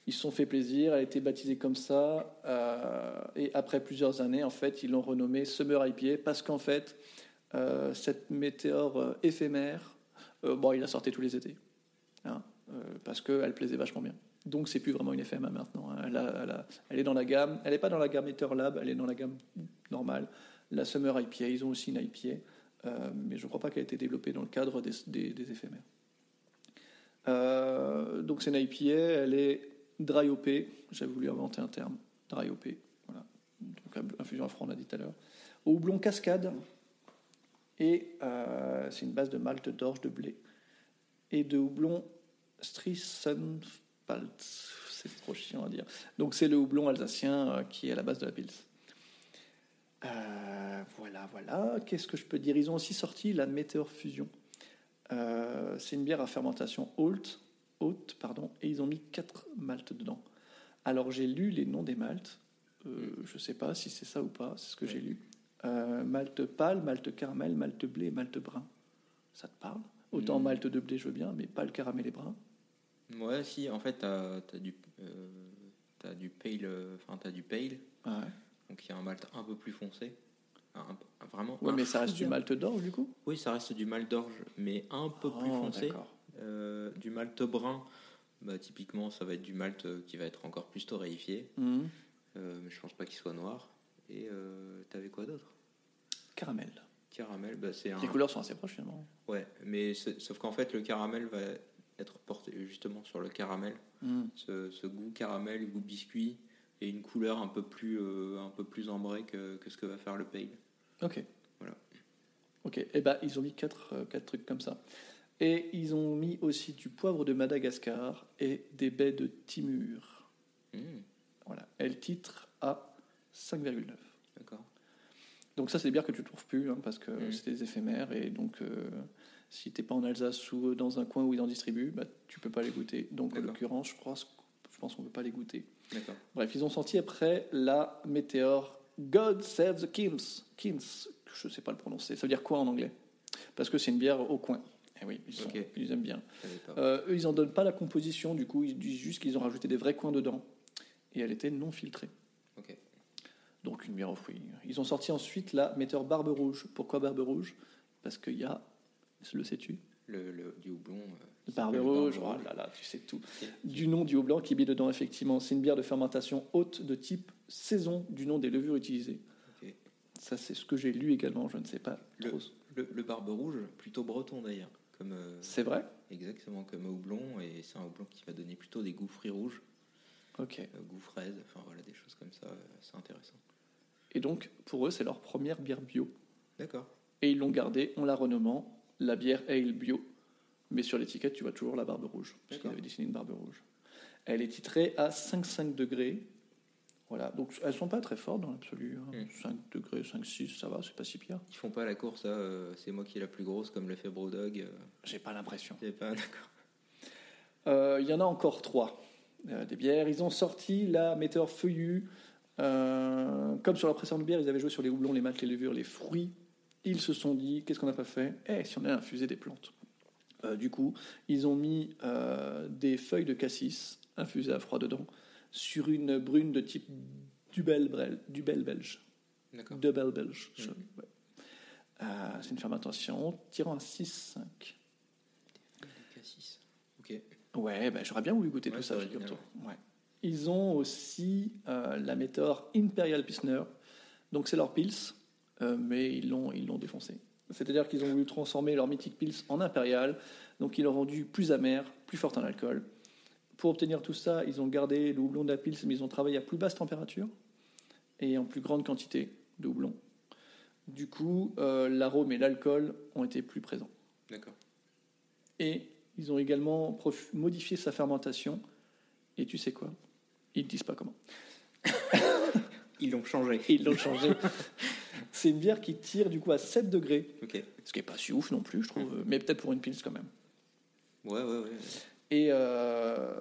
Ils se sont fait plaisir, elle a été baptisée comme ça. euh, et après plusieurs années, en fait, ils l'ont renommée Summer IPA parce qu'en fait, cette météore éphémère, bon, il la sortait tous les étés. Hein, euh, parce qu'elle plaisait vachement bien. Donc, c'est plus vraiment une FMA maintenant. hein. Elle, est dans la gamme, elle n'est pas dans la gamme Meteor Lab, elle est dans la gamme normale. La Summer IPA, ils ont aussi une IPA, euh, mais je ne crois pas qu'elle ait été développée dans le cadre des, éphémères. Euh, donc, c'est une IPA, elle est dry OP, j'avais voulu inventer un terme, dry OP, voilà. Donc, infusion à froid, on a dit tout à l'heure. Au houblon cascade, et euh, c'est une base de malt d'orge de blé et de houblon Strissenspalt. C'est trop chiant à dire. Donc c'est le houblon alsacien euh, qui est à la base de la Pils. Euh, voilà, voilà. Qu'est-ce que je peux dire? Ils ont aussi sorti la Météor Fusion. Euh, c'est une bière à fermentation haute, haute pardon, et ils ont mis quatre maltes dedans. Alors j'ai lu les noms des maltes. Euh, je ne sais pas si c'est ça ou pas, c'est ce que j'ai lu. Malte pâle, malte caramel, malte blé et malte brun. Ça te parle? Autant malte de blé, je veux bien, mais pâle, caramel et brun. Ouais, si, en fait, t'as as du, euh, t'as du pale, enfin, t'as du pale, Ah ouais. donc il y a un malt un peu plus foncé. Un- un- vraiment. Ouais, mais ça reste du malt d'orge du coup? Oui, ça reste du malt d'orge, mais un peu plus Oh, foncé. Euh, du malt brun, bah, typiquement, ça va être du malt qui va être encore plus torréfié. Euh, mais je pense pas qu'il soit noir. Et euh, t'avais quoi d'autre? Caramel. Caramel, bah, c'est un. Les couleurs sont assez proches finalement. Ouais, mais sauf qu'en fait, le caramel va être porté justement sur le caramel. Mhm. Ce, ce goût caramel, goût biscuit, et une couleur un peu plus, euh, un peu plus ambrée que, que ce que va faire le pale. Ok. Voilà. Ok. Et ben ils ont mis quatre, euh, quatre trucs comme ça. Et ils ont mis aussi du poivre de Madagascar et des baies de Timur. Mmh, Voilà. Et le titre à 5,9. D'accord. Donc ça, c'est des bières que tu ne trouves plus, hein, parce que Mm. c'est des éphémères, et donc euh, si tu n'es pas en Alsace ou euh, dans un coin où ils en distribuent, bah, tu peux pas les goûter. Donc en l'occurrence, je pense, je pense qu'on ne peut pas les goûter. Bref, ils ont sorti après la météore God Save the Kings. Kings, je ne sais pas le prononcer. Ça veut dire quoi en anglais? Parce que c'est une bière au coin. Eh oui, ils, sont- ils aiment bien. Euh, eux, ils n'en donnent pas la composition, du coup, ils disent juste qu'ils ont rajouté des vrais coins dedans. Et elle était non filtrée. Ok. Donc une bière aux fruits. Ils ont sorti ensuite la météore Barbe Rouge. Pourquoi Barbe Rouge? Parce qu'il y a, le sais-tu? Le, le- du houblon. euh, Barbe Rouge, oh là là, tu sais tout. Du nom du haut blanc qui est dedans, effectivement. C'est une bière de fermentation haute de type saison du nom des levures utilisées. Ça, c'est ce que j'ai lu également, je ne sais pas Le- trop. Le, le barbe rouge, plutôt breton d'ailleurs. Comme, euh, C'est vrai? exactement comme houblon, et c'est un houblon qui va donner plutôt des goûts fruits rouges, Ok. euh, goût fraise, enfin voilà, des choses comme ça, euh, c'est intéressant. Et donc, pour eux, c'est leur première bière bio. D'accord. Et ils l'ont gardée en la renommant la bière Ale bio. Mais sur l'étiquette, tu vois toujours la barbe rouge. Parce qu'ils avaient dessiné une barbe rouge. Elle est titrée à 5,5 degrés. Voilà. Donc elles sont pas très fortes dans l'absolu. hein. Mm. 5 degrés, 5,6, ça va, c'est pas si pire. Ils font pas la course, à, euh, c'est moi qui est la plus grosse, comme le fait Brodog. euh, J'ai pas l'impression. pas d'accord. Euh, Il y en a encore trois euh, des bières. Ils ont sorti la météore feuillue. Euh, comme sur la précédente bière, ils avaient joué sur les houblons, les maltes, les levures, les fruits. Ils se sont dit, qu'est-ce qu'on n'a pas fait? Eh, si on a infusé des plantes. Euh, du coup, ils ont mis euh, des feuilles de cassis infusées à froid dedans sur une brune de type Dubel, Dubel belge. D'accord. Dubel belge. Mhm. ouais. Euh, C'est une fermentation tirant à 6,5. Cassis. Ok. Ouais, ben, j'aurais bien voulu goûter Ouais, tout ça, figure-toi. Ouais. Ils ont aussi euh, la météore Imperial Pilsner. Donc c'est leur pils, euh, mais ils l'ont ils l'ont défoncé. C'est-à-dire qu'ils ont voulu transformer leur Mythic Pils en impérial, donc ils l'ont rendu plus amer, plus fort en alcool. Pour obtenir tout ça, ils ont gardé le houblon de la Pils, mais ils ont travaillé à plus basse température et en plus grande quantité de houblon. Du coup, euh, l'arôme et l'alcool ont été plus présents. D'accord. Et ils ont également modifié sa fermentation. Et tu sais quoi? Ils ne disent pas comment. Ils l'ont changé. Ils l'ont changé. C'est une bière qui tire du coup à 7 degrés, Ok. ce qui n'est pas si ouf non plus, je trouve, mais peut-être pour une pils quand même. Ouais, ouais, ouais. Et euh,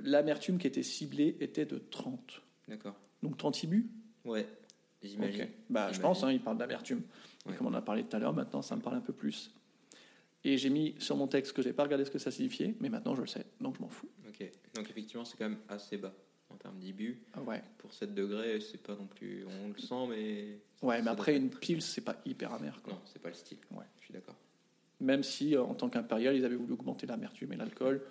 l'amertume qui était ciblée était de 30. D'accord. Donc 30 ibus Ouais. J'imagine. Bah, je pense, hein, il parle d'amertume. Ouais. Comme on en a parlé tout à l'heure, maintenant ça me parle un peu plus. Et j'ai mis sur mon texte que je n'ai pas regardé ce que ça signifiait, mais maintenant je le sais, donc je m'en fous. Ok. Donc effectivement, c'est quand même assez bas en termes d'ibus. Ah ouais. Pour 7 degrés, c'est pas non plus. On le sent, mais. Ouais, mais après une pils, c'est pas hyper amer. Quoi. Non, c'est pas le style. Ouais. Je suis d'accord. Même si, euh, en tant qu'impérial, ils avaient voulu augmenter l'amertume et l'alcool,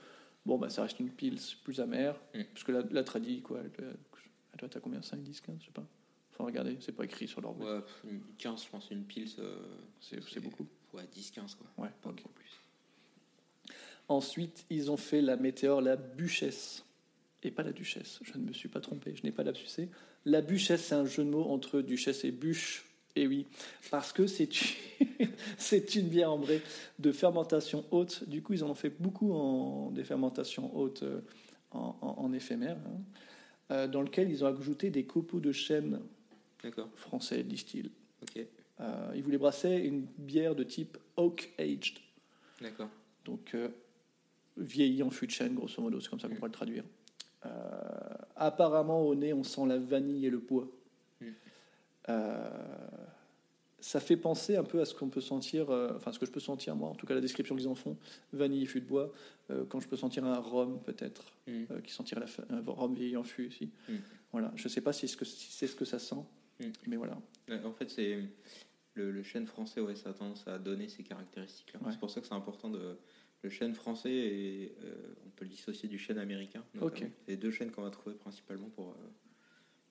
bon, bah, ça reste une pils plus amère, Mm. puisque la, la tradie, quoi, elle, elle doit être à combien 5, 10, 15, je sais pas. Faut regarder, c'est pas écrit sur leur boîte. Ouais, pff, une 15, je pense, une pile, C'est- beaucoup. Ouais, 10-15, quoi. Ouais, Pas beaucoup plus. Ensuite, ils ont fait la météore, la Buchesse. Et pas la Duchesse, je ne me suis pas trompé, je n'ai pas lapsusé. La Buchesse, c'est un jeu de mots entre Duchesse et Bûche. Et oui, parce que c'est une, une bière ambrée de fermentation haute. Du coup, ils en ont fait beaucoup en des fermentations hautes euh, en, en- en éphémère, hein, euh, dans lequel ils ont ajouté des copeaux de chêne français, disent-ils. Euh, ils voulaient brasser une bière de type oak aged. D'accord. Donc, euh, vieilli en fût de chêne, grosso modo, c'est comme ça qu'on Mm. pourrait le traduire. Euh, apparemment, au nez, on sent la vanille et le bois. Mm. Euh, ça fait penser un peu à ce qu'on peut sentir, euh, enfin, ce que je peux sentir, moi, en tout cas, la description qu'ils en font, vanille et fût de bois, euh, quand je peux sentir un rhum, peut-être, Mm. euh, qui sentirait la un rhum vieilli en fût aussi. Mm. Voilà, je sais pas si c'est ce que, si c'est ce que ça sent, Mm. mais voilà. En fait, c'est le, le chêne français, ouais, ça a tendance à donner ces caractéristiques-là. Ouais. C'est pour ça que c'est important de. Le chêne français, et, euh, on peut le dissocier du chêne américain. notamment. Ok. C'est les deux chênes qu'on va trouver principalement pour, euh,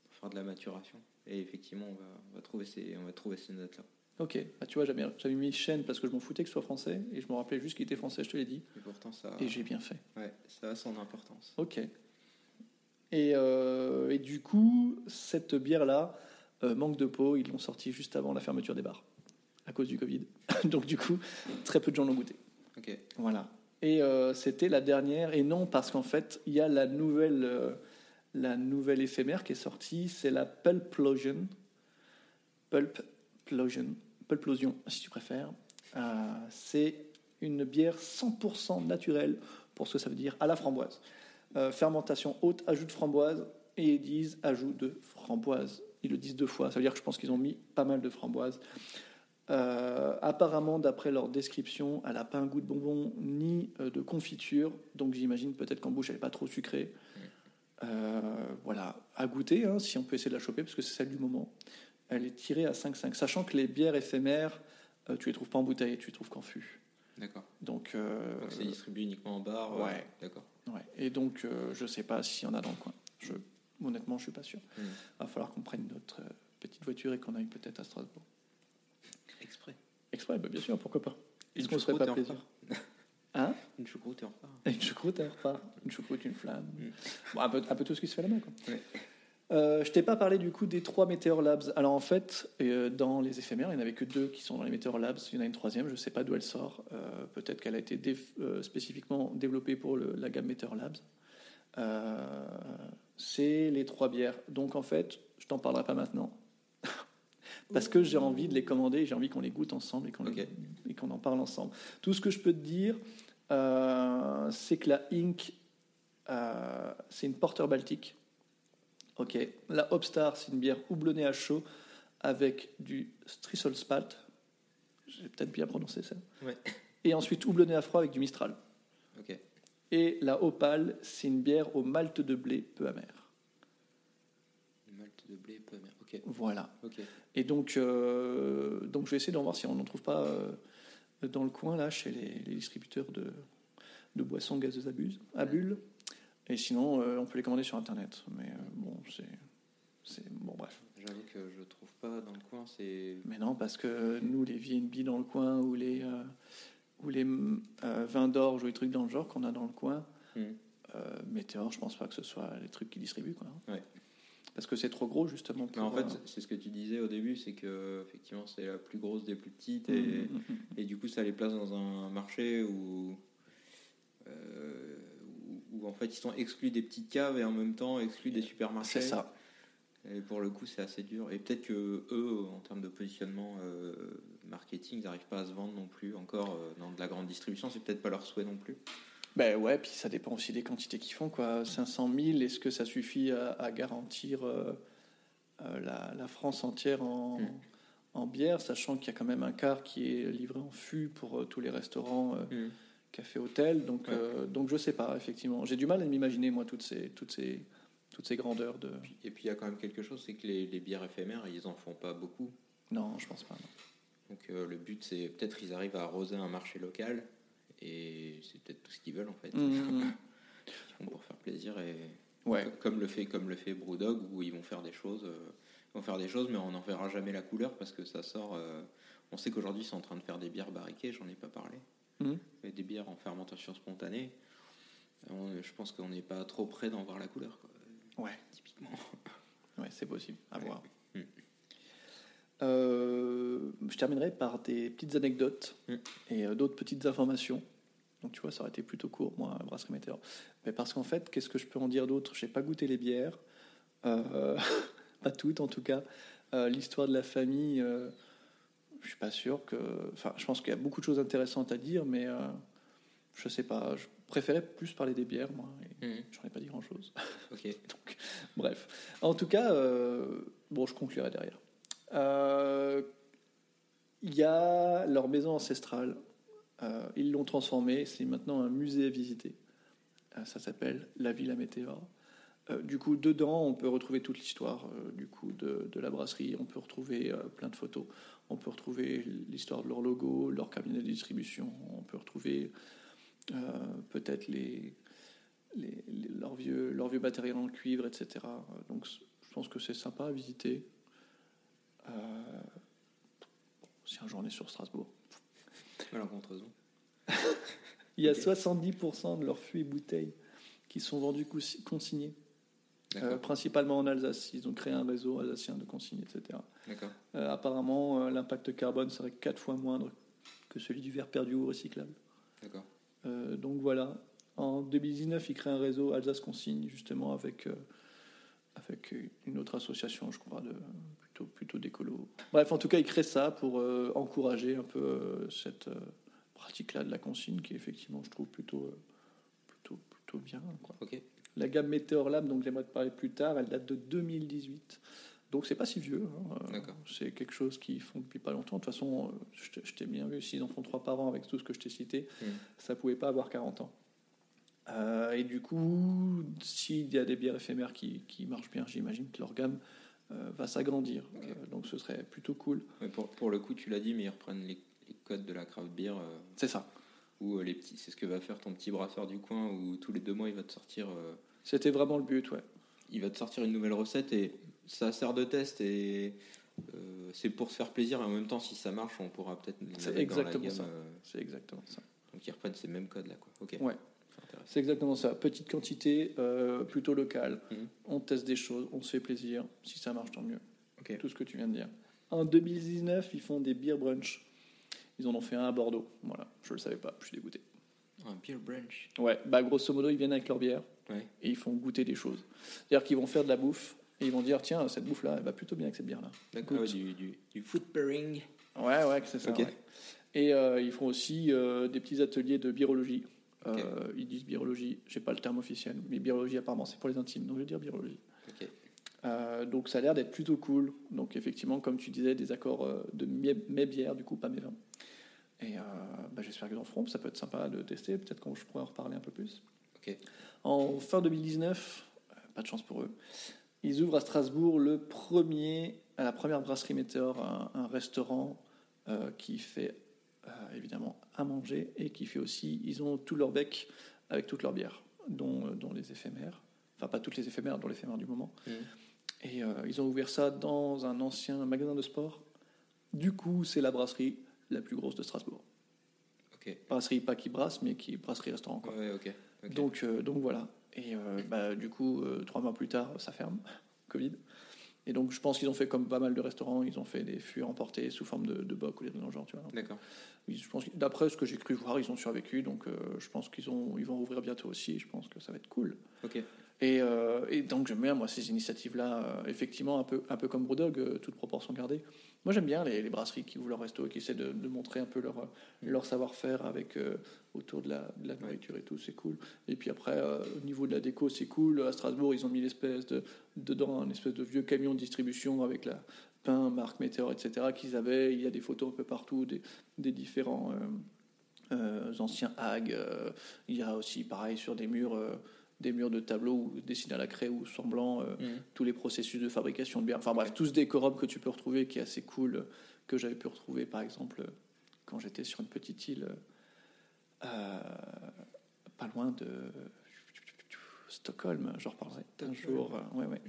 pour faire de la maturation. Et effectivement, on va, on va trouver ces, on va trouver ces notes-là. Ok, bah, tu vois, j'avais mis chêne parce que je m'en foutais que ce soit français, et je me rappelais juste qu'il était français, je te l'ai dit, Et pourtant, ça, et j'ai bien fait. ouais, ça a son importance. Ok. Et, euh, et du coup, cette bière-là manque de peau. Ils l'ont sortie juste avant la fermeture des bars à cause du Covid. Donc du coup, très peu de gens l'ont goûté. Voilà. Et euh, c'était la dernière. Et non, parce qu'en fait, il y a la nouvelle, euh, la nouvelle éphémère qui est sortie. C'est la Pulplosion. Pulplosion. Pulplosion, si tu préfères. Euh, c'est une bière 100% naturelle, pour ce que ça veut dire, à la framboise. Fermentation haute, ajout de framboise, et ils disent ajout de framboise. Ils le disent deux fois, ça veut dire que je pense qu'ils ont mis pas mal de framboise. Euh, apparemment, d'après leur description, elle n'a pas un goût de bonbon ni euh, de confiture, donc j'imagine peut-être qu'en bouche elle n'est pas trop sucrée. Euh, voilà, à goûter, hein, si on peut essayer de la choper, parce que c'est celle du moment. Elle est tirée à 5,5, sachant que les bières éphémères, euh, tu les trouves pas en bouteille, tu les trouves qu'en fût. D'accord. Donc, euh, Donc c'est distribué uniquement en bar. euh, ouais. D'accord. ouais. Et donc, euh, je sais pas s'il y en a dans le coin. Je, honnêtement, je suis pas sûr. Hmm. Va falloir qu'on prenne notre petite voiture et qu'on aille peut-être à Strasbourg. Exprès. Exprès, bah, bien sûr, pourquoi pas. Est-ce qu'on se ferait pas et en plaisir Hein Une choucroute et en retard. Une choucroute, un repas. Une choucroute, une flamme. Mm. Bon, un, peu, un peu tout ce qui se fait là-bas. Ouais. Euh, je t'ai pas parlé du coup des trois Meteor Labs. Alors en fait, euh, dans les éphémères, il n'y en avait que deux qui sont dans les Meteor Labs. Il y en a une troisième, je ne sais pas d'où elle sort. Euh, Peut-être qu'elle a été euh, spécifiquement développée pour le- la gamme Meteor Labs. Euh, C'est les trois bières. Donc en fait, je t'en parlerai pas maintenant. Parce que j'ai envie de les commander, j'ai envie qu'on les goûte ensemble et qu'on en parle ensemble. Tout ce que je peux te dire, euh, c'est que la Inc, euh, c'est une porteur baltique. Ok. La Hopstar, c'est une bière houblonnée à chaud avec du Strisselspalt. J'ai peut-être bien prononcé ça. Ouais. Et ensuite houblonnée à froid avec du Mistral. Ok. Et la Opale, c'est une bière au malt de blé peu amer. Voilà. Et donc, euh, donc je vais essayer d'en voir si on n'en trouve pas euh, dans le coin, là, chez les, les distributeurs de, de boissons gazeuses à, buse- à bulles. Et sinon, euh, on peut les commander sur Internet. Mais bon, c'est. c'est- Bon, bref. J'avoue que je trouve pas dans le coin, c'est. Mais non, parce que nous, les VNB dans le coin ou les, ou les vins d'orge ou les trucs dans le genre qu'on a dans le coin, euh, Météor, je pense pas que ce soit les trucs qui distribuent. Quoi. Ouais. Parce que c'est trop gros, justement. Mais en pour, fait, euh, c'est ce que tu disais au début, c'est que effectivement c'est la plus grosse des plus petites mm, et, mm, mm, mm. et du coup ça les place dans un marché où, euh, où, où, en fait ils sont exclus des petites caves et en même temps exclus des supermarchés. c'est ça. Et pour le coup c'est assez dur. Et peut-être que eux, en termes de positionnement euh, marketing, ils n'arrivent pas à se vendre non plus encore dans de la grande distribution. C'est peut-être pas leur souhait non plus. Ben ouais, puis ça dépend aussi des quantités qu'ils font. Quoi. 500 000, est-ce que ça suffit à, à garantir euh, euh, la, la France entière en, Mm. en bière, sachant qu'il y a quand même un quart qui est livré en fût pour euh, tous les restaurants, euh, cafés, hôtels. Donc, Ouais. euh, donc je sais pas, effectivement. J'ai du mal à m'imaginer, moi, toutes ces, toutes ces, toutes ces grandeurs de... Et puis il y a quand même quelque chose, c'est que les, les bières éphémères, ils en font pas beaucoup. Non, je pense pas. non. Donc euh, le but, c'est peut-être ils arrivent à arroser un marché local et c'est peut-être tout ce qu'ils veulent en fait. Mm, mm. Ils font pour faire plaisir et Ouais. comme le fait comme le fait Brewdog où ils vont faire des choses, euh, ils vont faire des choses, mais on n'en verra jamais la couleur parce que ça sort. euh, on sait qu'aujourd'hui ils sont en train de faire des bières barriquées, j'en ai pas parlé, mais des bières en fermentation spontanée. On- je pense qu'on n'est pas trop près d'en voir la couleur, quoi, Ouais. typiquement. Ouais, c'est possible. À Ouais. voir. Mm. Euh, je terminerai par des petites anecdotes Mm. et euh, d'autres petites informations. Donc tu vois, ça aurait été plutôt court, moi, Brasserie Météor. Mais parce qu'en fait, qu'est-ce que je peux en dire d'autre? J'ai pas goûté les bières, Euh, pas toutes en tout cas. L'histoire de la famille, je suis pas sûr que. Enfin, je pense qu'il y a beaucoup de choses intéressantes à dire, mais je sais pas. Je préférais plus parler des bières, moi. Et Mhm. J'en ai pas dit grand chose. Ok. Donc, bref. En tout cas, bon, je conclurai derrière. Euh, Il y a leur maison ancestrale. Euh, ils l'ont transformée. C'est maintenant un musée à visiter. Euh, ça s'appelle La Villa Météor. Euh, du coup, dedans, on peut retrouver toute l'histoire du coup de, de la brasserie. On peut retrouver plein de photos. On peut retrouver l'histoire de leur logo, leur cabinet de distribution. On peut retrouver peut-être les, les, les- vieux, leur vieux matériel en cuivre, etc. Donc je pense que c'est sympa à visiter. Euh, si un jour on est sur Strasbourg. Malencontreusement. Il y a Ok. 70% de leurs fûts et bouteilles qui sont vendus consignés, D'accord. euh, principalement en Alsace. Ils ont créé un réseau alsacien de consignés, etc. Euh, apparemment, euh, l'impact carbone serait quatre fois moindre que celui du verre perdu ou recyclable. Donc voilà, en 2019, il crée un réseau Alsace Consigne, justement, avec, avec une autre association, je crois, de, plutôt, plutôt d'écolo. Bref, en tout cas, il crée ça pour euh, encourager un peu euh, cette euh, pratique-là de la consigne, qui est effectivement, je trouve, plutôt, plutôt, plutôt bien. Quoi. Ok. La gamme Meteor Lab, donc j'aimerais te parler plus tard, elle date de 2018. Donc c'est pas si vieux. hein. C'est quelque chose qu'ils font depuis pas longtemps. De toute façon, je t'ai- bien vu, s'ils en font trois par an avec tout ce que je t'ai cité, Mm. ça pouvait pas avoir 40 ans. Euh, et du coup, s'il y a des bières éphémères qui, qui marchent bien, j'imagine que leur gamme va s'agrandir. Euh, donc ce serait plutôt cool. Mais pour, pour le coup, tu l'as dit, mais ils reprennent les, les codes de la craft beer euh, C'est ça. euh, les petits, c'est ce que va faire ton petit brasseur du coin où tous les deux mois il va te sortir, euh, C'était vraiment le but, ouais. il va te sortir une nouvelle recette et ça sert de test et euh, c'est pour se faire plaisir et en même temps si ça marche on pourra peut-être C'est mettre dans la exactement gamme, ça. euh, C'est exactement ça. donc ils reprennent ces mêmes codes là quoi. Ok. Ouais. C'est exactement ça. Petite quantité, euh, plutôt locale. Mhm. On teste des choses, on se fait plaisir. Si ça marche, tant mieux. Tout ce que tu viens de dire. En 2019, ils font des beer brunch. Ils en ont fait un à Bordeaux. Voilà, je le savais pas, je suis dégoûté. Un beer brunch. Ouais, bah grosso modo, ils viennent avec leur bière Ouais. et ils font goûter des choses. C'est-à-dire qu'ils vont faire de la bouffe et ils vont dire tiens, cette bouffe-là, elle va plutôt bien avec cette bière-là. D'accord. Ouais, du, du, du food pairing. Ouais, ouais, c'est ça. Ouais. Et euh, ils font aussi euh, des petits ateliers de Euh. Ils disent birologie, j'ai pas le terme officiel, mais birologie apparemment c'est pour les intimes, donc je vais dire birologie. Ok. Euh, donc ça a l'air d'être plutôt cool. Donc effectivement, comme tu disais, des accords euh, de mes, bières, du coup pas mes vins. Et euh, bah, j'espère qu'ils en feront, ça peut être sympa de tester, peut-être qu'on je pourrais en reparler un peu plus. En fin 2019, euh, pas de chance pour eux, ils ouvrent à Strasbourg le premier, à la première brasserie Météor, un, un restaurant qui fait évidemment à manger et qui fait aussi, ils ont tout leur bec avec toutes leurs bières, dont, euh, dont les éphémères, enfin pas toutes les éphémères, dont l'éphémère du moment. Mhm. Et euh, ils ont ouvert ça dans un ancien magasin de sport. Du coup, c'est la brasserie la plus grosse de Strasbourg. Brasserie pas qui brasse, mais qui brasserie restaurant. Quoi. Ouais. Donc, euh, donc voilà. Et euh, bah, du coup, euh, trois mois plus tard, ça ferme, Covid. Et donc, je pense qu'ils ont fait comme pas mal de restaurants, ils ont fait des fûts emportés sous forme de, de boc ou des trucs dans le genre, tu vois. D'accord. Je pense d'après ce que j'ai cru voir, ils ont survécu, donc euh, je pense qu'ils ont, ils vont rouvrir bientôt aussi. Je pense que ça va être cool. Ok. Et, euh, et donc j'aime bien moi ces initiatives-là, euh, effectivement un peu, un peu comme Brewdog, euh, toute proportion gardée. Moi j'aime bien les, brasseries qui ouvrent leur resto et qui essaient de, montrer un peu leur, leur savoir-faire avec euh, autour de la, nourriture et tout, c'est cool. Et puis après euh, au niveau de la déco, c'est cool. À Strasbourg ils ont mis l'espèce de dedans un espèce de vieux camion de distribution avec la pain, marque Météor, etc. qu'ils avaient. Il y a des photos un peu partout des, des différents euh, anciens hags. il y a aussi pareil sur des murs. Des murs de tableaux où- dessinés à la craie ou semblant euh, Mhm. tous les processus de fabrication de bière. Enfin bref, tout ce décorum que tu peux retrouver qui est assez cool, euh, que j'avais pu retrouver par exemple euh, quand j'étais sur une petite île euh, pas loin de Stockholm. J'en reparlerai un jour. euh, ouais, ouais.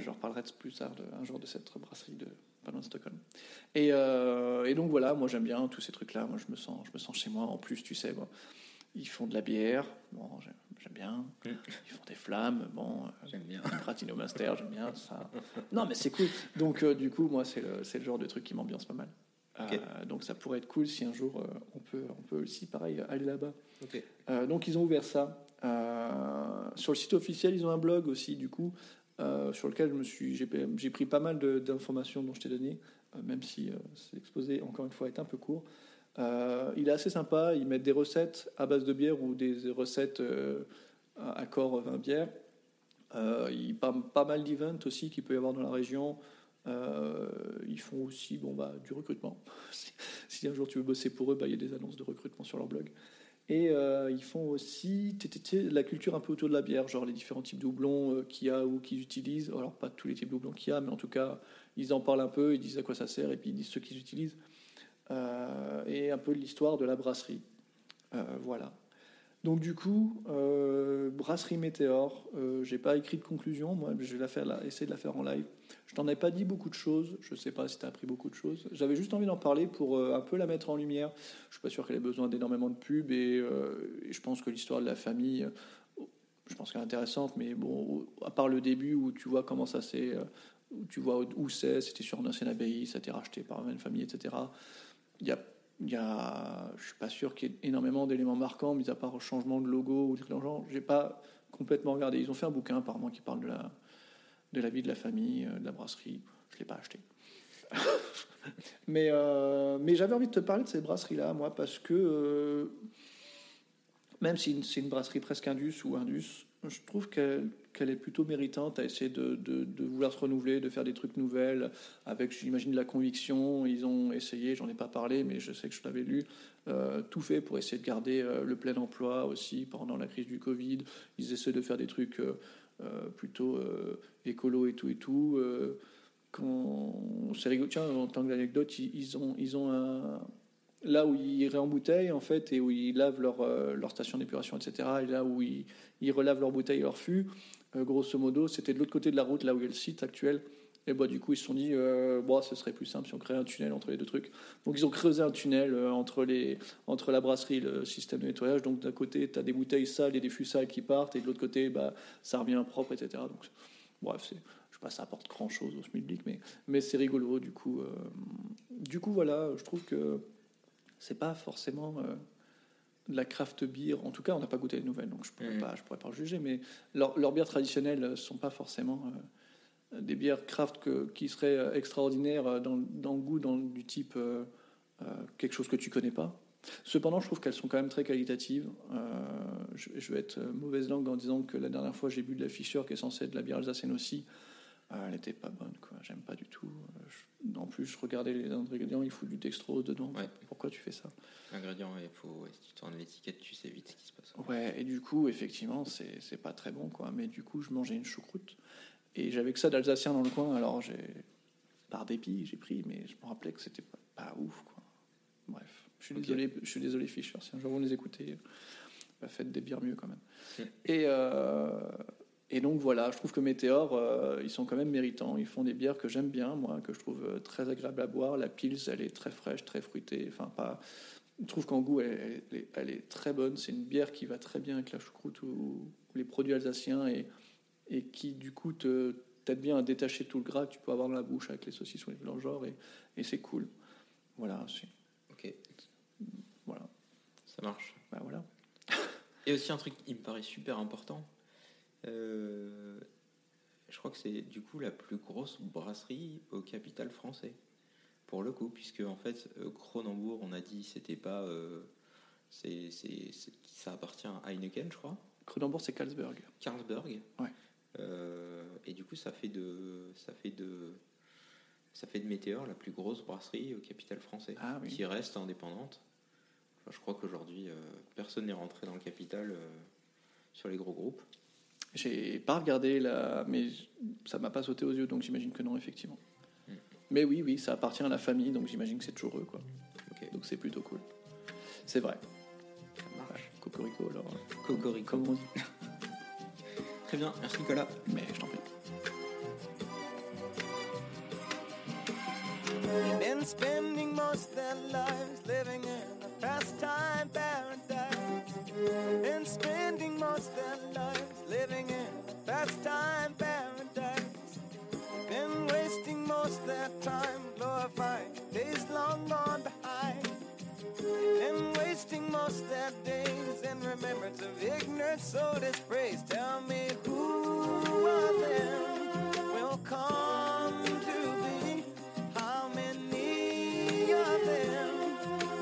Je reparlerai plus tard de- un jour de cette brasserie de pas loin de Stockholm. Et, et donc voilà, moi j'aime bien tous ces trucs-là. Moi je me sens, je me sens chez moi. En plus, tu sais, bon, ils font de la bière. Bon, j'aime bien. Ils font des flammes. Bon, euh, J'aime bien. Pratino Master, j'aime bien ça. Non, mais c'est cool. Donc, euh, du coup, moi, c'est le, le genre de truc qui m'ambiance pas mal. Euh, donc, ça pourrait être cool si un jour euh, on, peut, on peut aussi, pareil, aller là-bas. Donc, ils ont ouvert ça. Sur le site officiel, ils ont un blog aussi, du coup, sur lequel je me suis, j'ai, pris pas mal d'informations dont je t'ai donné, même si c'est exposé, encore une fois, est un peu court. Euh, il est assez sympa. Ils mettent des recettes à base de bière ou des recettes euh, à accord vin bière. Euh, il pas, pas mal d'events aussi qu'il peut y avoir dans la région. Euh, ils font aussi bon, bah, du recrutement. si, un jour tu veux bosser pour eux, bah, il y a des annonces de recrutement sur leur blog. Et euh, ils font aussi la culture un peu autour de la bière, genre les différents types de houblons euh, qu'il y a ou qu'ils utilisent. Alors pas tous les types de houblons qu'il y a, mais en tout cas, ils en parlent un peu, ils disent à quoi ça sert et puis ils disent ce qu'ils utilisent. Euh, et un peu l'histoire de la brasserie. Euh, voilà. Donc du coup, euh, brasserie Météor, euh, j'ai pas écrit de conclusion, moi je vais la essayer de la faire en live. Je t'en ai pas dit beaucoup de choses, je sais pas si tu as appris beaucoup de choses. J'avais juste envie d'en parler pour un peu la mettre en lumière. Je suis pas sûr qu'elle ait besoin d'énormément de pubs et, et je pense que l'histoire de la famille, je pense qu'elle est intéressante, mais bon, à part le début où tu vois comment ça s'est, où tu vois où c'est, c'était sur une ancienne abbaye, ça a été racheté par une famille, etc. Il y a y a, je suis pas sûr qu'il y ait énormément d'éléments marquants, mis à part le changement de logo ou des trucs dans le. J'ai pas complètement regardé. Ils ont fait un bouquin apparemment qui parle de la, de la vie de la famille, euh, de la brasserie. Je l'ai pas acheté. mais euh, mais j'avais envie de te parler de cette brasserie-là, moi, parce que euh, même si c'est une brasserie presque indus ou indus, je trouve qu'elle qu'elle est plutôt méritante à essayer de, de, vouloir se renouveler, de faire des trucs nouvelles, avec, j'imagine, de la conviction. Ils ont essayé, j'en ai pas parlé, mais je sais que je l'avais lu, euh, tout fait pour essayer de garder euh, le plein emploi aussi pendant la crise du Covid. Ils essaient de faire des trucs euh, plutôt écolo et tout et tout. Quand c'est rigolo, tiens, en tant qu'anecdote, ils, ils ont, ils ont un, là où ils réembouteillent en fait et où ils lavent leur, leur station d'épuration, etc. Et là où ils, ils relavent leurs bouteilles et leurs fûts, grosso modo, c'était de l'autre côté de la route, là où il y a le site actuel. Et bah, du coup, ils se sont dit, euh, bon, ce serait plus simple si on créait un tunnel entre les deux trucs. Donc, ils ont creusé un tunnel euh, entre, les, entre la brasserie et le système de nettoyage. Donc, d'un côté, tu as des bouteilles sales et des fûts sales qui partent, et de l'autre côté, bah, ça revient propre, etc. Donc, bref, c'est, je sais pas, ça apporte grand chose au public, mais, mais c'est rigolo. Du coup, euh, du coup, voilà, je trouve que c'est pas forcément euh, la craft beer. En tout cas, on n'a pas goûté les nouvelles, donc je pourrais Mhm. pas, je pourrais pas le juger. Mais leurs bières traditionnelles euh, sont pas forcément euh, des bières craft que, qui seraient euh, extraordinaires euh, dans, dans le goût, dans du type euh, euh, quelque chose que tu connais pas. Cependant, je trouve qu'elles sont quand même très qualitatives. Je, je vais être mauvaise langue en disant que la dernière fois j'ai bu de la Fischer, qui est censée être de la bière alsacienne aussi. Euh, elle n'était pas bonne, quoi. J'aime pas du tout. Je- en plus, je regardais les ingrédients, il faut du dextrose dedans. Ouais. Pourquoi tu fais ça? Ingrédients, il faut, si tu tournes l'étiquette, tu sais vite ce qui se passe. Ouais, et du coup, effectivement, c'est pas très bon, quoi. Mais du coup, je mangeais une choucroute. Et j'avais que ça d'alsacien dans le coin, alors j'ai. Par dépit, j'ai pris, mais je me rappelais que c'était pas, pas ouf, quoi. Bref, je suis Ok. désolé, je suis désolé, Fischer. Si un jour vous les écoutez, bah, faites des bières mieux quand même. Mm. Et, euh, et donc voilà, je trouve que Météor, euh, ils sont quand même méritants. Ils font des bières que j'aime bien, moi, que je trouve euh, très agréable à boire. La Pils, elle est très fraîche, très fruitée. Enfin, pas. Je trouve qu'en goût, elle, elle est, elle est très bonne. C'est une bière qui va très bien avec la choucroute ou, ou les produits alsaciens et, et qui, du coup, te t'aide bien à détacher tout le gras que tu peux avoir dans la bouche avec les saucissons et le genre. Et, et c'est cool. Voilà, Ok, voilà. ça marche. Bah, voilà. Et aussi un truc qui me paraît super important. Euh, je crois que c'est du coup la plus grosse brasserie au capital français. Pour le coup, puisque en fait, euh, Cronenbourg, on a dit, c'était pas. euh, c'est, ça appartient à Heineken, je crois. Cronenbourg, c'est Carlsberg. Carlsberg. Ouais. Euh, et du coup, ça fait de, ça fait de, ça fait de Météor la plus grosse brasserie au capital français, Ah oui. qui reste indépendante. Enfin, je crois qu'aujourd'hui, euh, personne n'est rentré dans le capital euh, sur les gros groupes. J'ai pas regardé la, mais ça m'a pas sauté aux yeux, donc j'imagine que non, effectivement. Mm. Mais oui, oui, ça appartient à la famille, donc j'imagine que c'est toujours eux, quoi. Donc c'est plutôt cool. C'est vrai. Ouais, Cocorico, alors. Cocorico. Comme on dit. Très bien, merci Nicolas. Mais je t'en prie. Been spending most their lives living in a pastime paradise. Been spending most their lives most their days in remembrance of ignorant soul dispraise. Tell me who of them will come to be? How many of them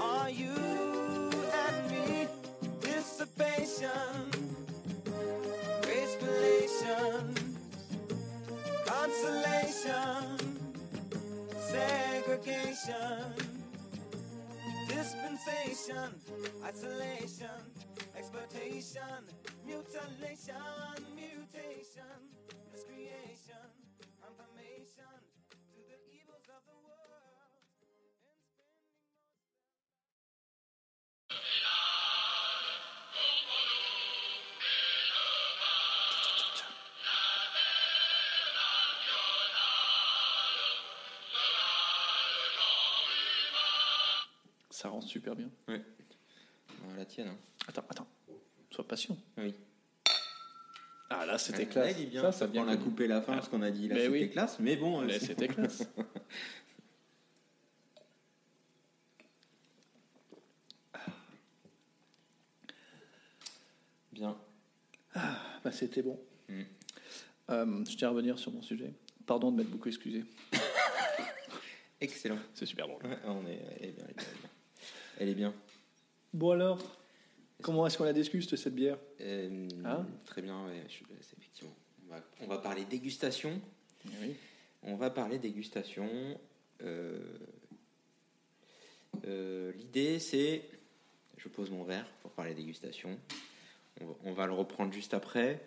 are you and me? Dissipation, gracefulation, consolation, segregation, dispensation, isolation, exploitation, mutilation, mutation, miscreation, super bien. La tienne. hein. Attends, attends. Sois patient. Oui. Ah là, c'était Là, classe. il est bien. Ça, Ça, on a coupé la fin parce qu'on a dit là c'était oui. classe, mais bon. Euh, c'était classe. Bien. Bah, c'était bon. Mm. Euh, je tiens à revenir sur mon sujet. Pardon de m'être beaucoup excusé. Excellent. C'est super drôle. Ouais, on est, elle est bien, elle est bien. Elle est bien. Elle est bien. Bon alors, comment est-ce qu'on la déguste cette bière? Euh, Hein? très bien, ouais, je- c'est effectivement. On va, on va parler dégustation. Oui. On va parler dégustation. Euh, euh, L'idée, c'est. Je pose mon verre pour parler dégustation. On va, on va le reprendre juste après.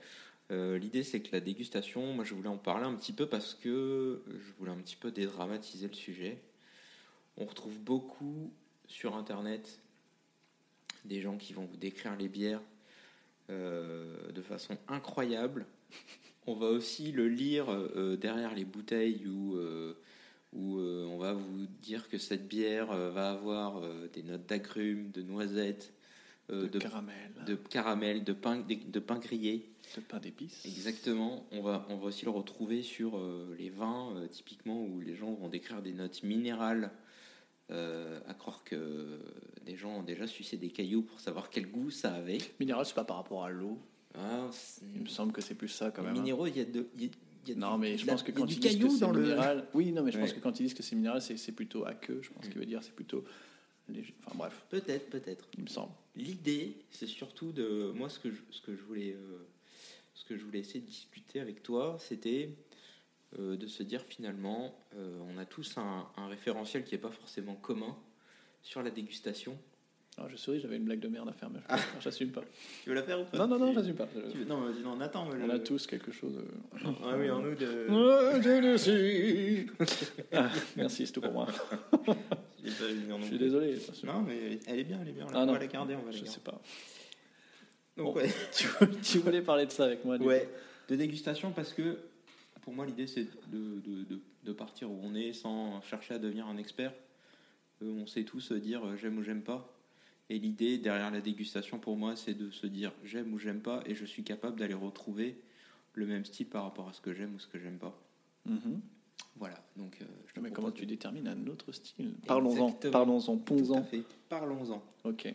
Euh, L'idée, c'est que la dégustation, moi, je voulais en parler un petit peu parce que je voulais un petit peu dédramatiser le sujet. On retrouve beaucoup sur Internet des gens qui vont vous décrire les bières euh, de façon incroyable. On va aussi le lire euh, derrière les bouteilles où, euh, où on va vous dire que cette bière va avoir des notes d'agrumes, de noisettes, de, de, caramel, de caramel, de pain, de, de pain grillé. de pain d'épices. Exactement. On va, on va aussi le retrouver sur les vins, typiquement, où les gens vont décrire des notes minérales. Euh, à croire que des gens ont déjà sucé des cailloux pour savoir quel goût ça avait. Minéral, c'est pas par rapport à l'eau. Ah, Il me semble que c'est plus ça quand les même. hein. minéraux, il y a de, y a- y a Non, mais je pense que quand ils disent que c'est minéral, oui, non, mais je pense que quand ils disent que c'est minéral, c'est plutôt aqueux. Je pense qu'il veut dire c'est plutôt léger. Enfin bref, Peut-être, peut-être. il me semble. L'idée, c'est surtout de moi ce que je, ce que je voulais euh, ce que je voulais essayer de discuter avec toi, c'était euh, de se dire finalement, euh, on a tous un, un référentiel qui n'est pas forcément commun sur la dégustation. Alors, je souris, j'avais une blague de merde à faire, mais je- Ah. j'assume pas. Tu veux la faire ou pas? Non, non, non, j'assume pas. Veux- Non, vas-y, non, on attend. On a tous quelque chose. Ah oui, en nous de. Je. Ah, merci, c'est tout pour moi. Je suis désolé. Non, mais elle est bien, elle est bien. Ah, on va la garder, on va la Je garder. sais pas. Donc, Bon. ouais. Tu, voulais parler de ça avec moi du Ouais. de dégustation parce que pour moi, l'idée, c'est de, de- de- de partir où on est sans chercher à devenir un expert. Euh, on sait tous dire euh, j'aime ou j'aime pas. Et l'idée derrière la dégustation, pour moi, c'est de se dire j'aime ou j'aime pas, et je suis capable d'aller retrouver le même style par rapport à ce que j'aime ou ce que j'aime pas. Mhm. Voilà. Donc, euh, je Mais comment tu détermines un autre style? Parlons-en, parlons-en, fait. Parlons-en. Ok.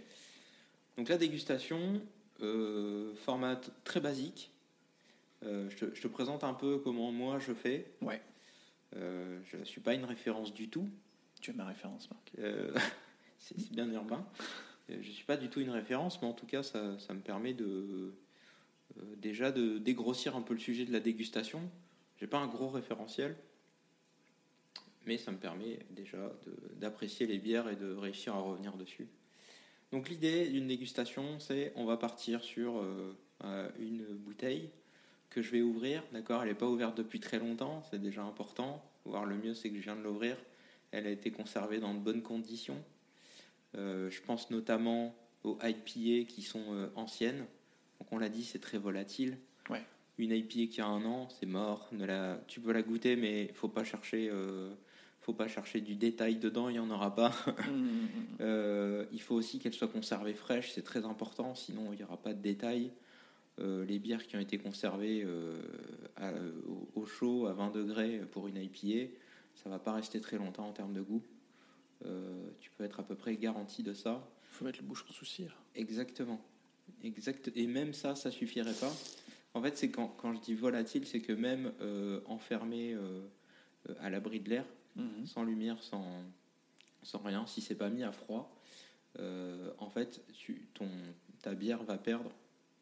Donc la dégustation, euh, format très basique. Euh, je, te, je te présente un peu comment moi je fais. Ouais. Euh, je ne suis pas une référence du tout. Tu es ma référence, Marc. Euh, c'est bien urbain. Je ne suis pas du tout une référence, mais en tout cas, ça, ça me permet de déjà de dégrossir un peu le sujet de la dégustation. J'ai pas un gros référentiel, mais ça me permet déjà d'apprécier les bières et de réussir à revenir dessus. Donc l'idée d'une dégustation, c'est on va partir sur euh, une bouteille que je vais ouvrir. D'accord, elle n'est pas ouverte depuis très longtemps, c'est déjà important. Voire le mieux, c'est que je viens de l'ouvrir. Elle a été conservée dans de bonnes conditions. Euh, je pense notamment aux IPA qui sont euh, anciennes. Donc on l'a dit, c'est très volatile. Ouais. Une IPA qui a un an, c'est mort. Ne la... Tu peux la goûter, mais faut pas chercher, euh, faut pas chercher du détail dedans. Il y en aura pas. Mhm. Euh, il faut aussi qu'elle soit conservée fraîche, c'est très important, sinon il n'y aura pas de détails. Euh, les bières qui ont été conservées euh, à- au, au chaud à 20 degrés pour une IPA, ça va pas rester très longtemps en termes de goût. Euh, tu peux être à peu près garanti de ça. faut mettre le bouchon sous cire. Exactement. Exact. Et même ça, ça suffirait pas. En fait, c'est quand, quand je dis volatile, c'est que même euh, enfermé euh, euh, à l'abri de l'air, Mhm. sans lumière, sans, sans rien, si c'est pas mis à froid, euh, en fait, tu, ton, ta bière va perdre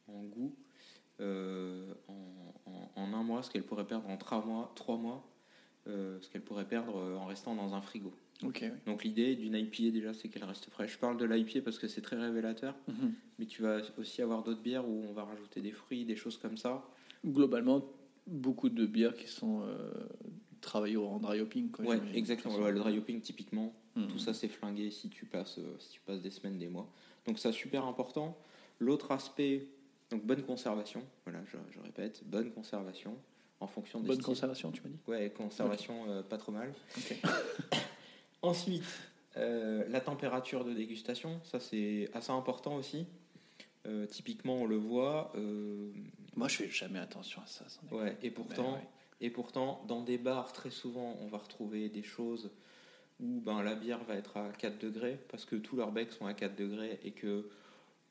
en goût euh, en, en- en un mois ce qu'elle pourrait perdre en trois mois, trois mois euh, ce qu'elle pourrait perdre euh, en restant dans un frigo. Oui. Donc l'idée d'une IPA déjà, c'est qu'elle reste fraîche. Je parle de l'IPA parce que c'est très révélateur, Mhm. mais tu vas aussi avoir d'autres bières où on va rajouter des fruits, des choses comme ça. Globalement, beaucoup de bières qui sont euh, travaillées en dry hopping. Quoi, Ouais, j'imagine. exactement. Ouais, le dry hopping, typiquement, Mhm. tout ça c'est flingué si tu passes, euh, si tu passes des semaines, des mois. Donc ça super important. L'autre aspect, donc bonne conservation. Voilà, je, je répète, bonne conservation en fonction des Bonne styles. conservation, tu m'as dit Ouais, conservation euh, pas trop mal. Ensuite, euh, la température de dégustation, ça c'est assez important aussi. Euh, typiquement, on le voit. Moi, je fais jamais attention à ça. ouais, et pourtant, ouais. et pourtant, dans des bars, très souvent, on va retrouver des choses où ben, la bière va être à 4 degrés parce que tous leurs becs sont à 4 degrés et que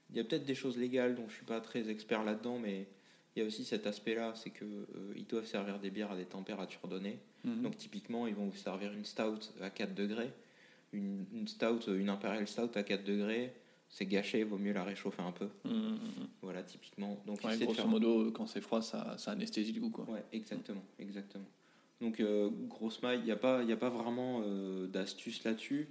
il y a peut-être des choses légales dont je suis pas très expert là-dedans, mais il y a aussi cet aspect-là, c'est que euh, ils doivent servir des bières à des températures données. Mhm. Donc typiquement, ils vont vous servir une stout à 4 degrés. Une, une stout, une imperial stout à 4 degrés, c'est gâché, vaut mieux la réchauffer un peu. Mhm. Voilà, typiquement. Donc Ouais, grosso faire- modo, quand c'est froid, ça, ça anesthésie le goût. Quoi. Ouais, exactement, exactement. Donc euh, grosse maille, il n'y a, pas- y a pas vraiment euh, d'astuce là-dessus.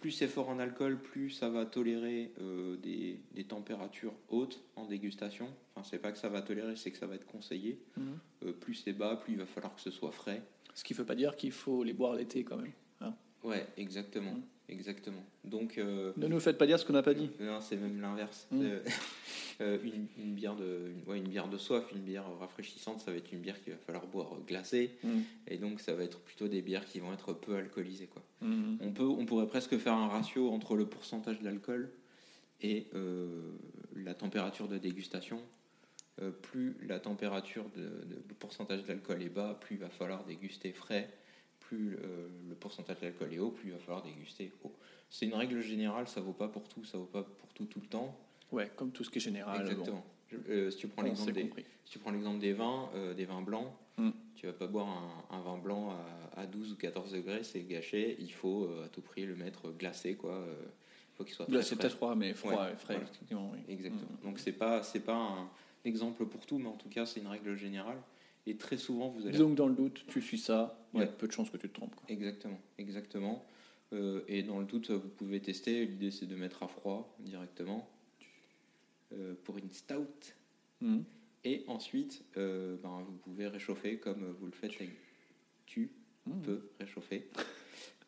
Plus c'est fort en alcool, plus ça va tolérer euh, des, des températures hautes en dégustation. Enfin, c'est pas que ça va tolérer, c'est que ça va être conseillé. Mhm. Euh, plus c'est bas, plus il va falloir que ce soit frais. Ce qui ne veut pas dire qu'il faut les boire l'été quand même. hein. Ouais, exactement, Mhm. Exactement. Donc euh, Ne nous faites pas dire ce qu'on n'a pas dit. Non, c'est même l'inverse. Mm. Euh, euh, une, une bière de, une, ouais, une bière de soif, une bière rafraîchissante, ça va être une bière qu'il va falloir boire glacée. Mhm. Et donc, ça va être plutôt des bières qui vont être peu alcoolisées. Quoi. Mhm. On, peut, on pourrait presque faire un ratio entre le pourcentage d'alcool et la température de dégustation. Plus la température de, de- le pourcentage d'alcool est bas, plus il va falloir déguster frais. Plus euh, le pourcentage d'alcool est haut, plus il va falloir déguster haut. C'est une règle générale, ça vaut pas pour tout, ça vaut pas pour tout tout le temps. Ouais, comme tout ce qui est général. Exactement. Euh, si tu prends l'exemple des, compris. si tu prends l'exemple des vins, euh, des vins blancs, Mm. tu vas pas boire un, un vin blanc à, à 12 ou 14 degrés, c'est gâché. Il faut euh, à tout prix le mettre glacé, quoi. Il faut qu'il soit Là, très c'est frais. peut-être froid, mais froid Ouais, et frais, voilà. effectivement. Oui. Exactement. Mhm. Donc c'est pas c'est pas un exemple pour tout, mais en tout cas c'est une règle générale. Et très souvent vous allez que dans le doute, tu suis ça, il y a peu de chances que tu te trompes. quoi. exactement exactement. Euh, et dans le doute vous pouvez tester. L'idée c'est de mettre à froid directement euh, pour une stout. Mhm. Et ensuite, euh, ben, vous pouvez réchauffer comme vous le faites avec. Tu Mhm. peux réchauffer.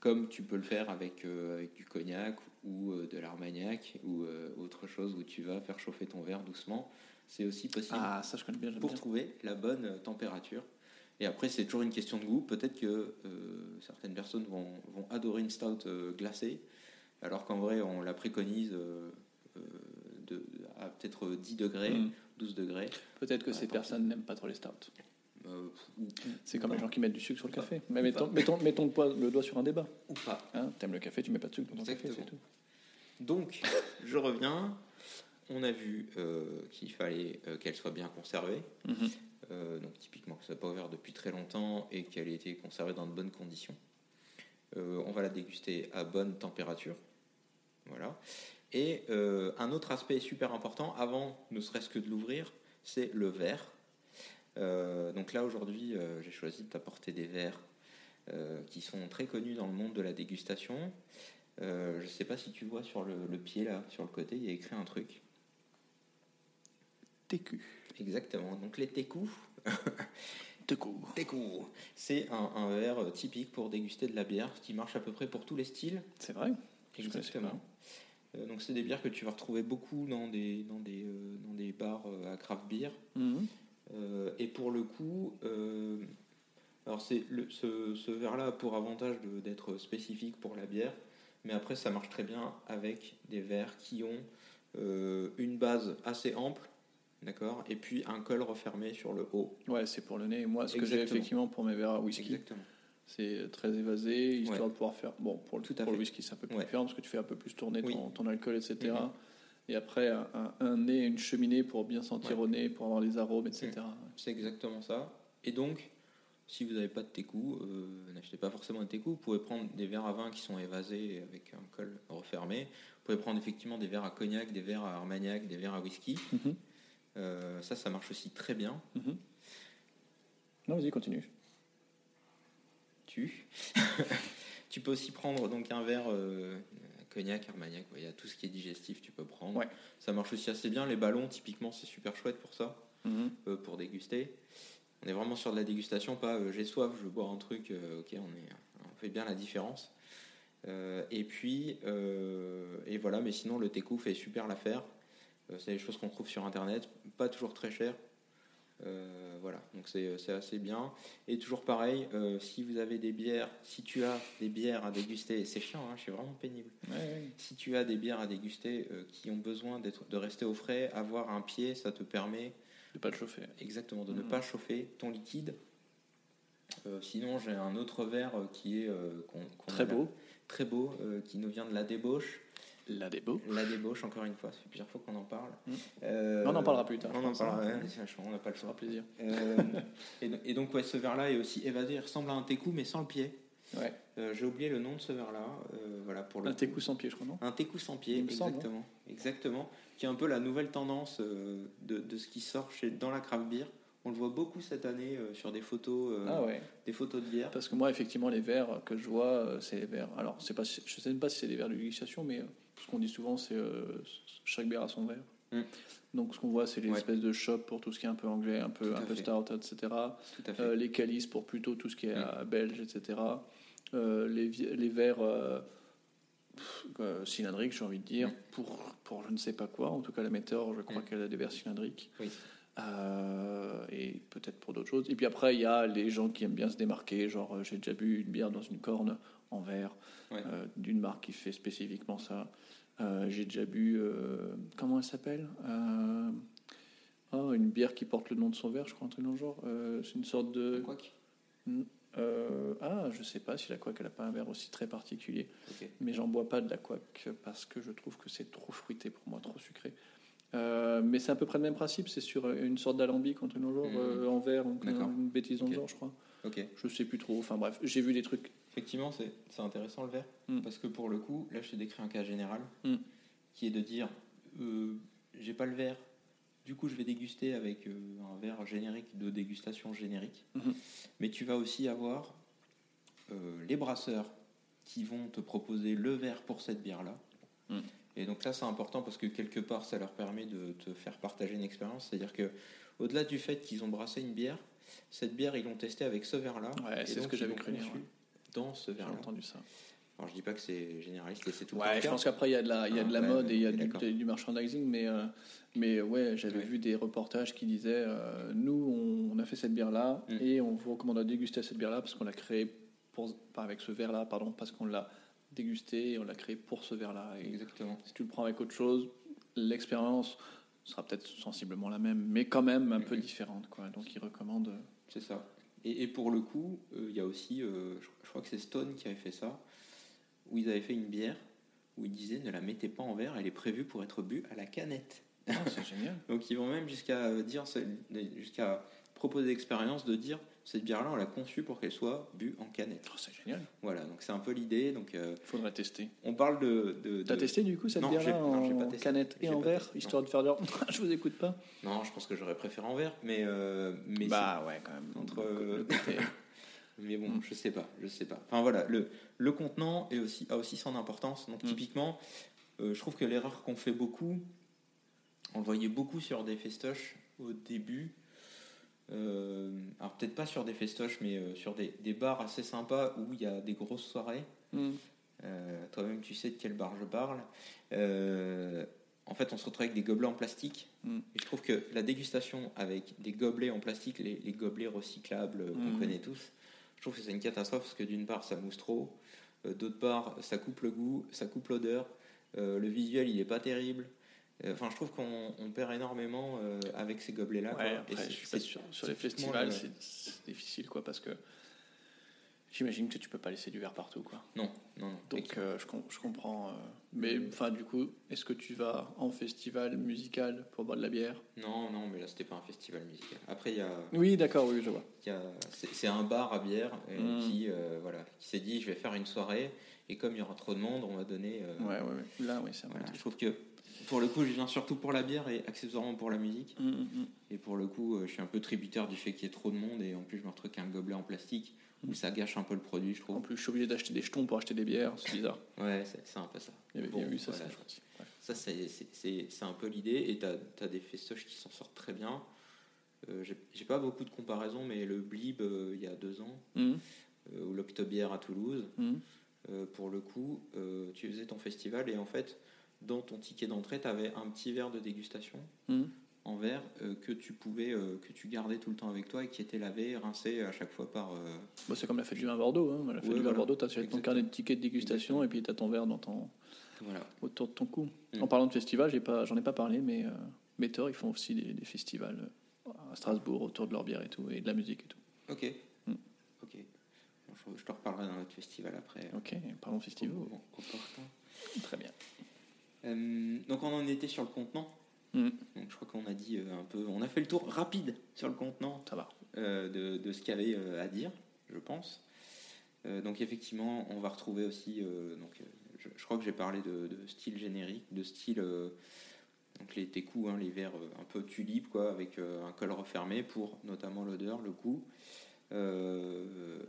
Comme tu peux le faire avec, avec du cognac ou de l'armagnac ou autre chose où tu vas faire chauffer ton verre doucement. C'est aussi possible Ah, ça je connais bien. j'aime pour bien. trouver la bonne euh, température. Et après, c'est toujours une question de goût. Peut-être que euh, certaines personnes vont, vont adorer une stout euh, glacée, alors qu'en vrai, on la préconise euh, euh, de, à peut-être 10 degrés, Mm. 12 degrés. Peut-être que ces personnes n'aiment pas trop les stouts. ou, C'est comme les gens qui mettent du sucre sur le café. Mais mettons, mettons, mettons le, poids- le doigt sur un débat. ou pas. Hein, T'aimes le café, tu mets pas de sucre dans ton café, c'est Exactement. tout. Donc, je reviens. On a vu euh, qu'il fallait euh, qu'elle soit bien conservée. Mhm. Euh, donc typiquement que ça soit pas ouvert depuis très longtemps et qu'elle ait été conservée dans de bonnes conditions. On va la déguster à bonne température. Voilà. Et un autre aspect super important, avant ne serait-ce que de l'ouvrir, c'est le verre. Donc là aujourd'hui, j'ai choisi de t'apporter des verres qui sont très connus dans le monde de la dégustation. Je ne sais pas si tu vois sur le, le pied là, sur le côté, il y a écrit un truc. Exactement. Donc les técous. Teku. C'est un, un verre typique pour déguster de la bière, qui marche à peu près pour tous les styles. C'est vrai Exactement. Euh, donc c'est des bières que tu vas retrouver beaucoup dans des, dans des, euh, dans des bars euh, à craft beer. Mhm. Et pour le coup, alors c'est ce, ce verre-là a pour avantage d'être spécifique pour la bière, mais après ça marche très bien avec des verres qui ont euh, une base assez ample, d'accord, et puis un col refermé sur le haut. Ouais, c'est pour le nez. Moi, ce que j'ai effectivement pour mes verres à whisky, c'est très évasé, histoire Ouais. de pouvoir faire. Bon, pour le, Tout à pour le fait. whisky, c'est un peu plus Ouais. différent parce que tu fais un peu plus tourner Oui. ton, ton alcool, etc. Mhm. Et après, un, un- nez, une cheminée pour bien sentir Ouais. au nez, pour avoir les arômes, etc. C'est exactement ça. Et donc, si vous n'avez pas de técou, euh, n'achetez pas forcément de técou. Vous pouvez prendre des verres à vin qui sont évasés avec un col refermé. Vous pouvez prendre effectivement des verres à cognac, des verres à armagnac, des verres à whisky. Mhm. Euh, ça, ça marche aussi très bien. Mhm. Non, vas-y, continue. Tu. tu peux aussi prendre donc un verre euh, cognac, armagnac. ouais, Il y a tout ce qui est digestif, tu peux prendre. Ouais. Ça marche aussi assez bien. Les ballons, typiquement, c'est super chouette pour ça. Mhm. euh, pour déguster. On est vraiment sur de la dégustation, pas euh, j'ai soif, je veux boire un truc, euh, ok, on, est, on fait bien la différence. Euh, et puis, euh, et voilà, mais sinon le Teku fait super l'affaire. Euh, c'est des choses qu'on trouve sur internet, pas toujours très cher. Euh, voilà, donc c'est c'est assez bien. Et toujours pareil, euh, si vous avez des bières, si tu as des bières à déguster, c'est chiant, hein, je suis vraiment pénible. Ouais, ouais. Si tu as des bières à déguster euh, qui ont besoin de rester au frais, avoir un pied, ça te permet De pas le chauffer. Exactement, de ne Mhm. pas chauffer ton liquide. Euh, sinon, j'ai un autre verre euh, qui est euh, Très beau. très beau, euh, qui nous vient de la débauche. La débo. La débauche, encore une fois, fait plusieurs fois qu'on en parle. Mhm. Euh, On en parlera plus tard, On en hein. parlera, ouais, c'est on n'a pas le choix. plaisir. Euh, et, do- et donc, ouais, ce verre-là est aussi évasé. Il ressemble à un técou, mais sans le pied. Ouais. Euh, j'ai oublié le nom de ce verre-là. voilà, pour le Un técou sans pied, je crois, non Un técou sans pied, me semble, hein. exactement. Exactement. Qui est un peu la nouvelle tendance de, de ce qui sort chez, dans la craft beer. On le voit beaucoup cette année euh, sur des photos, euh, Ah ouais. des photos de bière. Parce que moi, effectivement, les verres que je vois, euh, c'est les verres. Alors, c'est pas, je sais même pas si c'est des verres de dégustation, mais ce qu'on dit souvent, c'est euh, chaque bière a son verre. Mm. Donc, ce qu'on voit, c'est les Ouais. espèces de shop pour tout ce qui est un peu anglais, un peu, un peu stout, etc. Euh, les calices pour plutôt tout ce qui est Mm. belge, etc. Euh, les, les verres euh, cylindriques, j'ai envie de dire, Mm. pour, pour je ne sais pas quoi. En tout cas, la Météor, je crois qu'elle a des verres cylindriques. Oui. Euh, et peut-être pour d'autres choses. Et puis après, il y a les gens qui aiment bien se démarquer. Genre, euh, j'ai déjà bu une bière dans une corne en verre Ouais. euh, d'une marque qui fait spécifiquement ça. Euh, j'ai déjà bu, euh, comment elle s'appelle Euh, oh, Une bière qui porte le nom de son verre, je crois, un truc dans le genre. C'est une sorte de. Euh, ah, je sais pas si la couac elle a pas un verre aussi très particulier, mais j'en bois pas de la couac parce que je trouve que c'est trop fruité pour moi, trop sucré. Mais c'est à peu près le même principe, c'est sur une sorte d'alambic entre nos genre Mhm. euh, en verre, donc une bêtise dans Ok. le genre, je crois. Ok. Je sais plus trop. Enfin bref, j'ai vu des trucs. Effectivement, c'est intéressant le verre. Mm. Parce que pour le coup, là, je t'ai décrit un cas général Mm. qui est de dire euh, j'ai pas le verre, du coup, je vais déguster avec euh, un verre générique de dégustation générique. Mhm. Mais tu vas aussi avoir euh, les brasseurs qui vont te proposer le verre pour cette bière-là. Mm. Et donc là, c'est important parce que quelque part, ça leur permet de te faire partager une expérience. C'est-à-dire que, au-delà du fait qu'ils ont brassé une bière, cette bière, ils l'ont testée avec ce verre-là. Ouais, c'est ce que j'avais cru ouais. Dans ce J'ai verre-là. entendu ça. Alors, je dis pas que c'est généraliste et c'est tout Ouais, je pense qu'après, il y a de la, il y a Ah, de la ouais, mode ouais, et il y a du, du merchandising, mais, euh, mais ouais, j'avais Ouais. vu des reportages qui disaient euh, nous, on, on a fait cette bière-là Mm. et on vous recommande de déguster cette bière-là parce qu'on l'a créée pour, pas avec ce verre-là, pardon, parce qu'on l'a dégusté et on l'a créé pour ce verre-là. Et Exactement. si tu le prends avec autre chose, l'expérience sera peut-être sensiblement la même, mais quand même un peu Mhm. différente. Quoi. Donc, ils recommandent. euh, C'est ça. Et, et pour le coup, euh, il y a aussi, euh, je, je crois que c'est Stone qui avait fait ça, où ils avaient fait une bière où ils disaient ne la mettez pas en verre, elle est prévue pour être bue à la canette. ah, c'est génial. Donc ils vont même jusqu'à dire, jusqu'à proposer l'expérience de dire cette bière-là, on l'a conçue pour qu'elle soit bue en canette. Oh, c'est génial. Voilà, donc c'est un peu l'idée. Donc euh, Il faudrait tester. on parle de. de- T'as de- testé du coup cette bière-là en canette et en verre, histoire de faire dire je vous écoute pas Non, je pense que j'aurais préféré en verre, mais mais Bah ouais, quand même. Entre- côté- Mais bon, Mm. je sais pas, je sais pas. Enfin voilà, le, le contenant est aussi, a aussi son importance. Donc Mm. typiquement, euh, je trouve que l'erreur qu'on fait beaucoup, on le voyait beaucoup sur des festoches au début. Euh, alors peut-être pas sur des festoches, mais euh, sur des, des bars assez sympas où il y a des grosses soirées. Hmm. Euh, Toi-même, tu sais de quel bar je parle. En fait, on se retrouve avec des gobelets en plastique. Mm. Et je trouve que la dégustation avec des gobelets en plastique, les, les gobelets recyclables qu'on Mm. connaît tous, je trouve que c'est une catastrophe parce que d'une part, ça mousse trop. D'autre part, ça coupe le goût, ça coupe l'odeur. euh, le visuel, il est pas terrible. Enfin, je trouve qu'on on perd énormément euh, avec ces gobelets-là. Ouais, je suis pas sûr. Sur les festivals, le- c'est- difficile quoi parce que j'imagine que tu peux pas laisser du verre partout quoi. Non, non, non. Donc euh, je, com- je comprends. euh, mais enfin, du coup, est-ce que tu vas en festival musical pour boire de la bière? Non, non, mais là, c'était pas un festival musical. Après, il y a. Oui, d'accord, oui, je vois. C'est un bar à bière Mm. qui, euh, voilà, qui s'est dit je vais faire une soirée et comme il y aura trop de monde, on va donner. Ouais, ouais, ouais. Là, oui, c'est voilà. Je trouve que pour le coup, je viens surtout pour la bière et accessoirement pour la musique. Mm, mm, mm. Et pour le coup, euh, je suis un peu tributaire du fait qu'il y ait trop de monde et en plus, je me retrouve avec un gobelet en plastique où ça gâche un peu le produit, je En trouve. plus, je suis obligé d'acheter des jetons pour acheter des bières, c'est bizarre. Ouais, c'est un peu ça. Il y avait, Bon, eu ça, voilà. ça, je. Ouais. Ça, c'est- un peu l'idée. Et tu as, des festoches qui s'en sortent très bien. Euh, J'ai pas beaucoup de comparaisons, mais le Blib, euh, il y a deux ans, euh, ou l'Octobière à Toulouse, pour le coup, tu faisais ton festival et en fait, dans ton ticket d'entrée, tu avais un petit verre de dégustation Mm. en verre euh, que tu pouvais, euh, que tu gardais tout le temps avec toi et qui était lavé, rincé à chaque fois par. euh, Bon, c'est comme la fête du vin à Bordeaux. Hein. La fête Ouais, du vin à voilà. Bordeaux, tu achètes ton carnet de tickets de dégustation et puis tu as ton verre dans ton, voilà. autour de ton cou. Mm. En parlant de festival, j'ai pas, j'en ai pas parlé, mais Meteor, ils font aussi des, des festivals à Strasbourg autour de leur bière et tout, et de la musique et tout. Ok. Mm. Ok. Bon, je, je te reparlerai dans notre festival après. Ok, parlons festival. Très bien. Euh, donc on en était sur le contenant. Mm. Donc je crois qu'on a dit euh, un peu, on a fait le tour rapide sur le contenant. Ça va. euh, de, de ce qu'il y avait à dire, je pense. Donc effectivement, on va retrouver aussi, donc, je, je crois que j'ai parlé de, de style générique, de style, donc les técous, hein, les verres un peu tulipes, quoi, avec euh, un col refermé pour notamment l'odeur, le goût. Euh,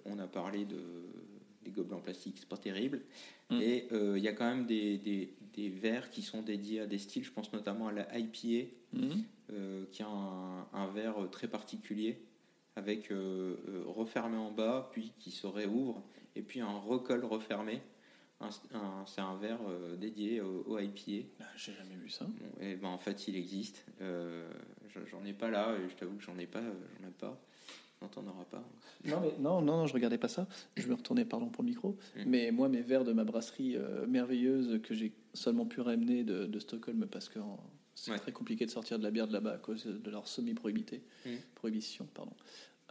on a parlé de, des gobelets en plastique, c'est pas terrible. Mm. Et euh, il y a quand même des, des, des verres qui sont dédiés à des styles, je pense notamment à la IPA, Mm. euh, qui a un, un verre très particulier avec euh, euh, refermé en bas puis qui se réouvre et puis un recolle refermé c'est un verre dédié au, au IPA Ah, J'ai jamais vu ça. Bon, et ben en fait il existe Euh, je- j'en ai pas là et je t'avoue que j'en ai pas j'en ai pas non t'en auras pas Non, mais non, non, non, je regardais pas ça. Je me retournais, pardon, pour le micro. Mm. Mais moi, mes verres de ma brasserie euh, merveilleuse que j'ai seulement pu ramener de, de Stockholm parce que c'est Ouais. très compliqué de sortir de la bière de là-bas à cause de leur semi-prohibition. Mm. Prohibition, pardon.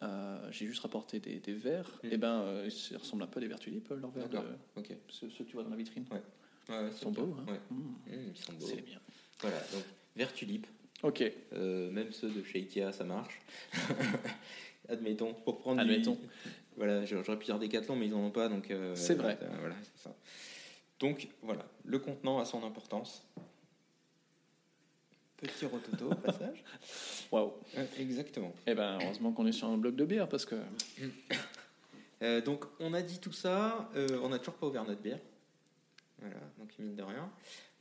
Euh, j'ai juste rapporté des, des verres. Mm. Et ben, euh, ça ressemble un peu à des verres tulipes, leurs verres. De, D'accord. ok ceux, ceux que tu vois dans la vitrine. ouais, ouais, Ils sont beaux, hein. ouais. Mm. Mmh, ils sont beaux C'est bien. voilà donc verre tulipe Ok. Euh, même ceux de chez Ikea, ça marche. Admettons, pour prendre Admettons. du... Voilà, j'aurais pu dire Decathlon, mais ils n'en ont pas, donc... euh, C'est vrai. voilà, c'est ça. Donc, voilà, le contenant a son importance. Petit rototo, au passage. Waouh. Exactement. Eh ben, heureusement qu'on est sur un bloc de bière parce que. Euh, donc, on a dit tout ça, euh, on n'a toujours pas ouvert notre bière. Voilà, donc mine de rien.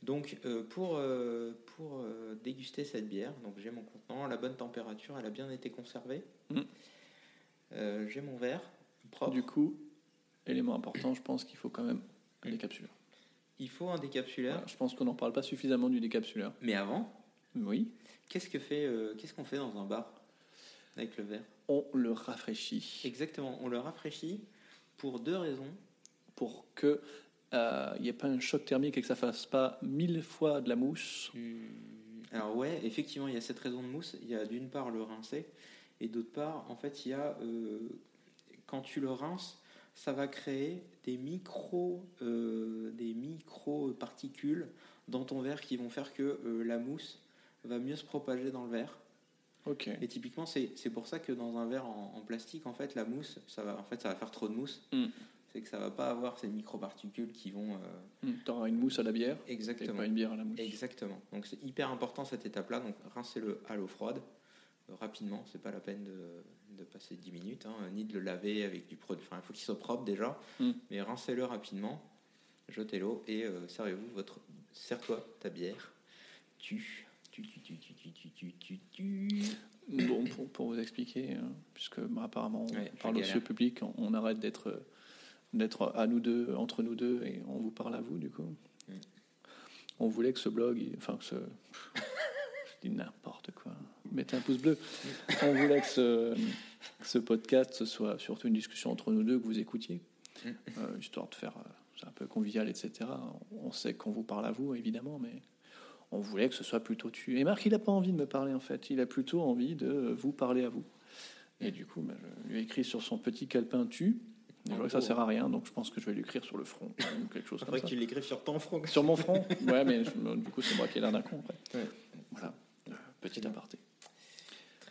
Donc, euh, pour, euh, pour euh, déguster cette bière, donc j'ai mon contenant à la bonne température, elle a bien été conservée. Mm. Euh, j'ai mon verre propre. Du coup, élément important, je pense qu'il faut quand même un décapsuleur. Il faut un décapsuleur. Voilà, je pense qu'on n'en parle pas suffisamment du décapsuleur. Mais avant, Oui. qu'est-ce que fait, euh, qu'est-ce qu'on fait dans un bar avec le verre? On le rafraîchit Exactement. On le rafraîchit pour deux raisons. pour que euh, il n'y ait pas un choc thermique et que ça fasse pas mille fois de la mousse. Alors ouais, effectivement, il y a cette raison de mousse. Il y a d'une part le rincer, et d'autre part, en fait, il y a euh, quand tu le rinces, ça va créer des micro, euh, des micro particules dans ton verre qui vont faire que euh, la mousse va mieux se propager dans le verre. Ok. Et typiquement, c'est pour ça que dans un verre en, en plastique, en fait, la mousse, ça va, en fait, ça va faire trop de mousse. Mm. C'est que ça va pas avoir ces microparticules qui vont euh, auras une mousse à la bière et exactement. pas une bière à la mousse. Exactement. Donc c'est hyper important cette étape-là. Donc rincez-le à l'eau froide rapidement. C'est pas la peine de, passer 10 minutes, hein, ni de le laver avec du produit. Enfin, il faut qu'il soit propre déjà, mm. mais rincez-le rapidement, jetez-le et euh, servez-vous votre. Serre-toi ta bière. Tu. Tu, tu, tu, tu, tu tu, tu. Bon, pour, pour, vous expliquer, hein, puisque bah, apparemment, on ouais, parle aussi au public, on, arrête d'être. D'être à nous deux, entre nous deux, et on vous parle à vous, du coup. Mm. On voulait que ce blog, enfin, que ce. Je Mettez un pouce bleu. On voulait que ce, que ce podcast ce soit surtout une discussion entre nous deux que vous écoutiez, euh, histoire de faire, euh, un peu convivial, etc. On sait qu'on vous parle à vous évidemment, mais on voulait que ce soit plutôt tu. Et Marc, il n'a pas envie de me parler en fait. Il a plutôt envie de vous parler à vous. Et du coup, bah, je lui ai écrit sur son petit calepin tu. Je vois que ça sert à rien, donc je pense que je vais lui écrire sur le front ou quelque chose comme Faudrait ça. que tu l'écrives sur ton front. Sur mon front Ouais, mais je- du coup, c'est moi qui ai l'air d'un con après. Ouais. Voilà, Euh, petit aparté.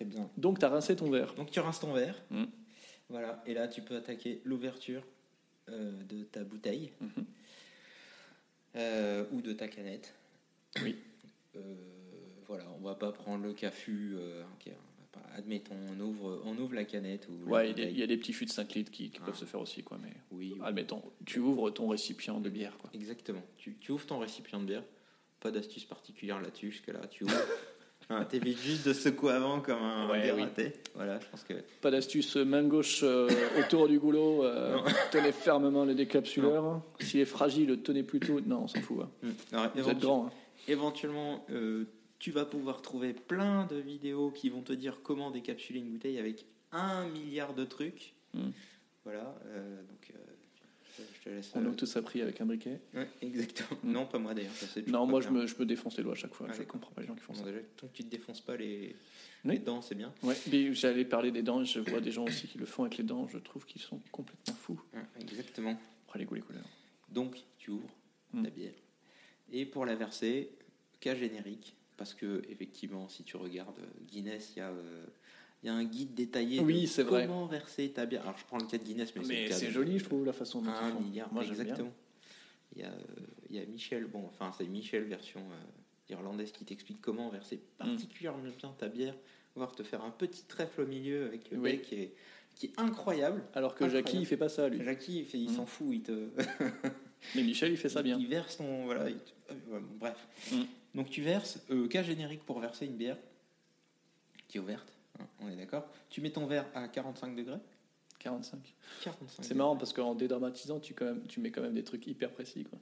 Très bien. Donc, tu as rincé ton verre. Donc tu rinces ton verre. Mm. Voilà. Et là, tu peux attaquer l'ouverture euh, de ta bouteille Mhm. euh, ou de ta canette. Oui. Euh, voilà, on va pas prendre le café. pas- admettons, on ouvre, on ouvre la canette ou Ouais, il y, a, des petits fûts de 5 litres qui, qui Ah. peuvent se faire aussi, quoi. Mais Oui, oui. admettons, tu ouvres ton récipient de bière, quoi. exactement. Tu, tu ouvres ton récipient de bière. Pas d'astuce particulière là-dessus. Jusque-là, tu ouvres. Ah, T'évites juste de secouer avant comme un Ouais, dératé. Voilà, je pense que Pas d'astuce, euh, main gauche euh, autour du goulot, euh, tenez fermement le décapsuleur. S'il est fragile, tenez plutôt. Non, on s'en fout. hein. Alors, Vous êtes grand. hein. Éventuellement, euh, tu vas pouvoir trouver plein de vidéos qui vont te dire comment décapsuler une bouteille avec un milliard de trucs. Mm. Voilà, euh, donc euh, je, je te laisse. On euh, a tous appris avec un briquet. ouais, exactement. Mm. Non, pas moi d'ailleurs. Non, moi, je me, je me défonce les doigts à chaque fois. Ah, je comprends pas les gens qui font Bon, ça. déjà, tant que tu te défonces pas les, Oui. les dents, c'est bien. Ouais, mais j'allais parler des dents. Je vois des gens aussi qui le font avec les dents. Je trouve qu'ils sont complètement fous. Ouais, exactement. Après les goûts, les couleurs. Donc, tu ouvres Mm. ta bière. Et pour la verser, cas générique, parce que effectivement, si tu regardes euh, Guinness, il y a. euh, il y a un guide détaillé Oui, de vrai. comment verser ta bière. Alors je prends le cas de Guinness, mais, Mais c'est joli, je trouve, la façon dont Un milliard, Moi, exactement. Il y, a, euh, il y a Michel, bon, enfin c'est Michel version euh, irlandaise qui t'explique comment verser Mm. particulièrement bien ta bière, voir te faire un petit trèfle au milieu avec le Oui. bec qui est, qui est incroyable. Alors que Incroyable. Jackie, il fait pas ça, lui. Jackie, il, fait- il Mm. s'en fout, il te. Mais Michel, il fait ça bien. Il verse ton. Voilà, il te- euh, bref. Mm. Donc tu verses, euh, cas générique pour verser une bière qui est ouverte, on est d'accord. Tu mets ton verre à 45 degrés. 45. 45 C'est marrant parce qu'en dédramatisant, tu, quand même, tu mets quand même des trucs hyper précis. Quoi.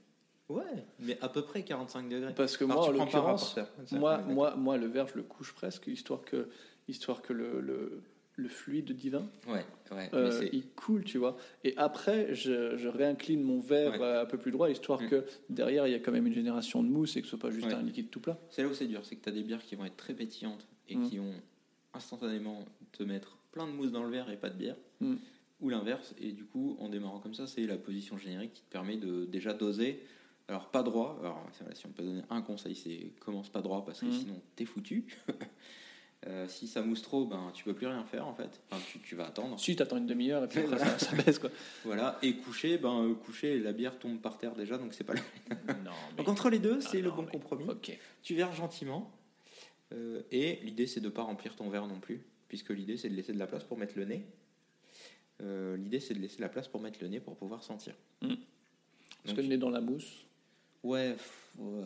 Ouais, mais à peu près 45 degrés. Parce que Alors, moi, en l'occurrence, moi, moi, moi, le verre, je le couche presque, histoire que, histoire que le, le, le fluide divin, Ouais, ouais. euh, mais il coule, tu vois. Et après, je, je réincline mon verre Ouais. euh, un peu plus droit, histoire Mm. que derrière, il y a quand même une génération de mousse et que ce soit pas juste un liquide tout plat. C'est là où c'est dur, c'est que tu as des bières qui vont être très pétillantes et Mm. qui vont instantanément te mettre plein de mousse dans le verre et pas de bière. Mm. Ou l'inverse. Et du coup, en démarrant comme ça, c'est la position générique qui te permet de déjà doser. Alors, pas droit. Alors, si on peut donner un conseil, c'est commence pas droit parce que Mm. sinon, t'es foutu. Euh, si ça mousse trop, ben, tu peux plus rien faire en fait. Enfin, tu, tu vas attendre. Si, t'attends une demi-heure et puis après, ça, ça baisse, quoi. Voilà. Et coucher, ben, euh, coucher, la bière tombe par terre déjà, donc c'est pas le. non, Donc, entre les deux, Ah c'est le non, bon mais- compromis. Ok. Tu verses gentiment. Euh, et l'idée, c'est de ne pas remplir ton verre non plus, puisque l'idée, c'est de laisser de la place pour mettre le nez. Euh, l'idée, c'est de laisser la place pour mettre le nez pour pouvoir sentir. Mm. Parce que le nez dans la mousse, ouais,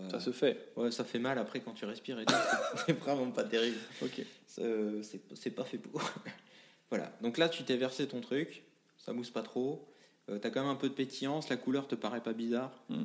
ça se fait. ouais, ça fait mal après quand tu respires et tout. c'est- vraiment pas terrible. Ok. Ça, C'est c'est pas fait pour. voilà. Donc là, tu t'es versé ton truc, ça mousse pas trop. euh, t'as quand même un peu de pétillance, la couleur te paraît pas bizarre. Mm.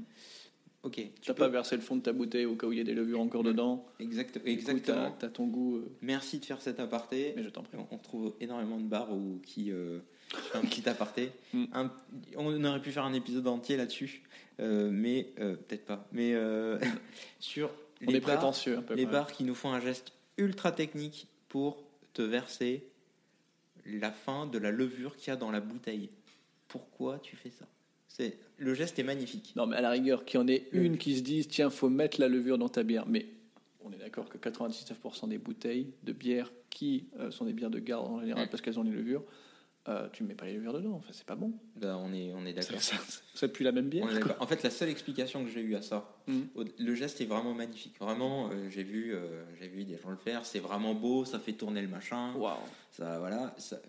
Ok, tu Tu n'as peux- pas versé le fond de ta bouteille au cas où il y a des levures encore dedans. Exact- exactement. Tu as, ton goût, euh, Merci de faire cet aparté. mais je t'en prie. On, on trouve énormément de bars où, qui euh, font un petit aparté. Mm. Un- on aurait pu faire un épisode entier là-dessus, euh, mais euh, peut-être pas. Mais sur On les est bars, prétentieux un peu. les quand même. bars qui nous font un geste ultra technique pour te verser la fin de la levure qu'il y a dans la bouteille. Pourquoi tu fais ça? C'est le geste est magnifique. Non, mais à la rigueur, qu'il y en ait une qui se dise tiens, faut mettre la levure dans ta bière. Mais on est d'accord que 99% des bouteilles de bière qui euh, sont des bières de garde en général parce qu'elles ont les levures, euh, tu ne mets pas les levures dedans. Enfin, c'est pas bon. Ben, on est on est d'accord. Ça- ça- C'est plus la même bière. En fait, la seule explication que j'ai eue à ça, Mm. au- le geste est vraiment magnifique. Vraiment, euh, j'ai vu, euh, j'ai vu des gens le faire. C'est vraiment beau, ça fait tourner le machin. Waouh. Ça, voilà. ça-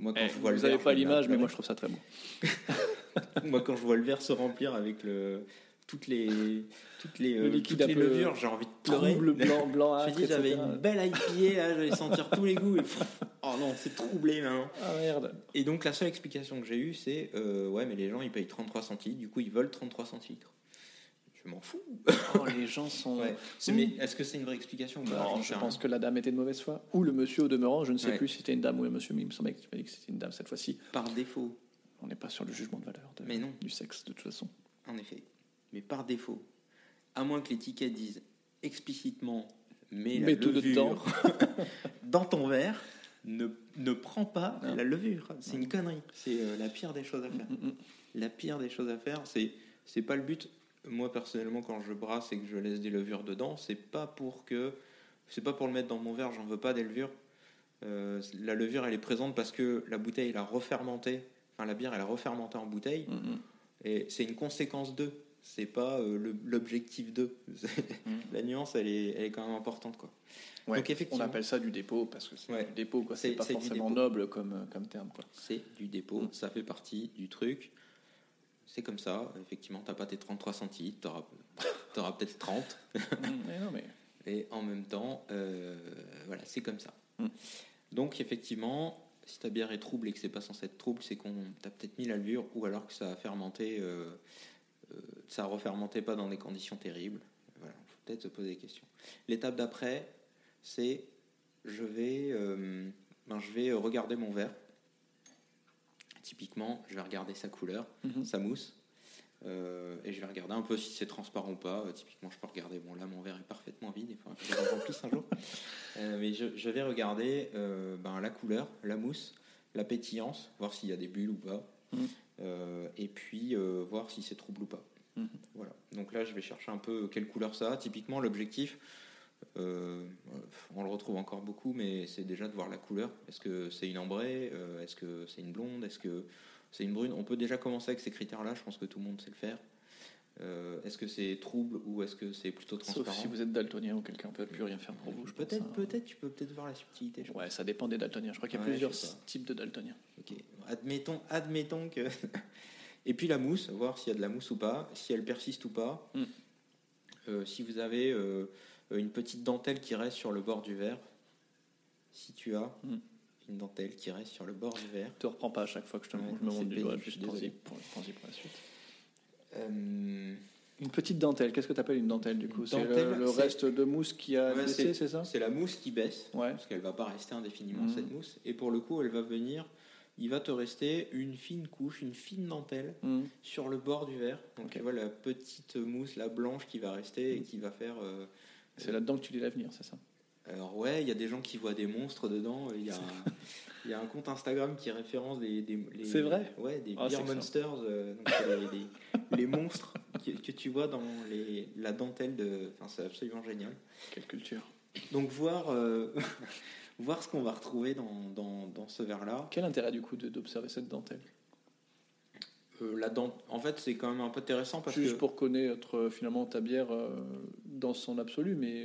moi, quand Eh, je vois vous n'avez pas l'image, mais pleurer. moi je trouve ça très beau. moi, quand je vois le verre se remplir avec le toutes les toutes les, Le euh, toutes les levures, j'ai envie de pleurer. Trouble blanc, blanc, Je me âcre, dis, j'avais une belle IPA, là, j'allais sentir tous les goûts. Et pff, oh non, c'est troublé maintenant. Ah merde. Et donc la seule explication que j'ai eue, c'est euh, ouais, mais les gens ils payent 33 centilitres, du coup ils veulent 33 centilitres. Je m'en fous. Oh, les gens sont. Ouais. C'est- Mais est-ce que c'est une vraie explication? Pas Non, je pense que la dame était de mauvaise foi. Ou le monsieur au demeurant, je ne sais Ouais. plus si c'était une dame ou un monsieur, mais il me semblait que tu m'as dit que c'était une dame cette fois-ci. Par défaut, On n'est pas sur le jugement de valeur de- Mais non. du sexe de toute façon. en effet. Mais par défaut, à moins que l'étiquette dise explicitement mets la Mets levure dans ton verre, ne, ne prends pas Non. la levure. C'est une connerie. C'est euh, la pire des choses à faire. Mm, mm. La pire des choses à faire, c'est c'est pas le but. Moi personnellement, quand je brasse et que je laisse des levures dedans, c'est pas pour que c'est pas pour le mettre dans mon verre. J'en veux pas des levures. Euh, la levure, elle est présente parce que la bouteille, elle a refermenté. Enfin, la bière, elle a refermenté en bouteille. Mm, mm. Et c'est une conséquence d'eux. C'est pas euh, l'objectif d'eux. La nuance, elle est, elle est quand même importante, quoi. Ouais, Donc, effectivement- on appelle ça du dépôt parce que c'est Ouais. du dépôt. C'est- pas forcément noble comme, euh, comme terme. C'est du dépôt, Mm. ça fait partie du truc. C'est comme ça. Effectivement, t'as pas tes 33 centilitres, t'auras auras, peut-être 30. Mais non, mais Et en même temps, euh, voilà, c'est comme ça. Mm. Donc, effectivement, si ta bière est trouble et que c'est pas censé être trouble, c'est qu'on t'a peut-être mis la levure ou alors que ça a fermenté, euh, ça a refermenté pas dans des conditions terribles. Voilà, faut peut-être se poser des questions. L'étape d'après, c'est je vais, euh, ben, je vais regarder mon verre. Typiquement, je vais regarder sa couleur, Mhm. sa mousse. Euh, et je vais regarder un peu si c'est transparent ou pas. Euh, typiquement, je peux regarder. Bon, là, mon verre est parfaitement vide. Il faudra que je le remplisse un jour. Euh, mais je, je vais regarder euh, ben, la couleur, la mousse, la pétillance, voir s'il y a des bulles ou pas. Mhm. Euh, et puis euh, voir si c'est trouble ou pas. Mhm. Voilà. Donc là, je vais chercher un peu quelle couleur ça a. Typiquement, l'objectif, euh, on le retrouve encore beaucoup, mais c'est déjà de voir la couleur. Est-ce que c'est une ambrée Euh, Est-ce que c'est une blonde Est-ce que c'est une brune? On peut déjà commencer avec ces critères-là. Je pense que tout le monde sait le faire. Euh, est-ce que c'est trouble ou est-ce que c'est plutôt sauf transparent si vous êtes daltonien ou quelqu'un ne peut plus rien faire pour vous. je Peut-être, hein. peut-être, tu peux peut-être voir la subtilité. je Ouais, ça dépend des daltoniens. Je crois qu'il y a Ouais, plusieurs je types de daltoniens. Ok, admettons, admettons que. Et puis la mousse, voir s'il y a de la mousse ou pas, si elle persiste ou pas. Mm. Euh, si vous avez euh, une petite dentelle qui reste sur le bord du verre, si tu as Mm. une dentelle qui reste sur le bord du verre. te reprends pas à chaque fois que je te Ouais, montre, je me montre du doigt, je juste pour la suite. Euh, Une petite dentelle, qu'est-ce que tu appelles une dentelle du coup? C'est le, reste de mousse qui a Ouais, baissé, c'est ça? c'est la mousse qui baisse, Ouais. parce qu'elle va pas rester indéfiniment Mhm. cette mousse. Et pour le coup, elle va venir, il va te rester une fine couche, une fine dentelle Mhm. sur le bord du verre. Donc Ok. tu vois la petite mousse, la blanche qui va rester et qui va faire. euh, C'est là-dedans que tu lis l'avenir, c'est ça? Alors ouais, il y a des gens qui voient des monstres dedans. Il y a, il y a un compte Instagram qui référence des. C'est vrai Ouais, des Ah, beer monsters, euh, donc c'est les, les- les monstres que, que tu vois dans les, la dentelle de. Enfin, c'est absolument génial. Quelle culture Donc voir, euh, voir ce qu'on va retrouver dans, dans, dans ce verre-là. Quel intérêt du coup d'observer cette dentelle? Euh, la dent, en fait, c'est quand même un peu intéressant parce Juste que. pour connaître euh, finalement ta bière euh, dans son absolu, mais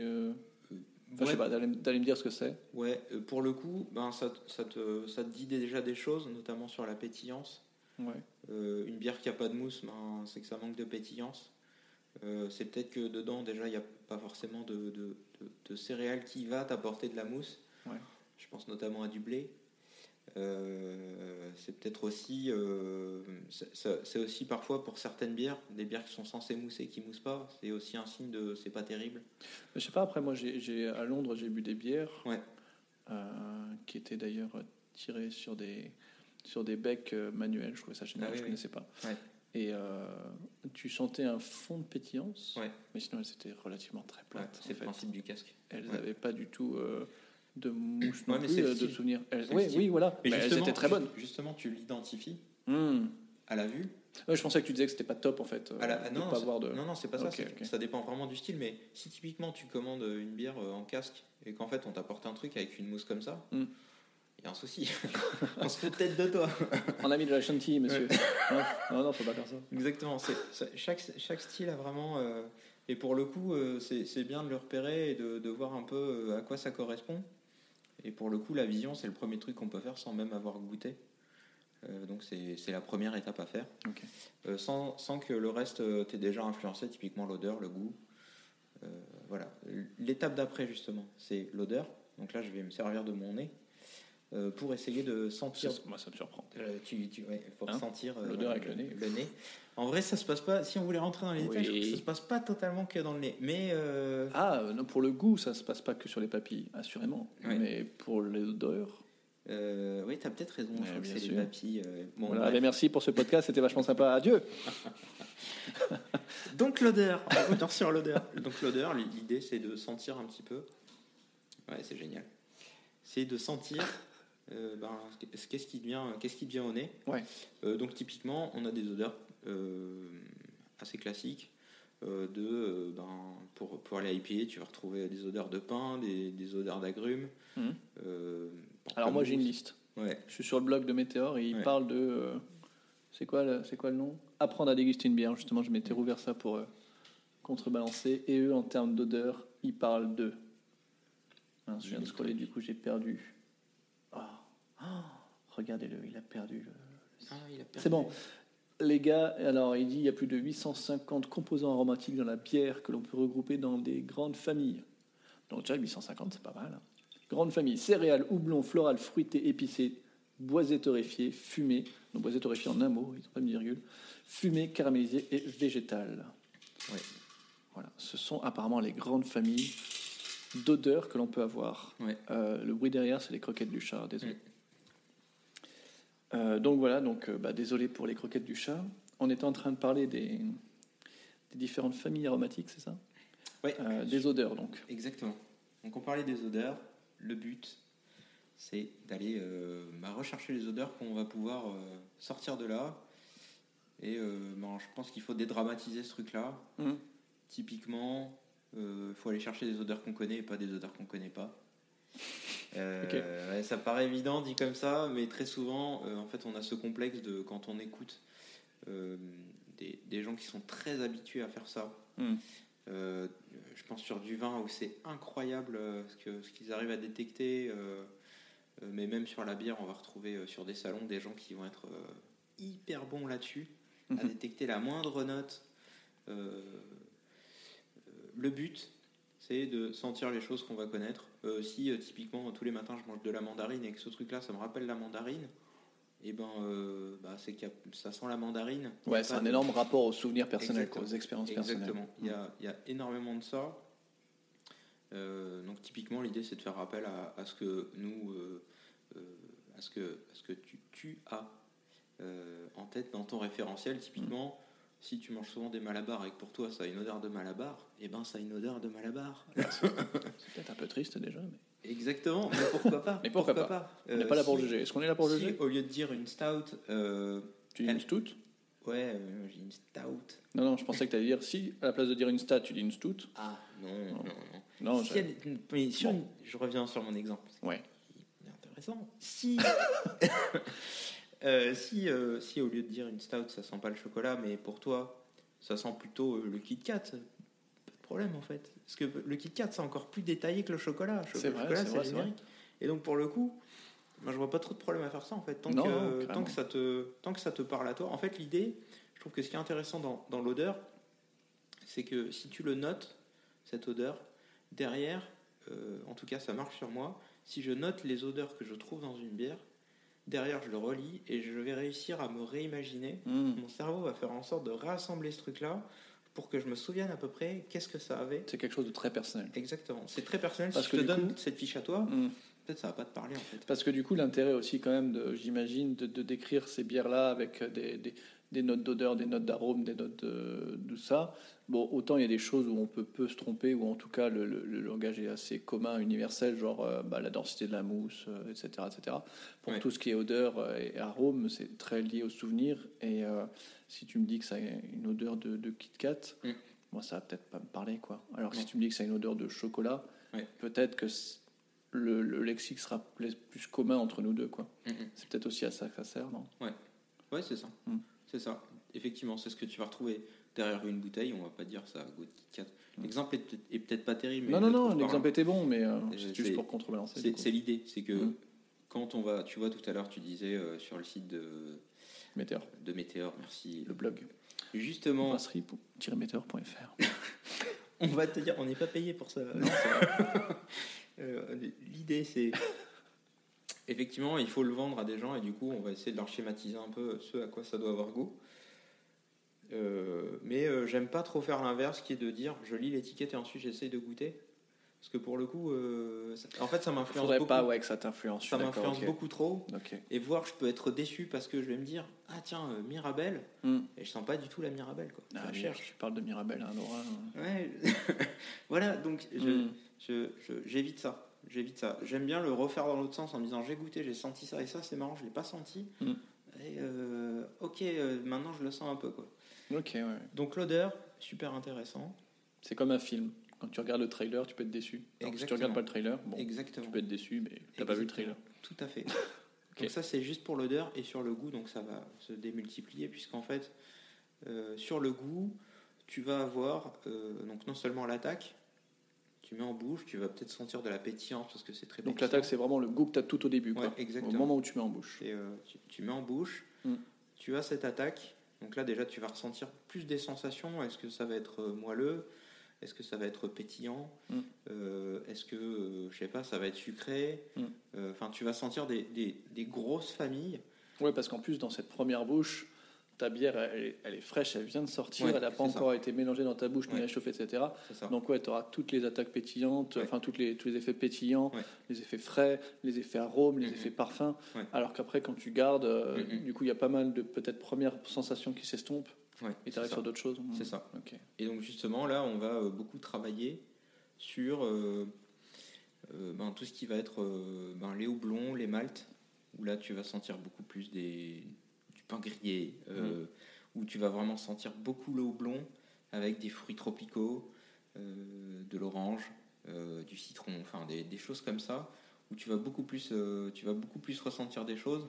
enfin, je Ouais, sais pas, d'aller d'aller me dire ce que c'est. Ouais, euh, pour le coup, ben, ça, te- ça, te, ça te dit déjà des choses, notamment sur la pétillance. Ouais. Euh, une bière qui a pas de mousse, ben, c'est que ça manque de pétillance. Euh, c'est peut-être que dedans, déjà, il n'y a pas forcément de, de, de- de céréales qui va t'apporter de la mousse. Ouais. Je pense notamment à du blé. Euh, c'est peut-être aussi, euh, c'est- aussi parfois pour certaines bières, des bières qui sont censées mousser qui moussent pas, c'est aussi un signe de c'est pas terrible. Je sais pas, après, moi, j'ai, à Londres, j'ai bu des bières Ouais. euh, qui étaient d'ailleurs tirées sur des, sur des becs euh, manuels. Je trouvais ça génial, Ah oui, je oui. connaissais pas. Ouais. Et euh, tu sentais un fond de pétillance, Ouais. mais sinon, elles étaient relativement très plates. c'est le principe du casque. Elles n'avaient pas du tout de mousse non Ouais, plus, euh, de souvenirs. Elles- oui, oui, voilà. Mais Mais elles étaient très bonnes. ju- Justement, tu l'identifies Hmm. à la vue. Ouais, je pensais que tu disais que c'était pas top en fait. euh, À la- de non, non, pas c'est- avoir de... non, non, c'est pas ça. Ça dépend vraiment du style. Mais si typiquement tu commandes une bière euh, en casque et qu'en fait on t'apporte un truc avec une mousse comme ça, il Hmm. y a un souci. on se fout peut-être de toi. On a mis de la chantilly, monsieur. non, non, non, faut pas faire ça. Exactement. c'est- c'est- chaque, chaque style a vraiment. euh, et pour le coup, euh, c'est bien de le repérer et de, de voir un peu à quoi ça correspond. Et pour le coup, la vision, c'est le premier truc qu'on peut faire sans même avoir goûté. Euh, donc c'est la première étape à faire. Euh, sans, sans que le reste euh, t'ait déjà influencé, typiquement l'odeur, le goût. Euh, voilà. L'étape d'après, justement, c'est l'odeur. Donc là, je vais me servir de mon nez euh, pour essayer de sentir. Ça, Moi, ça me surprend. Euh, tu, tu, ouais, pour Hein sentir euh, L'odeur avec le nez. Le nez. En vrai, ça se passe pas. Si on voulait rentrer dans les détails, Oui. ça se passe pas totalement que dans le nez. Mais euh, Ah, non, pour le goût, ça se passe pas que sur les papilles, assurément. Ouais. Mais pour l'odeur. oui, t'as peut-être raison. Ouais, je crois que c'est les papilles. bon, Voilà, ben, merci pour ce podcast, c'était vachement sympa. Adieu. Donc l'odeur, revenir sur l'odeur. Donc l'odeur, l'idée c'est de sentir un petit peu. Ouais, c'est génial. C'est de sentir euh, ben, ce qu'est-ce qui vient, qu'est-ce qui te vient au nez? Ouais. Euh, donc typiquement, on a des odeurs euh, assez classiques. de, ben, pour, pour aller à IPA, tu vas retrouver des odeurs de pain, des, des odeurs d'agrumes. Mhm. Alors moi, j'ai une liste. Ouais, Je suis sur le blog de Météor et il Ouais. parle de. c'est quoi, le- c'est quoi le nom? Apprendre à déguster une bière. Justement, je m'étais rouvert ça pour contrebalancer. Et eux, en termes d'odeur, ils parlent de. Mince, je viens de scroller, du coup, j'ai perdu. Ah, Regardez-le, il a perdu. le- Ah. C'est bon. Les gars, alors il dit il y a plus de 850 composants aromatiques dans la bière que l'on peut regrouper dans des grandes familles. Donc déjà 850, c'est pas mal. hein. Grande famille, céréales, houblon, floral, fruité, épicé, boisé torréfié, fumé, donc boisé torréfié en un mot, ils n'ont pas mis virgule, fumé, caramélisé et végétal. Ouais. Voilà, ce sont apparemment les grandes familles d'odeurs que l'on peut avoir. Ouais. Euh, le bruit derrière, c'est les croquettes du chat, désolé. Mm. Euh, donc voilà, donc euh, bah, désolé pour les croquettes du chat. On était en train de parler des, des différentes familles aromatiques, c'est ça Ouais. Euh, Des odeurs, donc. Exactement. Donc on parlait des odeurs. Le but, c'est d'aller euh, bah, rechercher les odeurs qu'on va pouvoir sortir de là. Et ben, je pense qu'il faut dédramatiser ce truc-là. Mhm. Typiquement, il faut aller chercher des odeurs qu'on connaît et pas des odeurs qu'on connaît pas. Euh, ouais, ça paraît évident dit comme ça, mais très souvent, euh, en fait, on a ce complexe de quand on écoute euh, des, des gens qui sont très habitués à faire ça. Euh, je pense sur du vin où c'est incroyable ce qu'ils arrivent à détecter. mais même sur la bière, on va retrouver sur des salons des gens qui vont être hyper bons là-dessus, à Mhm. détecter la moindre note. Le but, c'est de sentir les choses qu'on va connaître. Euh, si euh, typiquement tous les matins je mange de la mandarine et que ce truc-là, ça me rappelle la mandarine, et ben, euh, bah, c'est a- ça sent la mandarine. Ouais, c'est un de- énorme rapport aux souvenirs personnels, quoi, aux expériences personnelles. Exactement. Il y, a, il y a énormément de ça. Donc typiquement, l'idée, c'est de faire rappel à, à ce que nous, à ce que, à ce que tu, tu as en tête dans ton référentiel. Typiquement, si tu manges souvent des malabars et que pour toi ça a une odeur de malabar, et ben ça a une odeur de malabar. C'est peut-être un peu triste déjà, mais Exactement. Mais pourquoi pas Mais pourquoi pas on n'est Euh, pas là pour si- juger. Est-ce qu'on est là pour si, juger? au lieu de dire une stout, euh, Tu dis elle- une stout? Ouais, euh, j'ai une stout. Non, non, je pensais que tu allais dire si, à la place de dire une stat, tu dis une stout. Ah non, non, non. Non, Si je- mais sur Bon. une- je reviens sur mon exemple. Ouais. Il est intéressant. Si, Euh, si, euh, si au lieu de dire une stout, ça sent pas le chocolat, mais pour toi, ça sent plutôt euh, le Kit Kat, pas de problème en fait. Parce que le Kit Kat, c'est encore plus détaillé que le chocolat. Le C'est vrai, chocolat, c'est générique. Et donc pour le coup, moi je vois pas trop de problème à faire ça en fait. Tant, Non, que, tant, ça te, tant que ça te parle à toi. En fait, l'idée, je trouve que ce qui est intéressant dans, dans l'odeur, c'est que si tu le notes, cette odeur, derrière, en tout cas ça marche sur moi, si je note les odeurs que je trouve dans une bière, derrière je le relis et je vais réussir à me réimaginer. Mm. Mon cerveau va faire en sorte de rassembler ce truc-là pour que je me souvienne à peu près qu'est-ce que ça avait. C'est quelque chose de très personnel. Exactement. C'est très personnel. Parce si que je te donne coup- cette fiche à toi, Mm. peut-être ça va pas te parler en fait. Parce que du coup, l'intérêt aussi, quand même, j'imagine, de, de décrire ces bières-là avec des, des- des notes d'odeur, des notes d'arôme, des notes de, de ça. Bon, autant il y a des choses où on peut, peut se tromper, ou en tout cas le, le- le langage est assez commun, universel, genre euh, bah, la densité de la mousse, euh, etc., etc. Pour Ouais. tout ce qui est odeur euh, et arôme, c'est très lié au souvenir. Et euh, si tu me dis que ça a une odeur de, de Kit Kat, Mm. moi ça va peut-être pas me parler, quoi. Alors que si Ouais. tu me dis que ça a une odeur de chocolat, Ouais. peut-être que le, le lexique sera plus, commun entre nous deux, quoi. Mm, mm. C'est peut-être aussi à ça que ça sert, non? Ouais, c'est ça. Mm. C'est ça. Effectivement, c'est ce que tu vas retrouver derrière une bouteille. On va pas dire ça goûte Kit Kat. Mm. L'exemple est peut-être- pas terrible. mais Non, non, non, l'exemple était bon, mais euh, Et c'est juste pour contrebalancer. C'est l'idée. C'est que Mm. quand on va. Tu vois, tout à l'heure, tu disais euh, sur le site de, Météor, de Météor, merci. le blog. Justement, brasserie-météor.fr. on va te dire, on n'est pas payé pour ça. Euh, L'idée, c'est effectivement, il faut le vendre à des gens et du coup, on va essayer de leur schématiser un peu ce à quoi ça doit avoir goût. Euh, mais euh, j'aime pas trop faire l'inverse, qui est de dire, je lis l'étiquette et ensuite j'essaye de goûter, parce que pour le coup, euh, ça- en fait, ça m'influence beaucoup. pas ouais, que ça t'influence. ça m'influence beaucoup trop. Et voir, je peux être déçu parce que je vais me dire, ah tiens, Mirabelle, Mm. et je sens pas du tout la Mirabelle. Quoi. Ah, cherche. Tu parles de Mirabelle, hein, Laura. Ouais. voilà, donc je, Mm. je- je- j'évite ça. J'évite ça. J'aime bien le refaire dans l'autre sens en me disant j'ai goûté, j'ai senti ça et ça, c'est marrant, je l'ai pas senti. Mm. Et euh, ok, euh, maintenant je le sens un peu quoi. Ok, ouais. Donc l'odeur, super intéressant. C'est comme un film. Quand tu regardes le trailer, tu peux être déçu. Alors que si tu Exactement. regardes pas le trailer, bon, Exactement. tu peux être déçu, mais t'as pas vu le trailer. Tout à fait. Donc ça c'est juste pour l'odeur et sur le goût, donc ça va se démultiplier puisqu'en fait euh, sur le goût, tu vas avoir donc non seulement l'attaque, tu mets en bouche, tu vas peut-être sentir de la pétillance parce que c'est très Donc l'attaque, c'est vraiment le goût que tu as tout au début, quoi. Ouais, au moment où tu mets en bouche. Et, euh, tu, tu mets en bouche, Mm. tu as cette attaque. Donc là, déjà, tu vas ressentir plus des sensations. Est-ce que ça va être euh, moelleux? Est-ce que ça va être pétillant? Mm. Euh, Est-ce que, euh, je sais pas, ça va être sucré? Mm. Enfin, tu vas sentir des, des- des grosses familles. Ouais, parce qu'en plus, dans cette première bouche, ta bière, elle, est- elle est fraîche, elle vient de sortir, Ouais, elle n'a pas ça. encore été mélangée dans ta bouche, ni Ouais. réchauffée, etc. Donc ouais, tu auras toutes les attaques pétillantes, enfin les, tous les effets pétillants, les effets frais, les effets arômes, les effets parfums. Alors qu'après, quand tu gardes, euh, du coup, il y a pas mal de peut-être premières sensations qui s'estompent et tu arrives sur d'autres choses. C'est ça. Et donc justement, là, on va euh, beaucoup travailler sur euh, euh, ben, tout ce qui va être ben, les houblons, les maltes, où là, tu vas sentir beaucoup plus des, pain grillé, euh, où tu vas vraiment sentir beaucoup le houblon avec des fruits tropicaux, euh, de l'orange, euh, du citron, enfin des, des choses comme ça, où tu vas beaucoup plus, tu vas beaucoup plus ressentir des choses.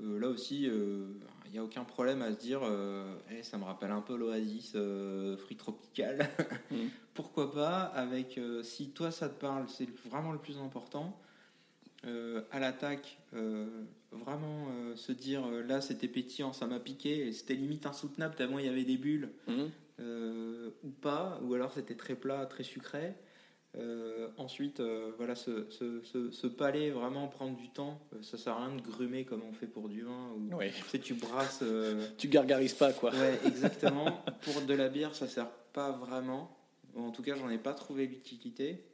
Là aussi, il n'y a aucun problème à se dire, euh, Eh, ça me rappelle un peu l'oasis euh, fruit tropical. Mhm. Pourquoi pas avec, si toi ça te parle, c'est vraiment le plus important. Euh, à l'attaque, euh, vraiment euh, se dire, euh, là c'était pétillant, ça m'a piqué, c'était limite insoutenable tellement il y avait des bulles Mhm. euh, ou pas, ou alors c'était très plat, très sucré. Ensuite, voilà, ce, ce, ce- ce palais, vraiment prendre du temps. Ça sert à rien de grumer comme on fait pour du vin. Ou, tu sais, tu brasses. Tu gargarises pas, quoi. ouais, exactement. pour de la bière, ça sert pas vraiment. En tout cas, j'en ai pas trouvé l'utilité.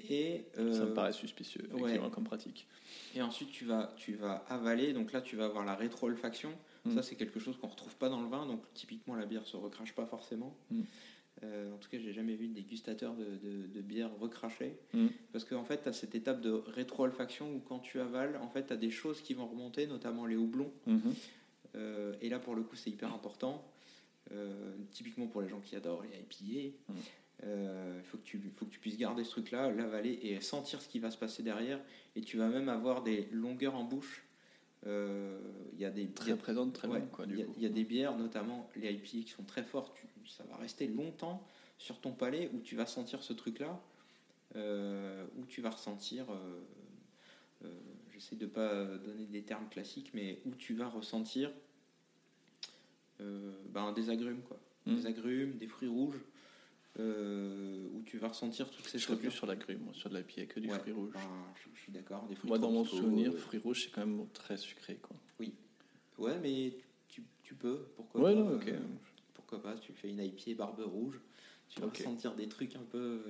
Et, euh, Ça me paraît suspicieux, ouais. comme pratique. et ensuite, tu vas, tu vas avaler. Donc là, tu vas avoir la rétro-olfaction. Mm. Ça, c'est quelque chose qu'on retrouve pas dans le vin. Donc, typiquement, la bière se recrache pas forcément. Mm. Euh, en tout cas, j'ai jamais vu de dégustateur de, de, de bière recrachée. Mm. Parce qu'en fait, tu as cette étape de rétro-olfaction où quand tu avales, en fait, tu as des choses qui vont remonter, notamment les houblons. Mhm. Euh, et là, pour le coup, c'est hyper important. Euh, typiquement pour les gens qui adorent les IPA, Mm. euh, il faut, que tu- faut que tu puisses garder ce truc-là, l'avaler et sentir ce qui va se passer derrière. Et tu vas même avoir des longueurs en bouche. Euh, Il y a des Très très ouais, quoi, il y, y a bières, notamment les IPA, qui sont très fortes. tu- ça va rester longtemps sur ton palais où tu vas sentir ce truc-là, euh, où tu vas ressentir. euh, euh, J'essaie de pas donner des termes classiques, mais où tu vas ressentir euh, ben, des agrumes, quoi. Mm. Des agrumes, des fruits rouges. Euh, où tu vas ressentir toutes ces Je serais choses. plus sur la grue, moi, sur de la pied que du Ouais, fruit rouge. ben, je, je suis d'accord. Des fruits Moi, dans mon souvenir, euh, fruit rouge, c'est quand même très sucré. Quoi. Ouais, mais tu, tu peux. Pourquoi Ouais, pas, non, euh, pourquoi pas Tu fais une IPA barbe rouge. Tu vas ressentir des trucs un peu,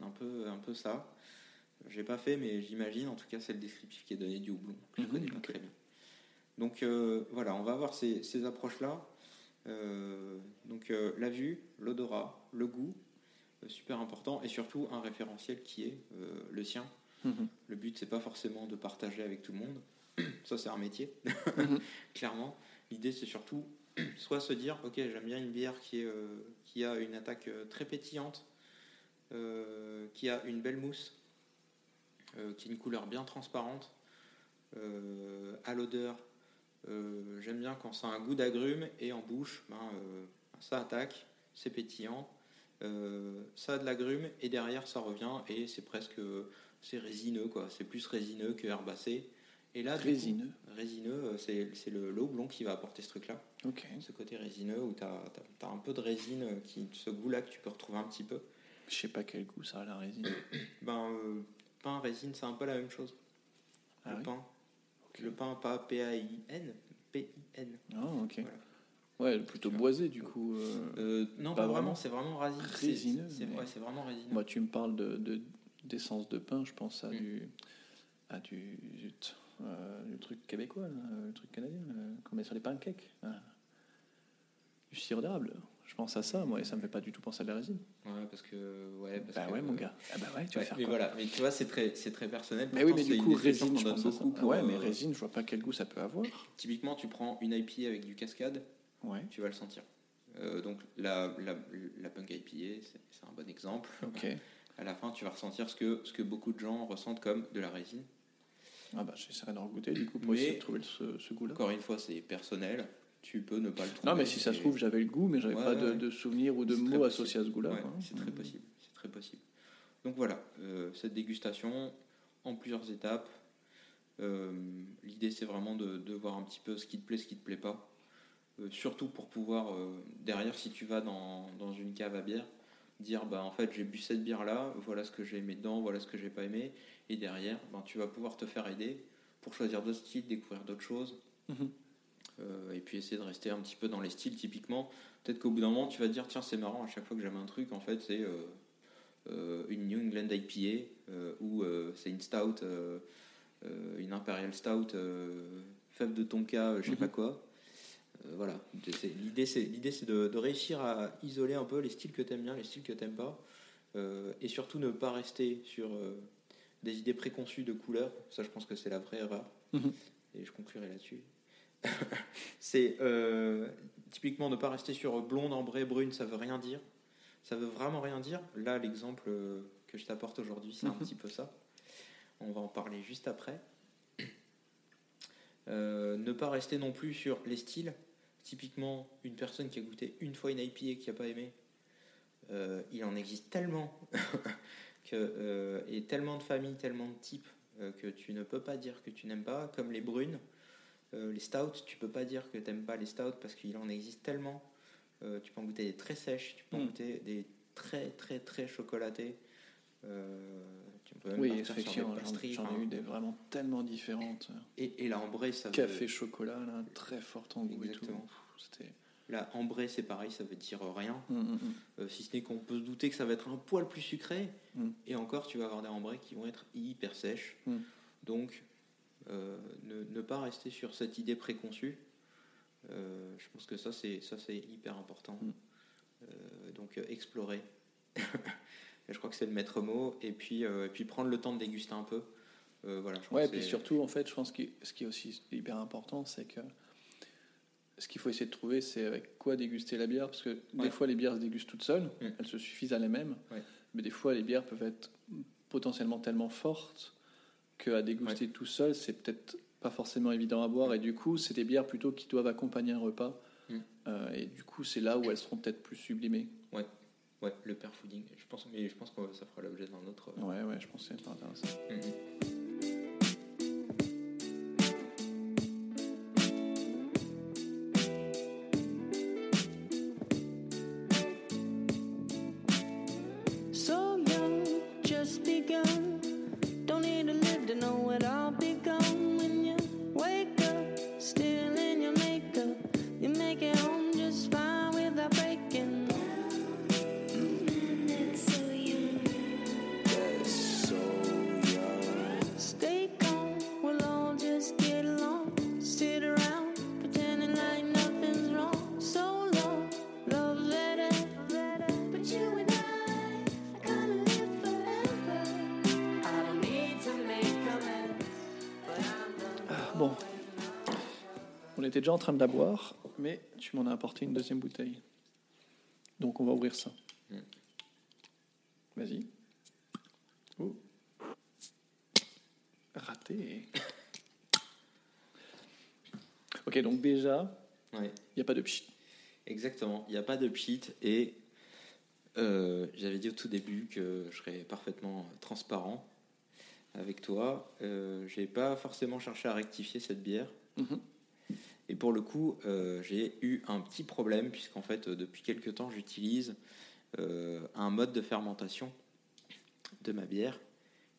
un, un peu, un peu ça. J'ai pas fait, mais j'imagine. En tout cas, c'est le descriptif qui est donné du houblon. Je Mhm, connais pas très bien. Donc euh, voilà, on va voir ces, ces approches-là. Euh, donc euh, la vue, l'odorat, le goût, super important, et surtout un référentiel qui est euh, le sien. Mhm. Le but, c'est pas forcément de partager avec tout le monde. Ça, c'est un métier, Mhm. clairement. L'idée, c'est surtout soit se dire, ok, j'aime bien une bière qui, est, euh, qui a une attaque euh, très pétillante, euh, qui a une belle mousse, euh, qui a une couleur bien transparente, euh, à l'odeur. euh, j'aime bien quand ça a un goût d'agrumes et en bouche, ben, euh, ça attaque, c'est pétillant, euh, ça a de l'agrumes et derrière ça revient et c'est presque c'est résineux quoi, c'est plus résineux que herbacé. Et là, coup, Résineux. résineux, euh, c'est le, le houblon qui va apporter ce truc-là. Ce côté résineux où tu as, un peu de résine, qui, ce goût-là que tu peux retrouver un petit peu. Je sais pas quel goût ça a la résine. Ben, euh, pain, résine, c'est un peu la même chose. Ah le oui pain. Le pain, pas P-A-I-N, P-I-N. Ah, ok. Voilà. Ouais, plutôt boisé du coup. euh. Euh, non, Pas pas, vraiment. c'est vraiment résine. C'est- Résineux, C'est mais- ouais, vraiment résineux. Moi, tu me parles de de- d'essence de, pain, je pense à Mm. du à du euh, du truc québécois, là, le truc canadien, qu'on met sur les pancakes. Du sirop d'érable. Je pense à ça, moi, et ça me fait pas du tout penser à de la résine. Ouais, parce que. Ouais, parce Bah que- ouais, mon gars. Ah bah ouais, tu vas faire mais quoi voilà, mais tu vois, c'est très, c'est très personnel. Mais oui, mais du coup, résine, je pense beaucoup ouais, mais euh, résine, je vois pas quel goût ça peut avoir. Typiquement, tu prends une IPA avec du cascade, Ouais, tu vas le sentir. Euh, donc la, la, la punk IPA, c'est un bon exemple. ok. À la fin, tu vas ressentir ce que, ce que beaucoup de gens ressentent comme de la résine. Ah bah j'essaierai d'en goûter du coup pour Mais- essayer de trouver ce, ce goût-là. Encore une fois, c'est personnel. Tu peux ne pas le trouver. Non, mais si ça se trouve, j'avais le goût, mais j'avais Ouais, pas de, de souvenirs ou de mots possible. associés à ce goût-là. Ouais, c'est très possible. C'est très possible. Donc voilà, euh, cette dégustation en plusieurs étapes. Euh, L'idée, c'est vraiment de, de voir un petit peu ce qui te plaît, ce qui te plaît pas. Euh, surtout pour pouvoir, euh, derrière, si tu vas dans, dans une cave à bière, dire bah en fait j'ai bu cette bière là, voilà ce que j'ai aimé dedans, voilà ce que j'ai pas aimé, et derrière, ben, tu vas pouvoir te faire aider pour choisir d'autres styles, découvrir d'autres choses, Mhm. Euh, et puis essayer de rester un petit peu dans les styles typiquement. Peut-être qu'au bout d'un moment tu vas te dire tiens c'est marrant à chaque fois que j'aime un truc en fait c'est une New England IPA ou c'est une stout, une Imperial Stout, fève de tonka, je sais Mhm. pas quoi. Euh, voilà, l'idée c'est de, de réussir à isoler un peu les styles que t'aimes bien, les styles que t'aimes pas, euh, et surtout ne pas rester sur euh, des idées préconçues de couleurs. Ça, je pense que c'est la vraie erreur. Mhm. Et je conclurai là-dessus. c'est euh, typiquement ne pas rester sur blonde, ambrée, brune, ça veut rien dire. Ça veut vraiment rien dire. Là, l'exemple que je t'apporte aujourd'hui, c'est un Mhm. petit peu ça. On va en parler juste après. Euh, ne pas rester non plus sur les styles. Typiquement, une personne qui a goûté une fois une IPA et qui n'a pas aimé, euh, il en existe tellement que, euh, et tellement de familles, tellement de types euh, que tu ne peux pas dire que tu n'aimes pas, comme les brunes, les stouts, tu peux pas dire que tu n'aimes pas les stouts parce qu'il en existe tellement. Tu peux en goûter des très sèches, tu peux en Mm. goûter des très très très chocolatés. Même Oui, partir sur des effectivement, j'en pastries, j'en enfin, ai eu des vraiment tellement différentes. Et, et la ambrée, ça veut- Café, chocolat, là, très fort en goût et tout. Exactement. C'était. La ambrée, c'est pareil, ça veut dire rien. Hum, hum, hum. Euh, si ce n'est qu'on peut se douter que ça va être un poil plus sucré. Mm. Et encore, tu vas avoir des ambrées qui vont être hyper sèches. Mm. Donc, euh, ne, ne pas rester sur cette idée préconçue. Euh, je pense que ça, c'est ça, c'est hyper important. Mm. Euh, donc, euh, explorer. je crois que c'est le maître mot. Et puis, euh, et puis prendre le temps de déguster un peu. Euh, voilà, je Ouais, que puis surtout, en fait, je pense que ce qui est aussi hyper important, c'est que ce qu'il faut essayer de trouver, c'est avec quoi déguster la bière. Parce que Ouais. des fois, les bières se dégustent toutes seules, Mm. elles se suffisent à elles-mêmes. Ouais. Mais des fois, les bières peuvent être potentiellement tellement fortes qu'à déguster tout seul, c'est peut-être pas forcément évident à boire. Et du coup, c'est des bières plutôt qui doivent accompagner un repas. Mm. Euh, et du coup, c'est là où elles seront peut-être plus sublimées. Ouais, le pair fooding. Je pense, mais je pense que ça fera l'objet d'un autre. euh, Ouais, ouais, je pense que c'est intéressant. Mhm. On était déjà en train de la boire, mais tu m'en as apporté une deuxième bouteille. Donc on va ouvrir ça. Vas-y. Oh. Raté. Ok, donc déjà, Ouais. il n'y a pas de pchit. Exactement, il n'y a pas de cheat et euh, j'avais dit au tout début que je serais parfaitement transparent avec toi. Euh, j'ai pas forcément cherché à rectifier cette bière Mhm. Et pour le coup, euh, j'ai eu un petit problème puisqu'en fait, euh, depuis quelques temps, j'utilise euh, un mode de fermentation de ma bière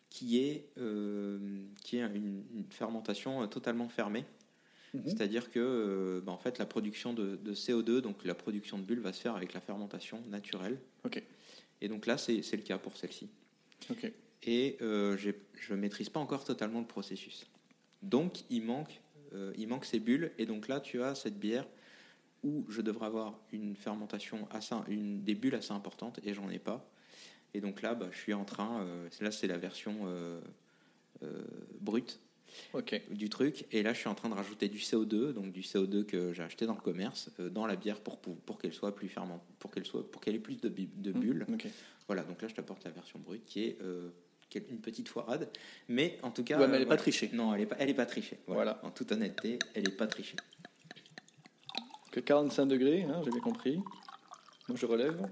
qui est, euh, qui est une, une fermentation totalement fermée. Mhm. C'est-à-dire que bah, en fait, la production de, de CO2, donc la production de bulles, va se faire avec la fermentation naturelle. Ok, Et donc là, c'est le cas pour celle-ci. ok. Et je ne maîtrise pas encore totalement le processus. Donc, il manque, euh, il manque ces bulles. Et donc là, tu as cette bière où je devrais avoir une fermentation, assez, une, des bulles assez importantes, et j'en ai pas. Et donc là, bah, je suis en train, euh, là, c'est la version euh, brute du truc. Et là, je suis en train de rajouter du CO2, donc du CO2 que j'ai acheté dans le commerce, dans la bière pour, pour, pour qu'elle soit plus fermentée, pour qu'elle soit, pour qu'elle ait plus de, de bulles. Voilà, donc là, je t'apporte la version brute qui est une petite foirade. Mais en tout cas. Ouais, mais elle est euh, pas trichée. Non, elle est pas, elle est pas trichée. Voilà. Voilà. En toute honnêteté, elle est pas trichée. Que 45 degrés, hein, j'ai bien compris. Moi, je relève.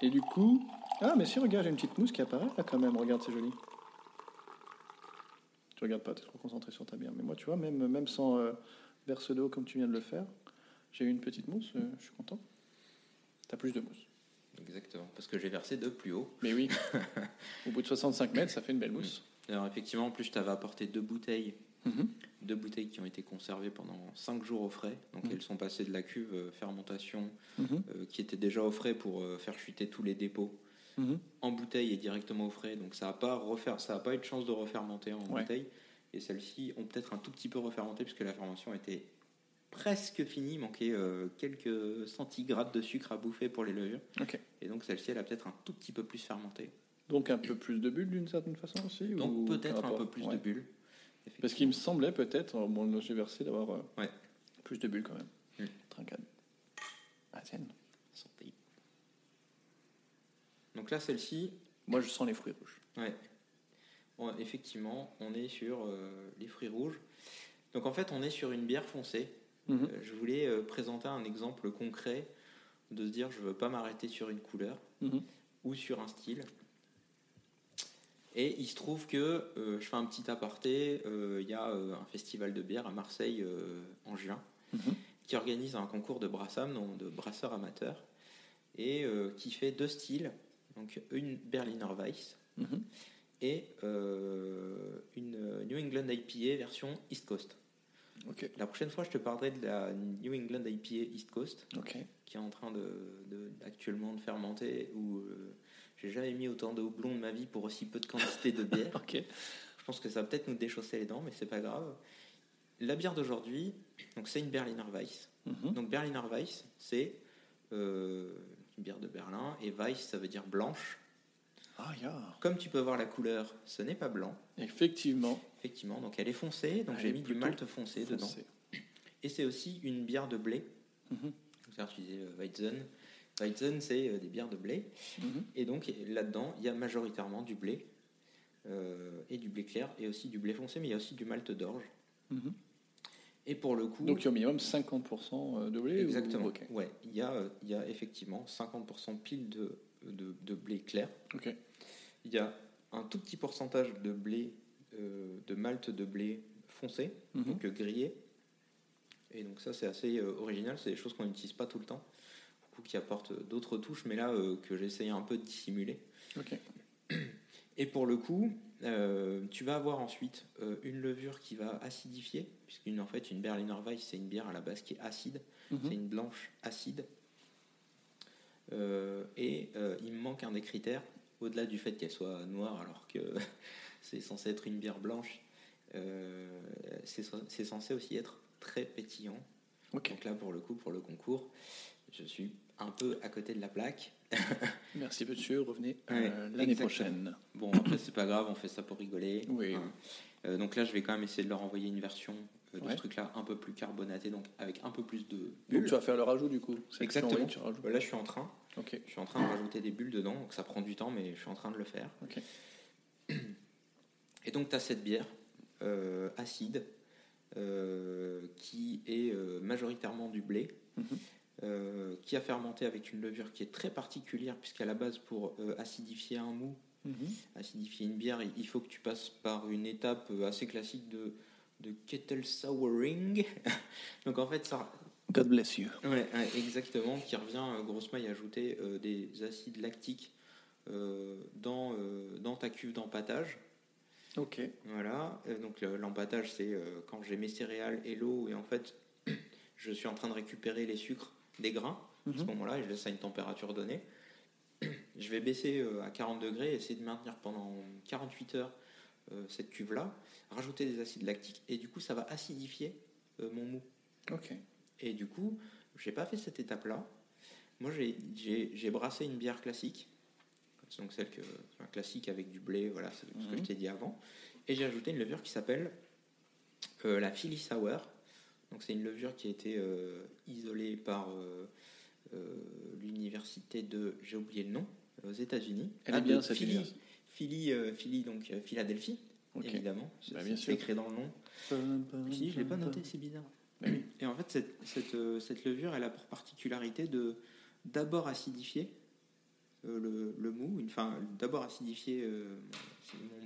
Et du coup... Ah, mais si, regarde, j'ai une petite mousse qui apparaît là quand même. Regarde, c'est joli. Tu regardes pas, tu es trop concentré sur ta bière. Mais moi, tu vois, même, même sans euh, verse d'eau comme tu viens de le faire, j'ai eu une petite mousse, euh, je suis content. T'as plus de mousse. Exactement. Parce que j'ai versé de plus haut. Mais oui, au bout de 65 mètres, ça fait une belle mousse. Alors, effectivement, en plus, je t'avais apporté deux bouteilles. Mhm. Deux bouteilles qui ont été conservées pendant 5 jours au frais. Donc, Mhm. elles sont passées de la cuve euh, fermentation Mhm. euh, qui était déjà au frais pour euh, faire chuter tous les dépôts en bouteille et directement au frais. Donc ça n'a pas refaire, ça a pas eu de chance de refermenter en Ouais. bouteille. Et celles-ci ont peut-être un tout petit peu refermenté puisque la fermentation était presque finie. Il manquait euh, quelques centigrades de sucre à bouffer pour les levures. Et donc celle-ci, elle a peut-être un tout petit peu plus fermenté. Donc un peu plus de bulles d'une certaine façon aussi Donc ou peut-être un peu plus Ouais. de bulles. Parce qu'il me semblait peut-être, euh, bon, j'ai versé d'avoir euh, Ouais. plus de bulles quand même. Trincade. Ah. Santé. Donc là, celle-ci, Moi, je sens les fruits rouges. Ouais. Bon, effectivement, on est sur euh, les fruits rouges. Donc en fait, on est sur une bière foncée. Mhm. Euh, je voulais euh, présenter un exemple concret de se dire je veux pas m'arrêter sur une couleur Mhm. ou sur un style. Et il se trouve que euh, je fais un petit aparté. euh, Il y a euh, un festival de bière à Marseille en juin Mhm. qui organise un concours de brassam, donc de brasseurs amateurs, et qui fait deux styles. Donc une Berliner Weiss et une New England IPA version East Coast. La prochaine fois, je te parlerai de la New England IPA East Coast qui est en train de, de- actuellement de fermenter où euh, j'ai jamais mis autant de houblon de ma vie pour aussi peu de quantité de bière. Je pense que ça va peut-être nous déchausser les dents, mais c'est pas grave. La bière d'aujourd'hui, donc c'est une Berliner Weiss. Mhm. Donc Berliner Weiss, c'est euh, une bière de Berlin et Weiss, ça veut dire blanche. Ah, ya. Comme tu peux voir la couleur, ce n'est pas blanc. Effectivement. Effectivement, donc elle est foncée, donc j'ai mis du malt foncé dedans. Et c'est aussi une bière de blé. Donc, c'est-à-dire, tu disais euh, Weizen. Weizen, c'est euh, des bières de blé. Mhm. Et donc là-dedans, il y a majoritairement du blé euh, et du blé clair et aussi du blé foncé, mais il y a aussi du malt d'orge. Mhm. Et pour le coup, Donc, il y a au minimum 50% de blé ou- exactement, Ok. ouais, il y a, il y a effectivement 50% pile de, de, de blé clair. Ok. Il y a un tout petit pourcentage de blé, euh, de malt de blé foncé, Mhm. donc euh, grillé. Et donc ça, c'est assez euh, original. C'est des choses qu'on n'utilise pas tout le temps, beaucoup qui apportent d'autres touches, mais là euh, que j'essaye un peu de dissimuler. Et pour le coup, tu vas avoir ensuite une levure qui va acidifier, puisqu'une en fait une Berliner Weiss c'est une bière à la base qui est acide, Mhm. c'est une blanche acide. Euh, et euh, il me manque un des critères, au-delà du fait qu'elle soit noire alors que c'est censé être une bière blanche, euh, c'est censé aussi être très pétillant. Donc là pour le coup, pour le concours, je suis un peu à côté de la plaque. Merci, monsieur. Revenez euh, l'année prochaine. Bon, après, c'est pas grave, on fait ça pour rigoler. Oui, Hein. Euh, donc là, je vais quand même essayer de leur envoyer une version de Ouais. ce truc-là un peu plus carbonatée, donc avec un peu plus de Donc bulles. tu vas faire le rajout du coup. Exactement. Là, je suis en train. Je suis en train de rajouter des bulles dedans, donc ça prend du temps, mais je suis en train de le faire. Et donc, tu as cette bière euh, acide euh, qui est euh, majoritairement du blé, Mhm. qui a fermenté avec une levure qui est très particulière, puisqu'à la base, pour acidifier un mou, Mhm. acidifier une bière, il- faut que tu passes par une étape assez classique de, de kettle souring. donc, en fait, ça, God bless you. Ouais, ouais, exactement, qui revient euh, grosso modo à ajouter euh, des acides lactiques euh, dans, euh, dans ta cuve d'empattage. Ok. Voilà, donc le- l'empattage c'est quand j'ai mes céréales et l'eau et en fait je suis en train de récupérer les sucres des grains à ce Mhm. moment-là et je laisse à une température donnée. Je vais baisser à 40 degrés, essayer de maintenir pendant 48 heures cette cuve-là, rajouter des acides lactiques et du coup ça va acidifier mon mou. Ok. Et du coup, j'ai pas fait cette étape-là. Moi, j'ai- brassé une bière classique, donc celle que un classique avec du blé, voilà, c'est ce que Mhm. je t'ai dit avant. Et j'ai ajouté une levure qui s'appelle euh, la Philly Sour. Donc c'est une levure qui a été euh, isolée par euh, l'université de, j'ai oublié le nom, aux États-Unis. Elle est de bien, cette Philly. Philly, Philly, donc Philadelphie, évidemment. Bah, C'est- bien c'est sûr. écrit dans le nom. Si, je l'ai pas noté, c'est bizarre. Bah oui. Et en fait, cette, cette, euh, cette levure, elle a pour particularité de d'abord acidifier euh, le, le mou, enfin d'abord acidifier euh,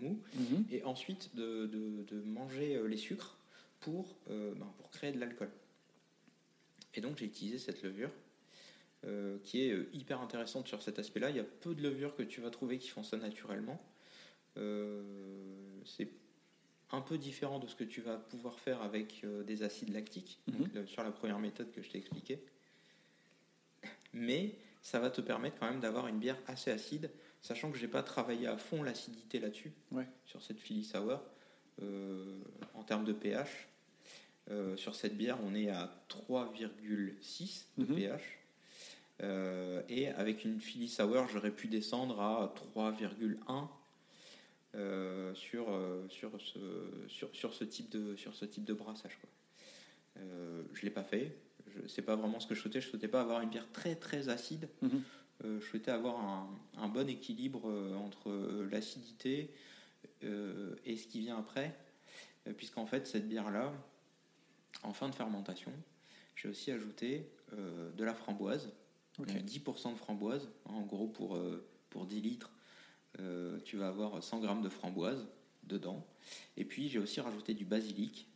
mon mou, Mhm. et ensuite de, de- de manger euh, les sucres pour, euh, ben, pour créer de l'alcool. Et donc j'ai utilisé cette levure euh, qui est euh, hyper intéressante sur cet aspect-là. Il y a peu de levures que tu vas trouver qui font ça naturellement. Euh, c'est un peu différent de ce que tu vas pouvoir faire avec euh, des acides lactiques, donc, Mhm. le- sur la première méthode que je t'ai expliquée. Mais ça va te permettre quand même d'avoir une bière assez acide, sachant que j'ai pas travaillé à fond l'acidité là-dessus, Ouais. sur cette Philly Sour, euh, en termes de pH. Euh, sur cette bière, on est à 3,6 de Mhm. pH. Euh, et avec une Philly Sour, j'aurais pu descendre à 3,1 euh, sur, euh, sur, ce, sur, sur, ce type de, sur ce type de brassage. Quoi. Euh, je ne l'ai pas fait. Je sais pas vraiment ce que je souhaitais. Je souhaitais pas avoir une bière très très acide. Mhm. Euh, je souhaitais avoir un, un bon équilibre entre l'acidité et ce qui vient après. Puisqu'en fait, cette bière-là, en fin de fermentation, j'ai aussi ajouté de la framboise. Ok. Donc 10% de framboise. En gros, pour, pour 10 litres, euh, tu vas avoir 100 grammes de framboise dedans. Et puis, j'ai aussi rajouté du basilic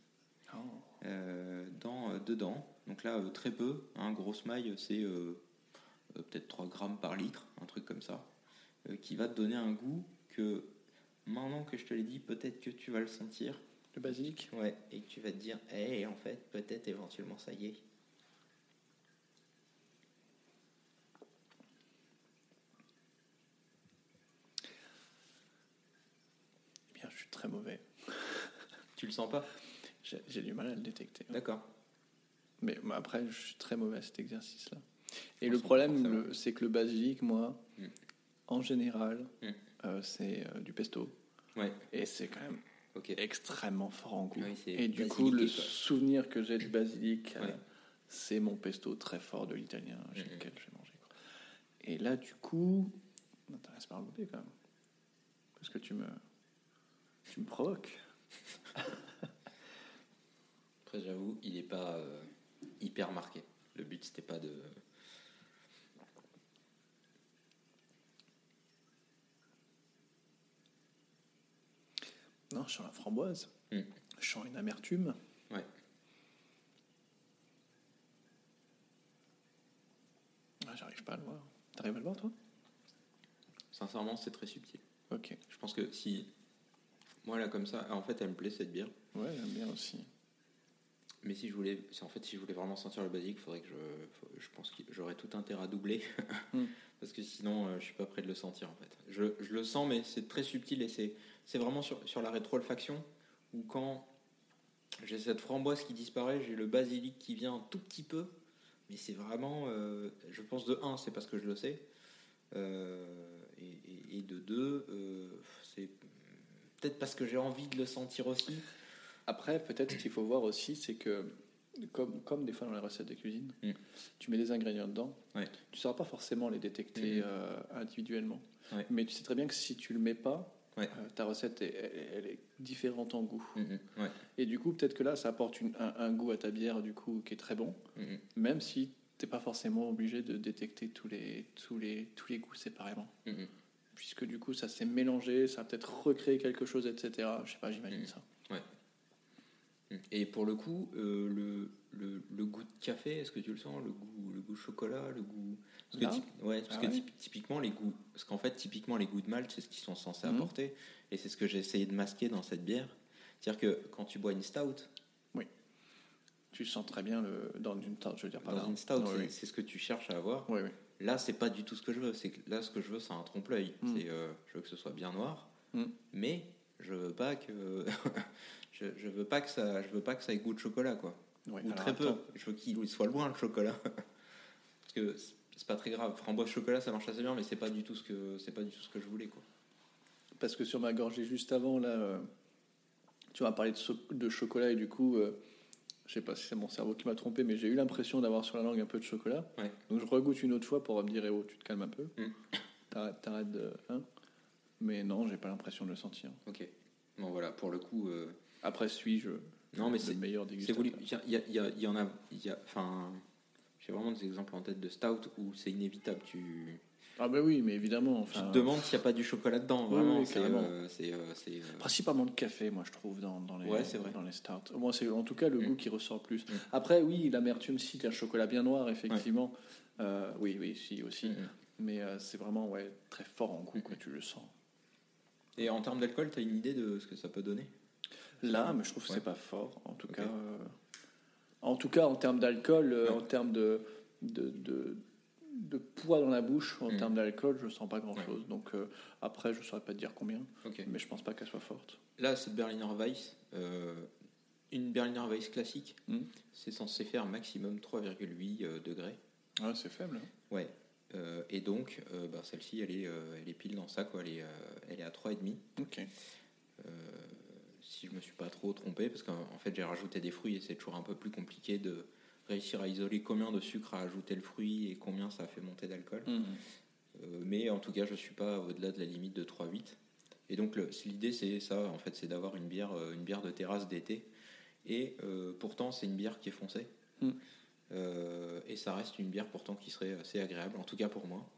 Oh. euh, dans, euh, dedans. Donc là, très peu. Un gros maille, c'est peut-être 3 grammes par litre, un truc comme ça, qui va te donner un goût que, maintenant que je te l'ai dit, peut-être que tu vas le sentir. Le basilic? Ouais, et que tu vas te dire, eh, en fait, peut-être éventuellement, ça y est. Eh bien, je suis très mauvais. Tu le sens pas? J'ai du mal à le détecter. D'accord. Mais après, je suis très mauvais à cet exercice-là. Et On le problème, c'est que le basilic, moi, Mm. en général, Mm. euh, c'est euh, du pesto. Ouais, Et c'est quand même ok. extrêmement fort en goût. Oui, c'est et du coup, le quoi. souvenir que j'ai du basilic, euh, c'est mon pesto très fort de l'italien chez Mhm. lequel j'ai mangé. quoi. Et là, du coup, m'intéresse pas à goûter quand même. Parce que tu me, tu me provoques. Après, j'avoue, il n'est pas euh, hyper marqué. Le but, c'était pas de. Non, je sens la framboise. Mm. Je sens une amertume. Ouais. Ah, J'arrive pas à le voir. T'arrives à le voir, toi? Sincèrement, c'est très subtil. Ok. Je pense que si. Moi, là, comme ça, en fait, elle me plaît cette bière. Ouais, j'aime bien aussi. Mais si je voulais, si en fait, si je voulais vraiment sentir le basilic, faudrait que je, je pense que j'aurais tout intérêt à doubler, Mm. parce que sinon, euh, je suis pas prêt de le sentir en fait. Je, je le sens, mais c'est très subtil et c'est, c'est vraiment sur, sur la rétro-olfaction où quand j'ai cette framboise qui disparaît, j'ai le basilic qui vient un tout petit peu, mais c'est vraiment, euh, je pense de un, c'est parce que je le sais, euh, et, et- et de deux, euh, c'est peut-être parce que j'ai envie de le sentir aussi. Après, peut-être ce qu'il faut voir aussi, c'est que, comme, comme des fois dans les recettes de cuisine, Mm. tu mets des ingrédients dedans, Ouais. tu ne sauras pas forcément les détecter Mhm. euh, individuellement. Ouais. Mais tu sais très bien que si tu le mets pas, Ouais. euh, ta recette, est- elle, elle est différente en goût. Mm, mm, ouais. Et du coup, peut-être que là, ça apporte une- un, un goût à ta bière, du coup, qui est très bon, Mm, mm, même si tu n'es pas forcément obligé de détecter tous les, tous les, tous les goûts séparément. Mm, mm. Puisque du coup, ça s'est mélangé, ça a peut-être recréé quelque chose, etc. Je sais pas, j'imagine Mhm. ça. Et pour le coup, euh, le, le, le goût de café, est-ce que tu le sens Le goût, le goût chocolat, le goût. Parce que, typ- ouais, parce Ah que ouais typ- typiquement, les goûts. Parce qu'en fait, typiquement, les goûts de malt, c'est ce qu'ils sont censés Mhm. apporter. Et c'est ce que j'ai essayé de masquer dans cette bière. C'est-à-dire que quand tu bois une stout, Tu sens très bien le, dans une tarte, je veux dire, pas dans là. une stout, Oui, c'est oui. c'est ce que tu cherches à avoir. Oui, oui. Là, c'est pas du tout ce que je veux. C'est là, ce que je veux, c'est un trompe-l'œil. Mm. Euh, je veux que ce soit bien noir, Mm. mais je veux pas que je, je veux pas que ça, je veux pas que ça ait goût de chocolat, quoi. Ou très peu. attends. Je veux qu'il soit loin le chocolat. Parce que c'est- pas très grave. Framboise chocolat, ça marche assez bien, mais c'est pas du tout ce que c'est pas du tout ce que je voulais, quoi. Parce que sur ma gorgée juste avant, là, euh, tu m'as parlé de, so- de chocolat et du coup, euh, je sais pas si c'est mon cerveau qui m'a trompé, mais j'ai eu l'impression d'avoir sur la langue un peu de chocolat. Ouais. Donc je regoute une autre fois pour me dire, eh oh, tu te calmes un peu. Mm. T'arrêtes, t'arrêtes de. hein. mais non, j'ai pas l'impression de le sentir. Ok. Bon voilà, pour le coup. euh, Après, suis-je Non, mais le c'est meilleur dégustateur. Il y, y en a- Enfin, j'ai vraiment des exemples en tête de stout où c'est inévitable. Tu, Ah, ben oui, mais évidemment. tu Enfin, te demandes s'il n'y a pas du chocolat dedans. Oui, Vraiment, oui, c'est. euh, c'est, euh, c'est, euh, Principalement le café, moi, je trouve, dans, dans les, Ouais, c'est vrai. dans les stouts. Moi, c'est en tout cas le Mm. goût qui ressort plus. Mm. Après, oui, l'amertume, si, un chocolat bien noir, effectivement. Euh, oui, oui, si, aussi. Mm. Mais euh, c'est vraiment ouais, très fort en goût, quoi, Mm. tu le sens. Et en termes d'alcool, tu as une idée de ce que ça peut donner? Là, mais je trouve que Ouais. c'est pas fort, en tout cas. euh, en tout cas, en termes d'alcool, Ouais. en termes de, de, de, de poids dans la bouche, en Mm. termes d'alcool, je sens pas grand-chose. Donc euh, après, je saurais pas te dire combien, mais je pense pas qu'elle soit forte. Là, cette Berliner Weiss, euh, une Berliner Weiss classique, Mm. c'est censé faire maximum 3,8 euh, degrés. Ouais, c'est faible. hein. Ouais. Et donc, bah, celle-ci, elle est, elle est pile dans ça, quoi. Elle est, elle est à 3,5. Ok. Si je me suis pas trop trompé, parce qu'en en fait, j'ai rajouté des fruits et c'est toujours un peu plus compliqué de réussir à isoler combien de sucre a ajouté le fruit et combien ça a fait monter d'alcool. Mm. Euh, mais en tout cas, je suis pas au-delà de la limite de 3,8. Et donc, c'est- l'idée, c'est ça, en fait, c'est d'avoir une bière, euh, une bière de terrasse d'été. Et euh, pourtant, c'est une bière qui est foncée. Mm. Euh, et ça reste une bière pourtant qui serait assez agréable, en tout cas pour moi.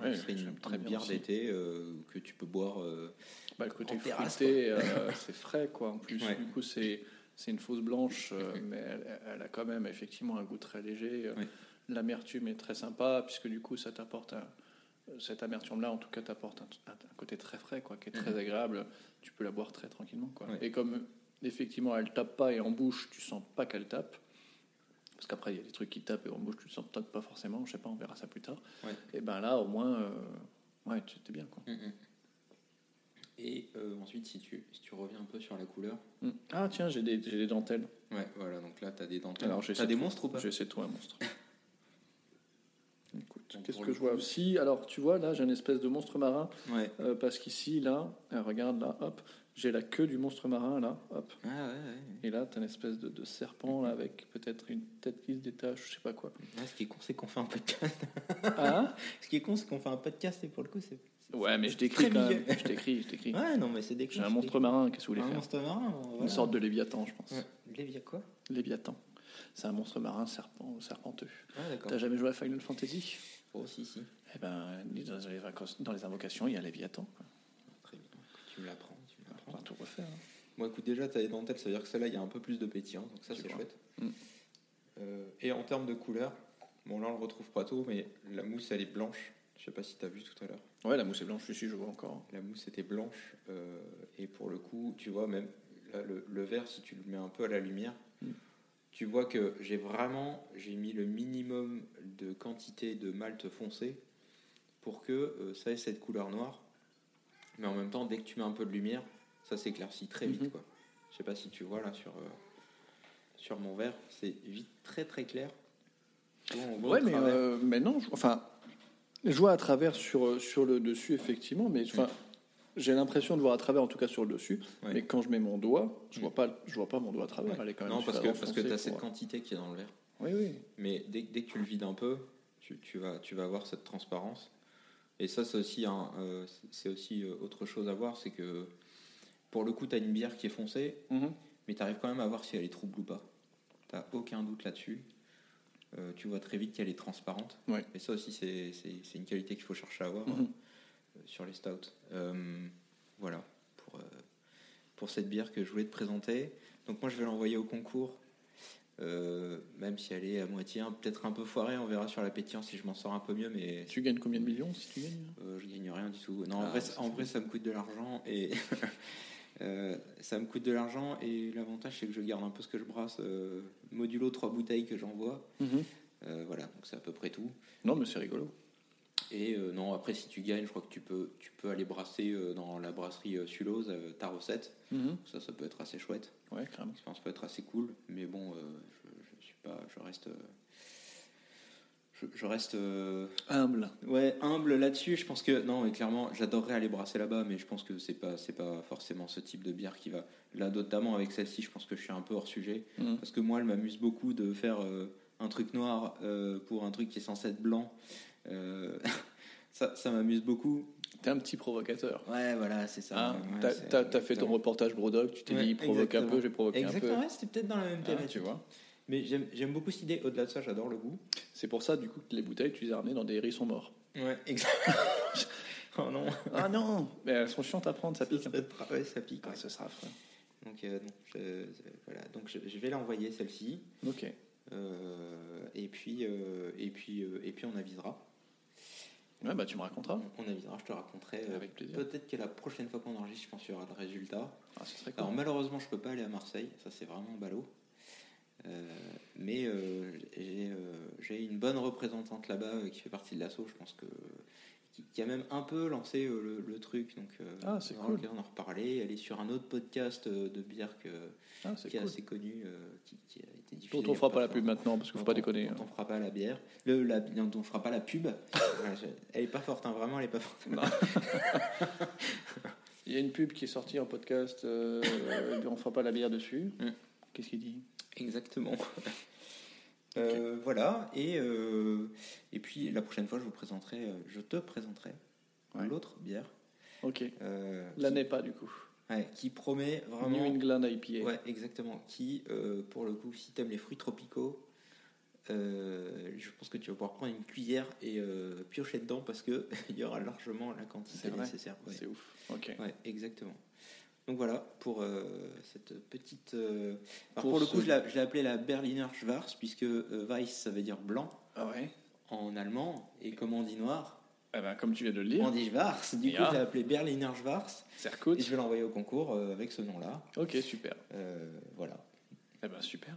Ouais, Ce serait une, très bière d'été euh, que tu peux boire. euh, Bah, le côté En terrasse, euh, c'est frais, quoi. En plus, Ouais. du coup, c'est c'est une fausse blanche, euh, mais elle, elle a quand même effectivement un goût très léger. L'amertume est très sympa, puisque du coup, ça t'apporte un- cette amertume-là, en tout cas, t'apporte un, côté très frais, quoi, qui est très Mhm. agréable. Tu peux la boire très tranquillement, quoi. Et comme effectivement, elle tape pas et en bouche, tu sens pas qu'elle tape. Parce qu'après, il y a des trucs qui tapent et en bouche, tu sens peut-être pas forcément. Je sais pas, on verra ça plus tard. Et ben là, au moins, euh, ouais, tu bien, quoi. Mm, mm. Et euh, ensuite, si tu, si tu reviens un peu sur la couleur. Mm. Ah, tiens, j'ai des, des dentelles. Ouais, voilà, donc là, tu as des dentelles. Alors, T'as des de- monstres ou pas? J'essaie de trouver un monstre. Écoute, qu'est-ce que je vois aussi Alors, tu vois, là, j'ai une espèce de monstre marin. Ouais. euh, parce qu'ici, là, euh, regarde, là, hop, j'ai la queue du monstre marin, là, hop. Ah ouais, ouais. Et là, t'as une espèce de, de serpent, là, avec peut-être une tête qui se détache, je sais pas quoi. Ce qui est con, c'est qu'on fait un podcast. Ah ce qui est con, c'est qu'on fait un podcast et pour le coup, c'est. Ouais, mais je Très décris quand même. Je décris, je décris. Ouais, non, mais c'est des J'ai un monstre marin, qu'est-ce que vous voulez Un faire? monstre marin voilà. Une sorte de léviathan, je pense. Ouais. Lévia quoi? Léviathan. C'est un monstre marin serpent, serpenteux. Ah, d'accord. T'as jamais joué à Final Fantasy? Oh, si, si. Eh ben, dans les, dans les invocations, il y a Léviathan. quoi. Très bien. Tu me l'apprends, tu me On l'apprends. va tout refaire. hein. Bon, écoute, déjà, tu as des dentelles, ça veut dire que celle-là, il y a un peu plus de pétillant, donc ça, c'est chouette. Mm. Euh, et en termes de couleur, bon, là, on le retrouve pas tôt, mais la mousse, elle est blanche. Je sais pas si tu as vu tout à l'heure. Ouais, la mousse est blanche, ici, je vois encore. La mousse était blanche, euh, et pour le coup, tu vois, même là, le, le verre, si tu le mets un peu à la lumière, Mm. tu vois que j'ai vraiment j'ai mis le minimum de quantité de malt foncé pour que euh, ça ait cette couleur noire. Mais en même temps, dès que tu mets un peu de lumière, ça s'éclaircit très vite. Mhm. Quoi. Je sais pas si tu vois là sur, euh, sur mon verre, c'est vite très très clair. Tu vois, on voit Ouais, mais, mais non, je- enfin, je vois à travers sur, sur le dessus, effectivement, mais enfin, j'ai l'impression de voir à travers, en tout cas sur le dessus. Mais quand je mets mon doigt, je vois pas, je vois pas mon doigt à travers. Ouais. Elle est quand même non, parce que, parce que tu as cette pour- quantité qui est dans le verre. Oui, oui. Mais dès, dès que tu le vides un peu, tu, tu vas, tu vas avoir cette transparence. Et ça, c'est aussi, un, euh, c'est aussi euh, autre chose à voir, c'est que pour le coup, tu as une bière qui est foncée, Mhm. mais tu arrives quand même à voir si elle est trouble ou pas. Tu aucun doute là-dessus. Euh, tu vois très vite qu'elle est transparente. Ouais. Et ça aussi, c'est, une qualité qu'il faut chercher à avoir Mhm. euh, sur les stouts. Euh, voilà, pour, pour cette bière que je voulais te présenter. Donc moi, je vais l'envoyer au concours. Même si elle est à moitié, hein, peut-être un peu foirée, on verra sur la pétillance si je m'en sors un peu mieux, mais Tu gagnes combien de millions si tu gagnes? Je gagne rien du tout. Non, en, Ah, vrai, en vrai, ça me coûte de l'argent et euh, ça me coûte de l'argent et l'avantage c'est que je garde un peu ce que je brasse, euh, modulo trois bouteilles que j'envoie. Mhm. Euh, voilà, donc c'est à peu près tout. Non, mais c'est rigolo. Et non, après si tu gagnes, je crois que tu peux, tu peux aller brasser dans la brasserie Sulose, ta recette. Mhm. Ça, ça peut être assez chouette. Ouais, carrément. L'expérience peut être assez cool, mais bon, je, je suis pas, je reste, je, je reste. euh, Humble. Ouais, humble là-dessus. Je pense que non, mais clairement, j'adorerais aller brasser là-bas, mais je pense que c'est pas, c'est pas forcément ce type de bière qui va. Là, notamment avec celle-ci, je pense que je suis un peu hors sujet, Mhm. parce que moi, elle m'amuse beaucoup de faire euh, un truc noir euh, pour un truc qui est censé être blanc. Ça, ça m'amuse beaucoup. T'es un petit provocateur. Ouais, voilà, c'est ça. Hein Ouais, T'as- t'as fait ton exactement. reportage Brodoc, tu t'es Ouais, dit provoque un exactement. peu, j'ai provoqué Exactement, un peu. ouais, c'était peut-être dans la même Ah, thématique. tu vois. Mais j'aime j'aime beaucoup cette idée. Au-delà de ça, j'adore le goût. C'est pour ça, du coup, que les bouteilles, tu les as ramenées dans des hérissons morts. Ouais, exactement. oh non. Ah non Mais elles sont chiantes à prendre, ça pique un peu. Ouais, ça pique. Ah, ouais. ce sera affreux. Donc, euh, je, je- voilà. Donc je, je vais l'envoyer celle-ci. Ok. Euh, et puis euh, et puis euh, et puis on avisera. Ouais, bah tu me raconteras. On, on avisera. Je te raconterai. euh, Avec plaisir. Peut-être que la prochaine fois qu'on enregistre, je pense qu'il y aura le résultat. Ah, ce serait cool. Alors malheureusement, je peux pas aller à Marseille. Ça c'est vraiment ballot. Euh, mais euh, j'ai euh, j'ai une bonne représentante là-bas euh, qui fait partie de l'assaut. Je pense que qui, qui a même un peu lancé euh, le, le truc. Donc euh, Ah, c'est on cool. d'en reparler. Elle est sur un autre podcast euh, de bière que, Ah, c'est qui est cool. assez connu, euh, qui, qui a été diffusé. Dont on fera pas la pub maintenant, parce qu'il faut pas déconner. dont hein. on fera pas la bière. Le, la, dont on fera pas la pub. Voilà, je- elle est pas forte, hein, vraiment, elle est pas forte. Il y a une pub qui est sortie en podcast, euh, on fera pas la bière dessus. Mm. Qu'est-ce qu'il dit? Exactement. Euh, voilà, et, euh, et puis la prochaine fois, je vous présenterai, euh, je te présenterai Ouais. l'autre bière. Ok. La qui, pas, du coup. ouais, qui promet New vraiment. England IPA. Ouais, exactement. Qui, euh, pour le coup, si tu aimes les fruits tropicaux, euh, je pense que tu vas pouvoir prendre une cuillère et euh, piocher dedans parce qu'il y aura largement la quantité nécessaire. Ouais. C'est ouf. Ok. Ouais, exactement. Donc voilà pour euh, cette petite. euh, alors Pour le coup, je l'ai je l'ai appelé la Berliner Schwarz, puisque euh, Weiss, ça veut dire blanc Ah ouais en allemand, et comme on dit noir, Eh ben, comme tu viens de le dire, on dit Schwarz. Du coup, Ja. je l'ai appelé Berliner Schwarz, c'est et je vais l'envoyer au concours avec ce nom-là. Ok, super. Voilà. Eh ben, super.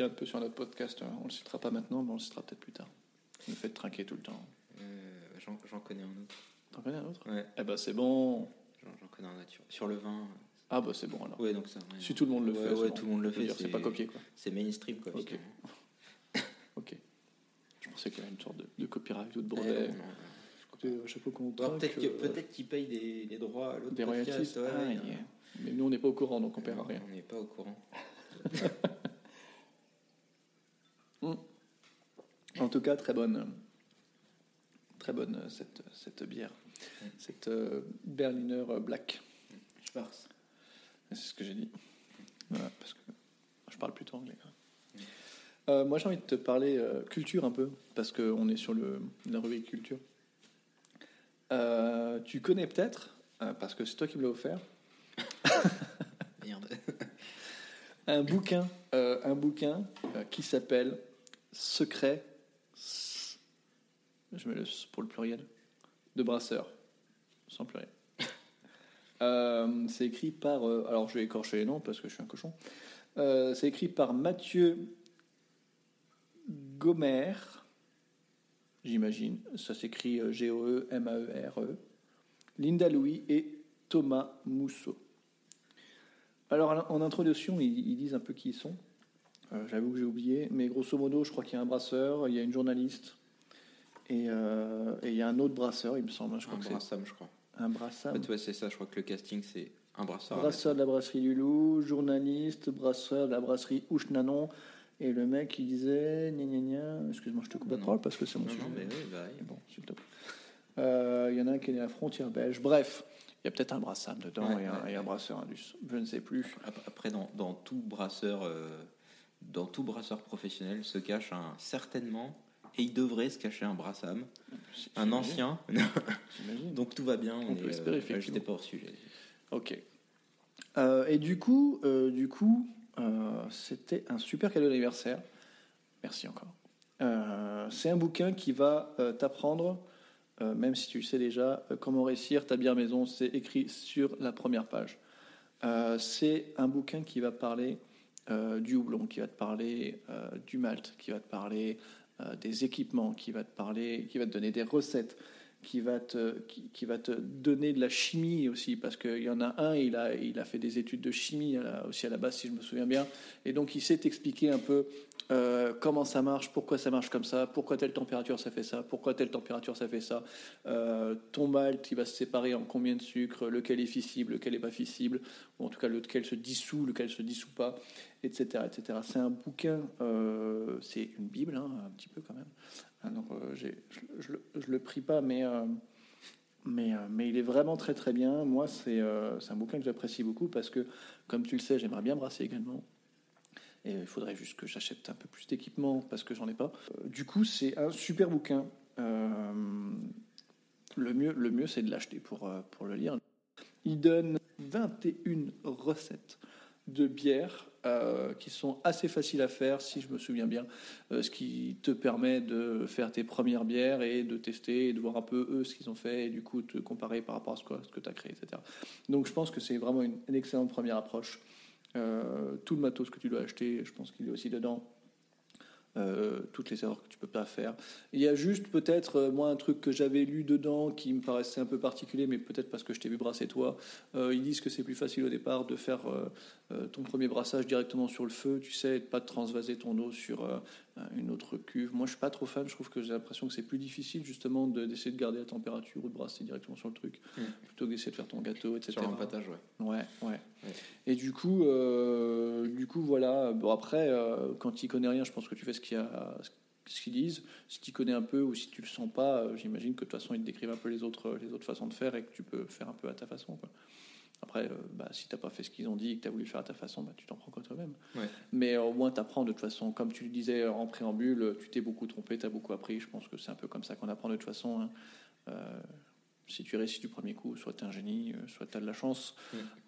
Un peu sur notre podcast. hein. On le citera pas maintenant, mais on le citera peut-être plus tard. Vous me faites trinquer tout le temps. Euh, J'en connais un autre. T'en connais un autre? Ouais, Eh ben, c'est bon. j'en connais un autre. Sur, sur le vin. Ah, bah, c'est bon alors. Ouais, donc ça. ouais. Si tout le monde le Ouais, fait, ouais, tout le monde le fait. C'est pas copié, quoi. C'est mainstream, quoi. Ok. Ok. Je pensais qu'il y avait une sorte de, de copyright ou de Ouais, brevet. Peut-être euh, peut-être qu'ils payent des, des droits à l'autre des podcast. royalties. Ah. Mais nous, on n'est pas au courant, donc on paiera rien. On n'est pas au courant. En tout cas, très bonne, très bonne euh, cette, cette bière, cette euh, Berliner Black. Schwarz. C'est ce que j'ai dit. Voilà, parce que je parle plutôt anglais. Euh, moi, j'ai envie de te parler euh, culture un peu, parce qu'on est sur le, la rubrique culture. Euh, tu connais peut-être, euh, parce que c'est toi qui me l'as offert, Merde. un bouquin, euh, un bouquin euh, qui s'appelle Secret, je mets le pour le pluriel, de Brasseur, sans pluriel. Euh, c'est écrit par, euh, alors je vais écorcher les noms parce que je suis un cochon. Euh, c'est écrit par Mathieu Gomer, j'imagine. Ça s'écrit G-O-E-M-A-E-R-E. Linda Louis et Thomas Mousseau. Alors, en introduction, ils, ils disent un peu qui ils sont. J'avoue que j'ai oublié, mais grosso modo, je crois qu'il y a un brasseur, il y a une journaliste, et euh, et il y a un autre brasseur, il me semble. hein, Je crois Un que brassam, je crois. un brasseur. En fait, ouais, c'est ça. Je crois que le casting, c'est un brassard. Brasseur de la brasserie du Loup, journaliste, brasseur de la brasserie Ouche-Nanon. Et le mec, il disait, excuse-moi, je te coupe la parole parce que c'est mon Non, sujet. non, mais oui, bah, oui. Bon, s'il te plaît. Euh, Il y en a un qui est à la frontière belge. Bref, il y a peut-être un brassam dedans Ouais, et, un, ouais, et un brasseur indus. Je ne sais plus. Ap- Après, dans, dans tout brasseur, euh, dans tout brasseur professionnel se cache un certainement, et il devrait se cacher un brassam, un ancien. Donc tout va bien. On peut est, espérer, euh, effectivement. J'étais pas hors sujet. Ok. Euh, et du coup, euh, du coup, euh, c'était un super cadeau d'anniversaire. Merci encore. C'est un bouquin qui va t'apprendre, même si tu le sais déjà, comment réussir ta bière maison. C'est écrit sur la première page. C'est un bouquin qui va parler euh, du houblon, qui va te parler euh, du malt, qui va te parler des équipements, qui va te parler, qui va te donner des recettes, qui va te, qui, qui va te donner de la chimie aussi, parce qu'il y en a un, il a, il a fait des études de chimie aussi à la base, si je me souviens bien, et donc il sait t'expliquer un peu euh, comment ça marche, pourquoi ça marche comme ça, pourquoi telle température ça fait ça, pourquoi telle température ça fait ça. Euh, ton malt, il va se séparer en combien de sucre, lequel est fissible, lequel n'est pas fissible, ou en tout cas lequel se dissout, lequel se dissout pas, etc. etc. C'est un bouquin, euh, c'est une Bible, hein, un petit peu quand même. Ah, donc, euh, j'ai- je, je le- prie pas, mais, euh, mais, euh, mais il est vraiment très très bien. Moi, c'est euh, un bouquin que j'apprécie beaucoup parce que, comme tu le sais, j'aimerais bien brasser également. Il faudrait juste que j'achète un peu plus d'équipement parce que j'en ai pas. Euh, du coup, c'est un super bouquin. Euh, le mieux, le mieux c'est de l'acheter pour, euh, pour le lire. Il donne 21 recettes de bière euh, qui sont assez faciles à faire, si je me souviens bien, euh, ce qui te permet de faire tes premières bières et de tester et de voir un peu eux ce qu'ils ont fait et du coup te comparer par rapport à ce que, tu as créé, etc. Donc je pense que c'est vraiment une, une excellente première approche. Euh, tout le matos que tu dois acheter, je pense qu'il est aussi dedans. Euh, toutes les erreurs que tu peux pas faire. Il y a juste peut-être euh, moi un truc que j'avais lu dedans qui me paraissait un peu particulier, mais peut-être parce que je t'ai vu brasser toi. Euh, ils disent que c'est plus facile au départ de faire ton premier brassage directement sur le feu, tu sais, et de pas transvaser ton eau sur une autre cuve. Moi, je suis pas trop fan. Je trouve que j'ai l'impression que c'est plus difficile justement de- d'essayer de garder la température ou de brasser directement sur le truc, Mm. plutôt que d'essayer de faire ton gâteau, etc. Sur l'empattage, ouais. Ouais, ouais. Ouais. Et du coup, euh, du coup, voilà. Bon après, euh, quand tu connais rien, je pense que tu fais ce qu'il y a, ce qu'ils disent. Si tu connais un peu ou si tu le sens pas, euh, j'imagine que de toute façon ils te décrivent un peu les autres, les autres façons de faire et que tu peux faire un peu à ta façon. Quoi. Après, euh, bah, si t'as pas fait ce qu'ils ont dit et que tu as voulu faire à ta façon, bah, tu t'en prends qu'à toi-même. Ouais. Mais euh, au moins, tu apprends de toute façon. Comme tu le disais en préambule, tu t'es beaucoup trompé, tu as beaucoup appris. Je pense que c'est un peu comme ça qu'on apprend de toute façon. hein. Euh, si tu réussis du premier coup, soit tu es un génie, soit tu as de la chance.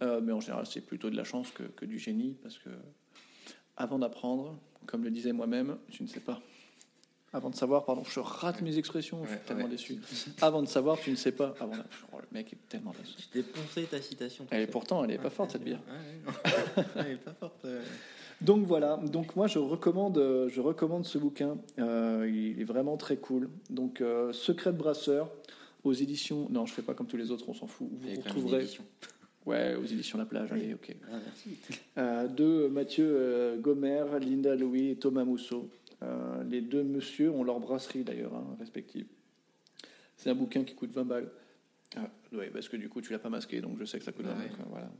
Euh, mais en général, c'est plutôt de la chance que, que du génie, parce que avant d'apprendre, comme le disais moi-même, tu ne sais pas. Avant de savoir, pardon, je rate mes expressions, je suis tellement ouais. déçu. Avant de savoir, tu ne sais pas. Avant oh, le mec est tellement déçu. Je t'ai poncé ta citation. Et pourtant, elle est pas forte cette bière. Elle est pas forte. euh. Donc voilà, donc moi je recommande, euh, je recommande ce bouquin. Euh, il est vraiment très cool. Donc euh, Secret de brasseur aux éditions. Non, je fais pas comme tous les autres, on s'en fout. Vous retrouverez. Ouais, aux éditions La Plage. Allez, ok. Ah, merci. Euh, de Mathieu euh, Gomer, Linda Louis et Thomas Mousseau. Euh, les deux monsieur ont leur brasserie d'ailleurs, hein, respective. C'est un bouquin qui coûte 20 balles. Ah, ouais, parce que du coup tu l'as pas masqué, donc je sais que ça coûte 20 Ouais. balles. Voilà.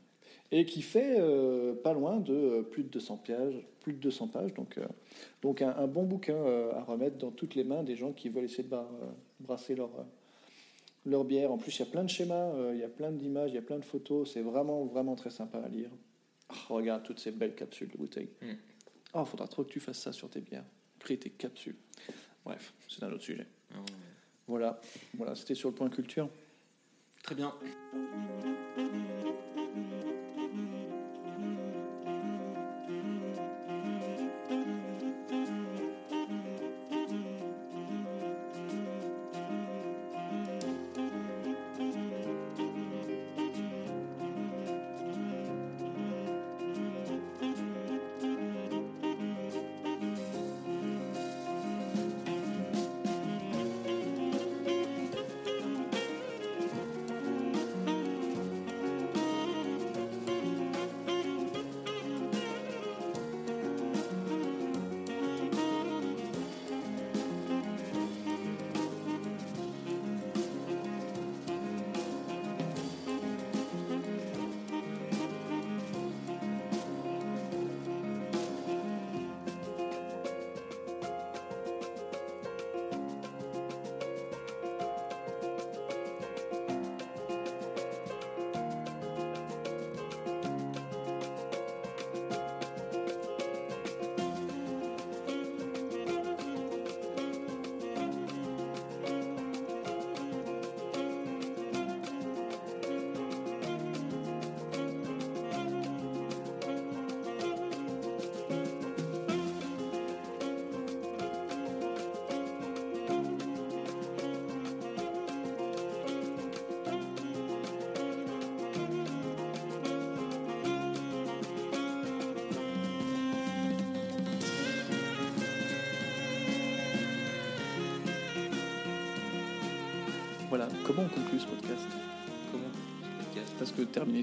Et qui fait euh, pas loin de euh, plus de 200 pages, plus de 200 pages, donc, donc un, un bon bouquin à remettre dans toutes les mains des gens qui veulent essayer de bar- brasser leur, leur bière. En plus, il y a plein de schémas, il y a plein d'images, il y a plein de photos. C'est vraiment, vraiment très sympa à lire. Oh, regarde toutes ces belles capsules de bouteilles. Mm. Oh, faudra trop que tu fasses ça sur tes bières. Créer tes capsules. Bref, c'est un autre sujet. Ah ouais. Voilà, voilà c'était sur le point culture. Très bien.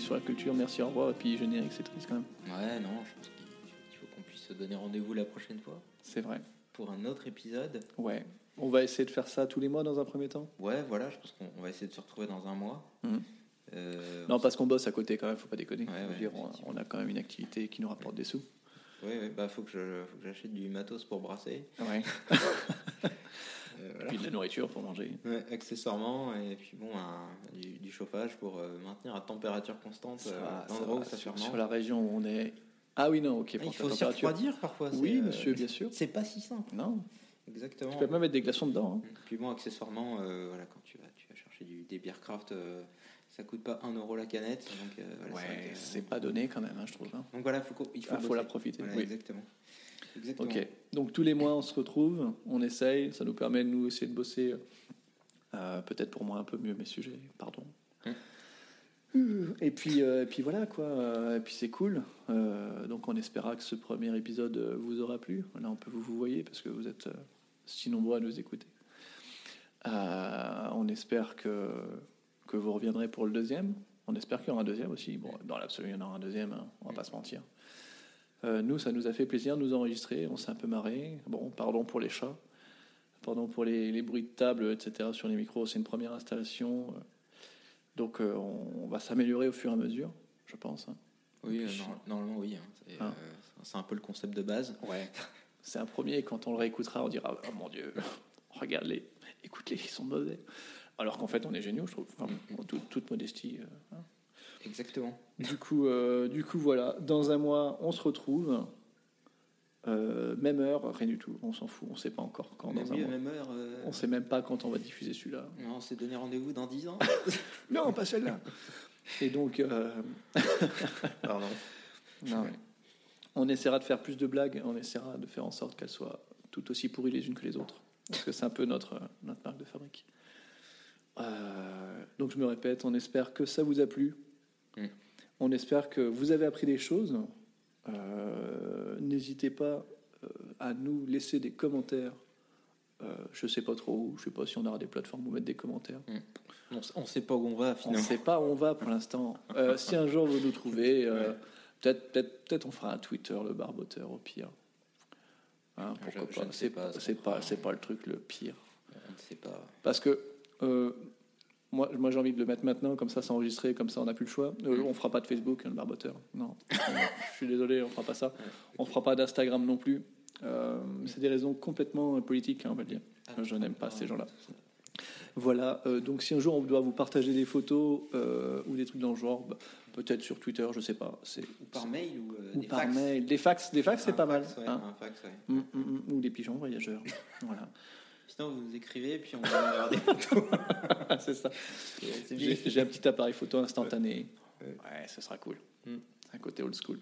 Sur la culture, merci, au revoir, et puis générique, c'est triste quand même. Ouais, non, je pense qu'il faut qu'on puisse se donner rendez-vous la prochaine fois C'est vrai. pour un autre épisode. Ouais. On va essayer de faire ça tous les mois dans un premier temps? Ouais, voilà, je pense qu'on on va essayer de se retrouver dans un mois. Mhm. Euh, Non, parce qu'on bosse à côté quand même, faut pas déconner. Ouais, ouais, dire, on, a quand même une activité qui nous rapporte des sous. Ouais, ouais, bah faut que j'achète du matos pour brasser. Ouais. Euh, voilà. Puis de la nourriture pour manger. Ouais, accessoirement, et puis bon, un- du, du chauffage pour euh, maintenir à température constante euh, l'endroit où ça sur, sur la région où on est. Ah oui, non, ok. Ah, pour il faut température. refroidir parfois. Oui, euh, monsieur, bien sûr. C'est pas si simple. Non, Exactement. tu peux même mettre des glaçons dedans. hein. Puis bon, accessoirement, euh, voilà, quand tu vas, tu vas chercher du, des bières craft, euh, ça coûte pas 1 euro la canette. Donc, euh, voilà, Ouais, c'est pas donné quand même, hein, je trouve. hein. Donc voilà, faut il faut, Ah, faut la profiter, Voilà, oui. Exactement. Exactement. Ok, donc tous les mois on se retrouve, on essaye, ça nous permet de nous essayer de bosser, euh, peut-être pour moi un peu mieux mes sujets, pardon. Hum. Et puis, euh, et puis voilà quoi, euh, et puis c'est cool. Euh, donc on espéra que ce premier épisode euh, vous aura plu. Là on peut vous, vous voyez parce que vous êtes euh, si nombreux à nous écouter. Euh, on espère que, que vous reviendrez pour le deuxième. On espère qu'il y aura un deuxième aussi. Bon, dans l'absolu, il y en aura un deuxième, hein, on va pas se mentir. Euh, nous, ça nous a fait plaisir de nous enregistrer. On s'est un peu marré. Bon, pardon pour les chats. Pardon pour les, les bruits de table, etc. sur les micros. C'est une première installation. Donc, euh, on, on va s'améliorer au fur et à mesure, je pense. hein. Oui, euh, Puis- non- normalement, oui. hein. C'est Ah. c'est un peu le concept de base. Ouais. C'est un premier. et Quand on le réécoutera, on dira Oh mon Dieu, regarde-les, écoute-les, ils sont mauvais. Alors qu'en fait, on est géniaux, je trouve. Enfin, en toute, toute modestie. euh, hein. Exactement. Du coup, euh, du coup, voilà. Dans un mois, on se retrouve. Euh, même heure, rien du tout. On s'en fout. On sait pas encore quand. Même dans un mois. même heure. euh, On sait même pas quand on va diffuser celui-là. non, on s'est donné rendez-vous dans 10 ans. Non, pas celle-là. Et donc, euh, Pardon. non, mais on essaiera de faire plus de blagues. On essaiera de faire en sorte qu'elles soient tout aussi pourries les unes que les autres. Parce que c'est un peu notre, notre marque de fabrique. Euh, donc, je me répète, on espère que ça vous a plu. Mm. On espère que vous avez appris des choses. Euh, N'hésitez pas euh, à nous laisser des commentaires. Euh, je sais pas trop où. Je sais pas si on aura des plateformes où mettre des commentaires. On, s- on sait pas où on va On ne finalement. sait pas où on va pour l'instant. Euh, si un jour vous nous trouvez, Ouais. peut-être peut-être peut-être on fera un Twitter, le barboteur au pire. Hein, Je- pourquoi je pas ne C'est pas, c'est pas c'est pas le truc le pire. On ne sait pas. Parce que moi, moi j'ai envie de le mettre maintenant, comme ça c'est enregistré, comme ça on n'a plus le choix. Euh, on fera pas de Facebook, hein, le barboteur. Non, je suis désolé, on fera pas ça. On fera pas d'Instagram non plus. Euh, c'est des raisons complètement politiques, hein, on va le dire. Je n'aime pas ces gens-là. Voilà, euh, donc si un jour on doit vous partager des photos euh, ou des trucs dans le genre, bah, peut-être sur Twitter, je sais pas. C'est, Ou par mail ou, euh, ou des par fax. mail. Des fax, des fax c'est pas mal. ouais, hein. un fax, ouais. Mm, mm, mm, ou des pigeons voyageurs. voilà, Sinon, vous nous écrivez et puis on va regarder des photos. c'est ça. J'ai, un petit appareil photo instantané. Ouais. Ouais, ce sera cool. Mm. Un côté old school.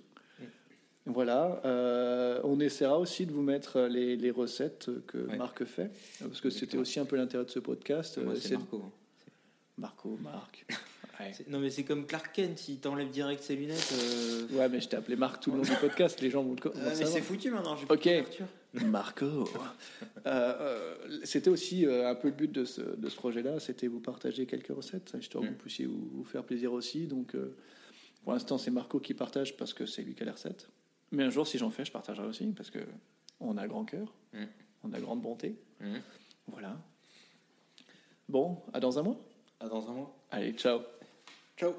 Voilà, euh, on essaiera aussi de vous mettre les, les recettes que Ouais. Marc fait, parce que c'était aussi un peu l'intérêt de ce podcast. Moi, euh, c'est c'est- Marco. hein. Marco, Marc. Ouais. Non, mais c'est comme Clark Kent, il t'enlève direct ses lunettes. euh, Ouais, mais je t'ai appelé Marc tout le long du podcast, les gens vont le le mais savoir. c'est foutu maintenant, j'ai Ok. plus de couverture. Marco. Euh, euh, c'était aussi euh, un peu le but de ce, de ce projet-là, c'était vous partager quelques recettes, histoire que Mm. vous puissiez vous, vous faire plaisir aussi. Donc, euh, pour l'instant, c'est Marco qui partage parce que c'est lui qui a les recettes. Mais un jour, si j'en fais, je partagerai aussi parce que on a grand cœur, Mm. on a grande bonté. Mhm. Voilà. Bon, à dans un mois. À dans un mois. Allez, ciao. Ciao.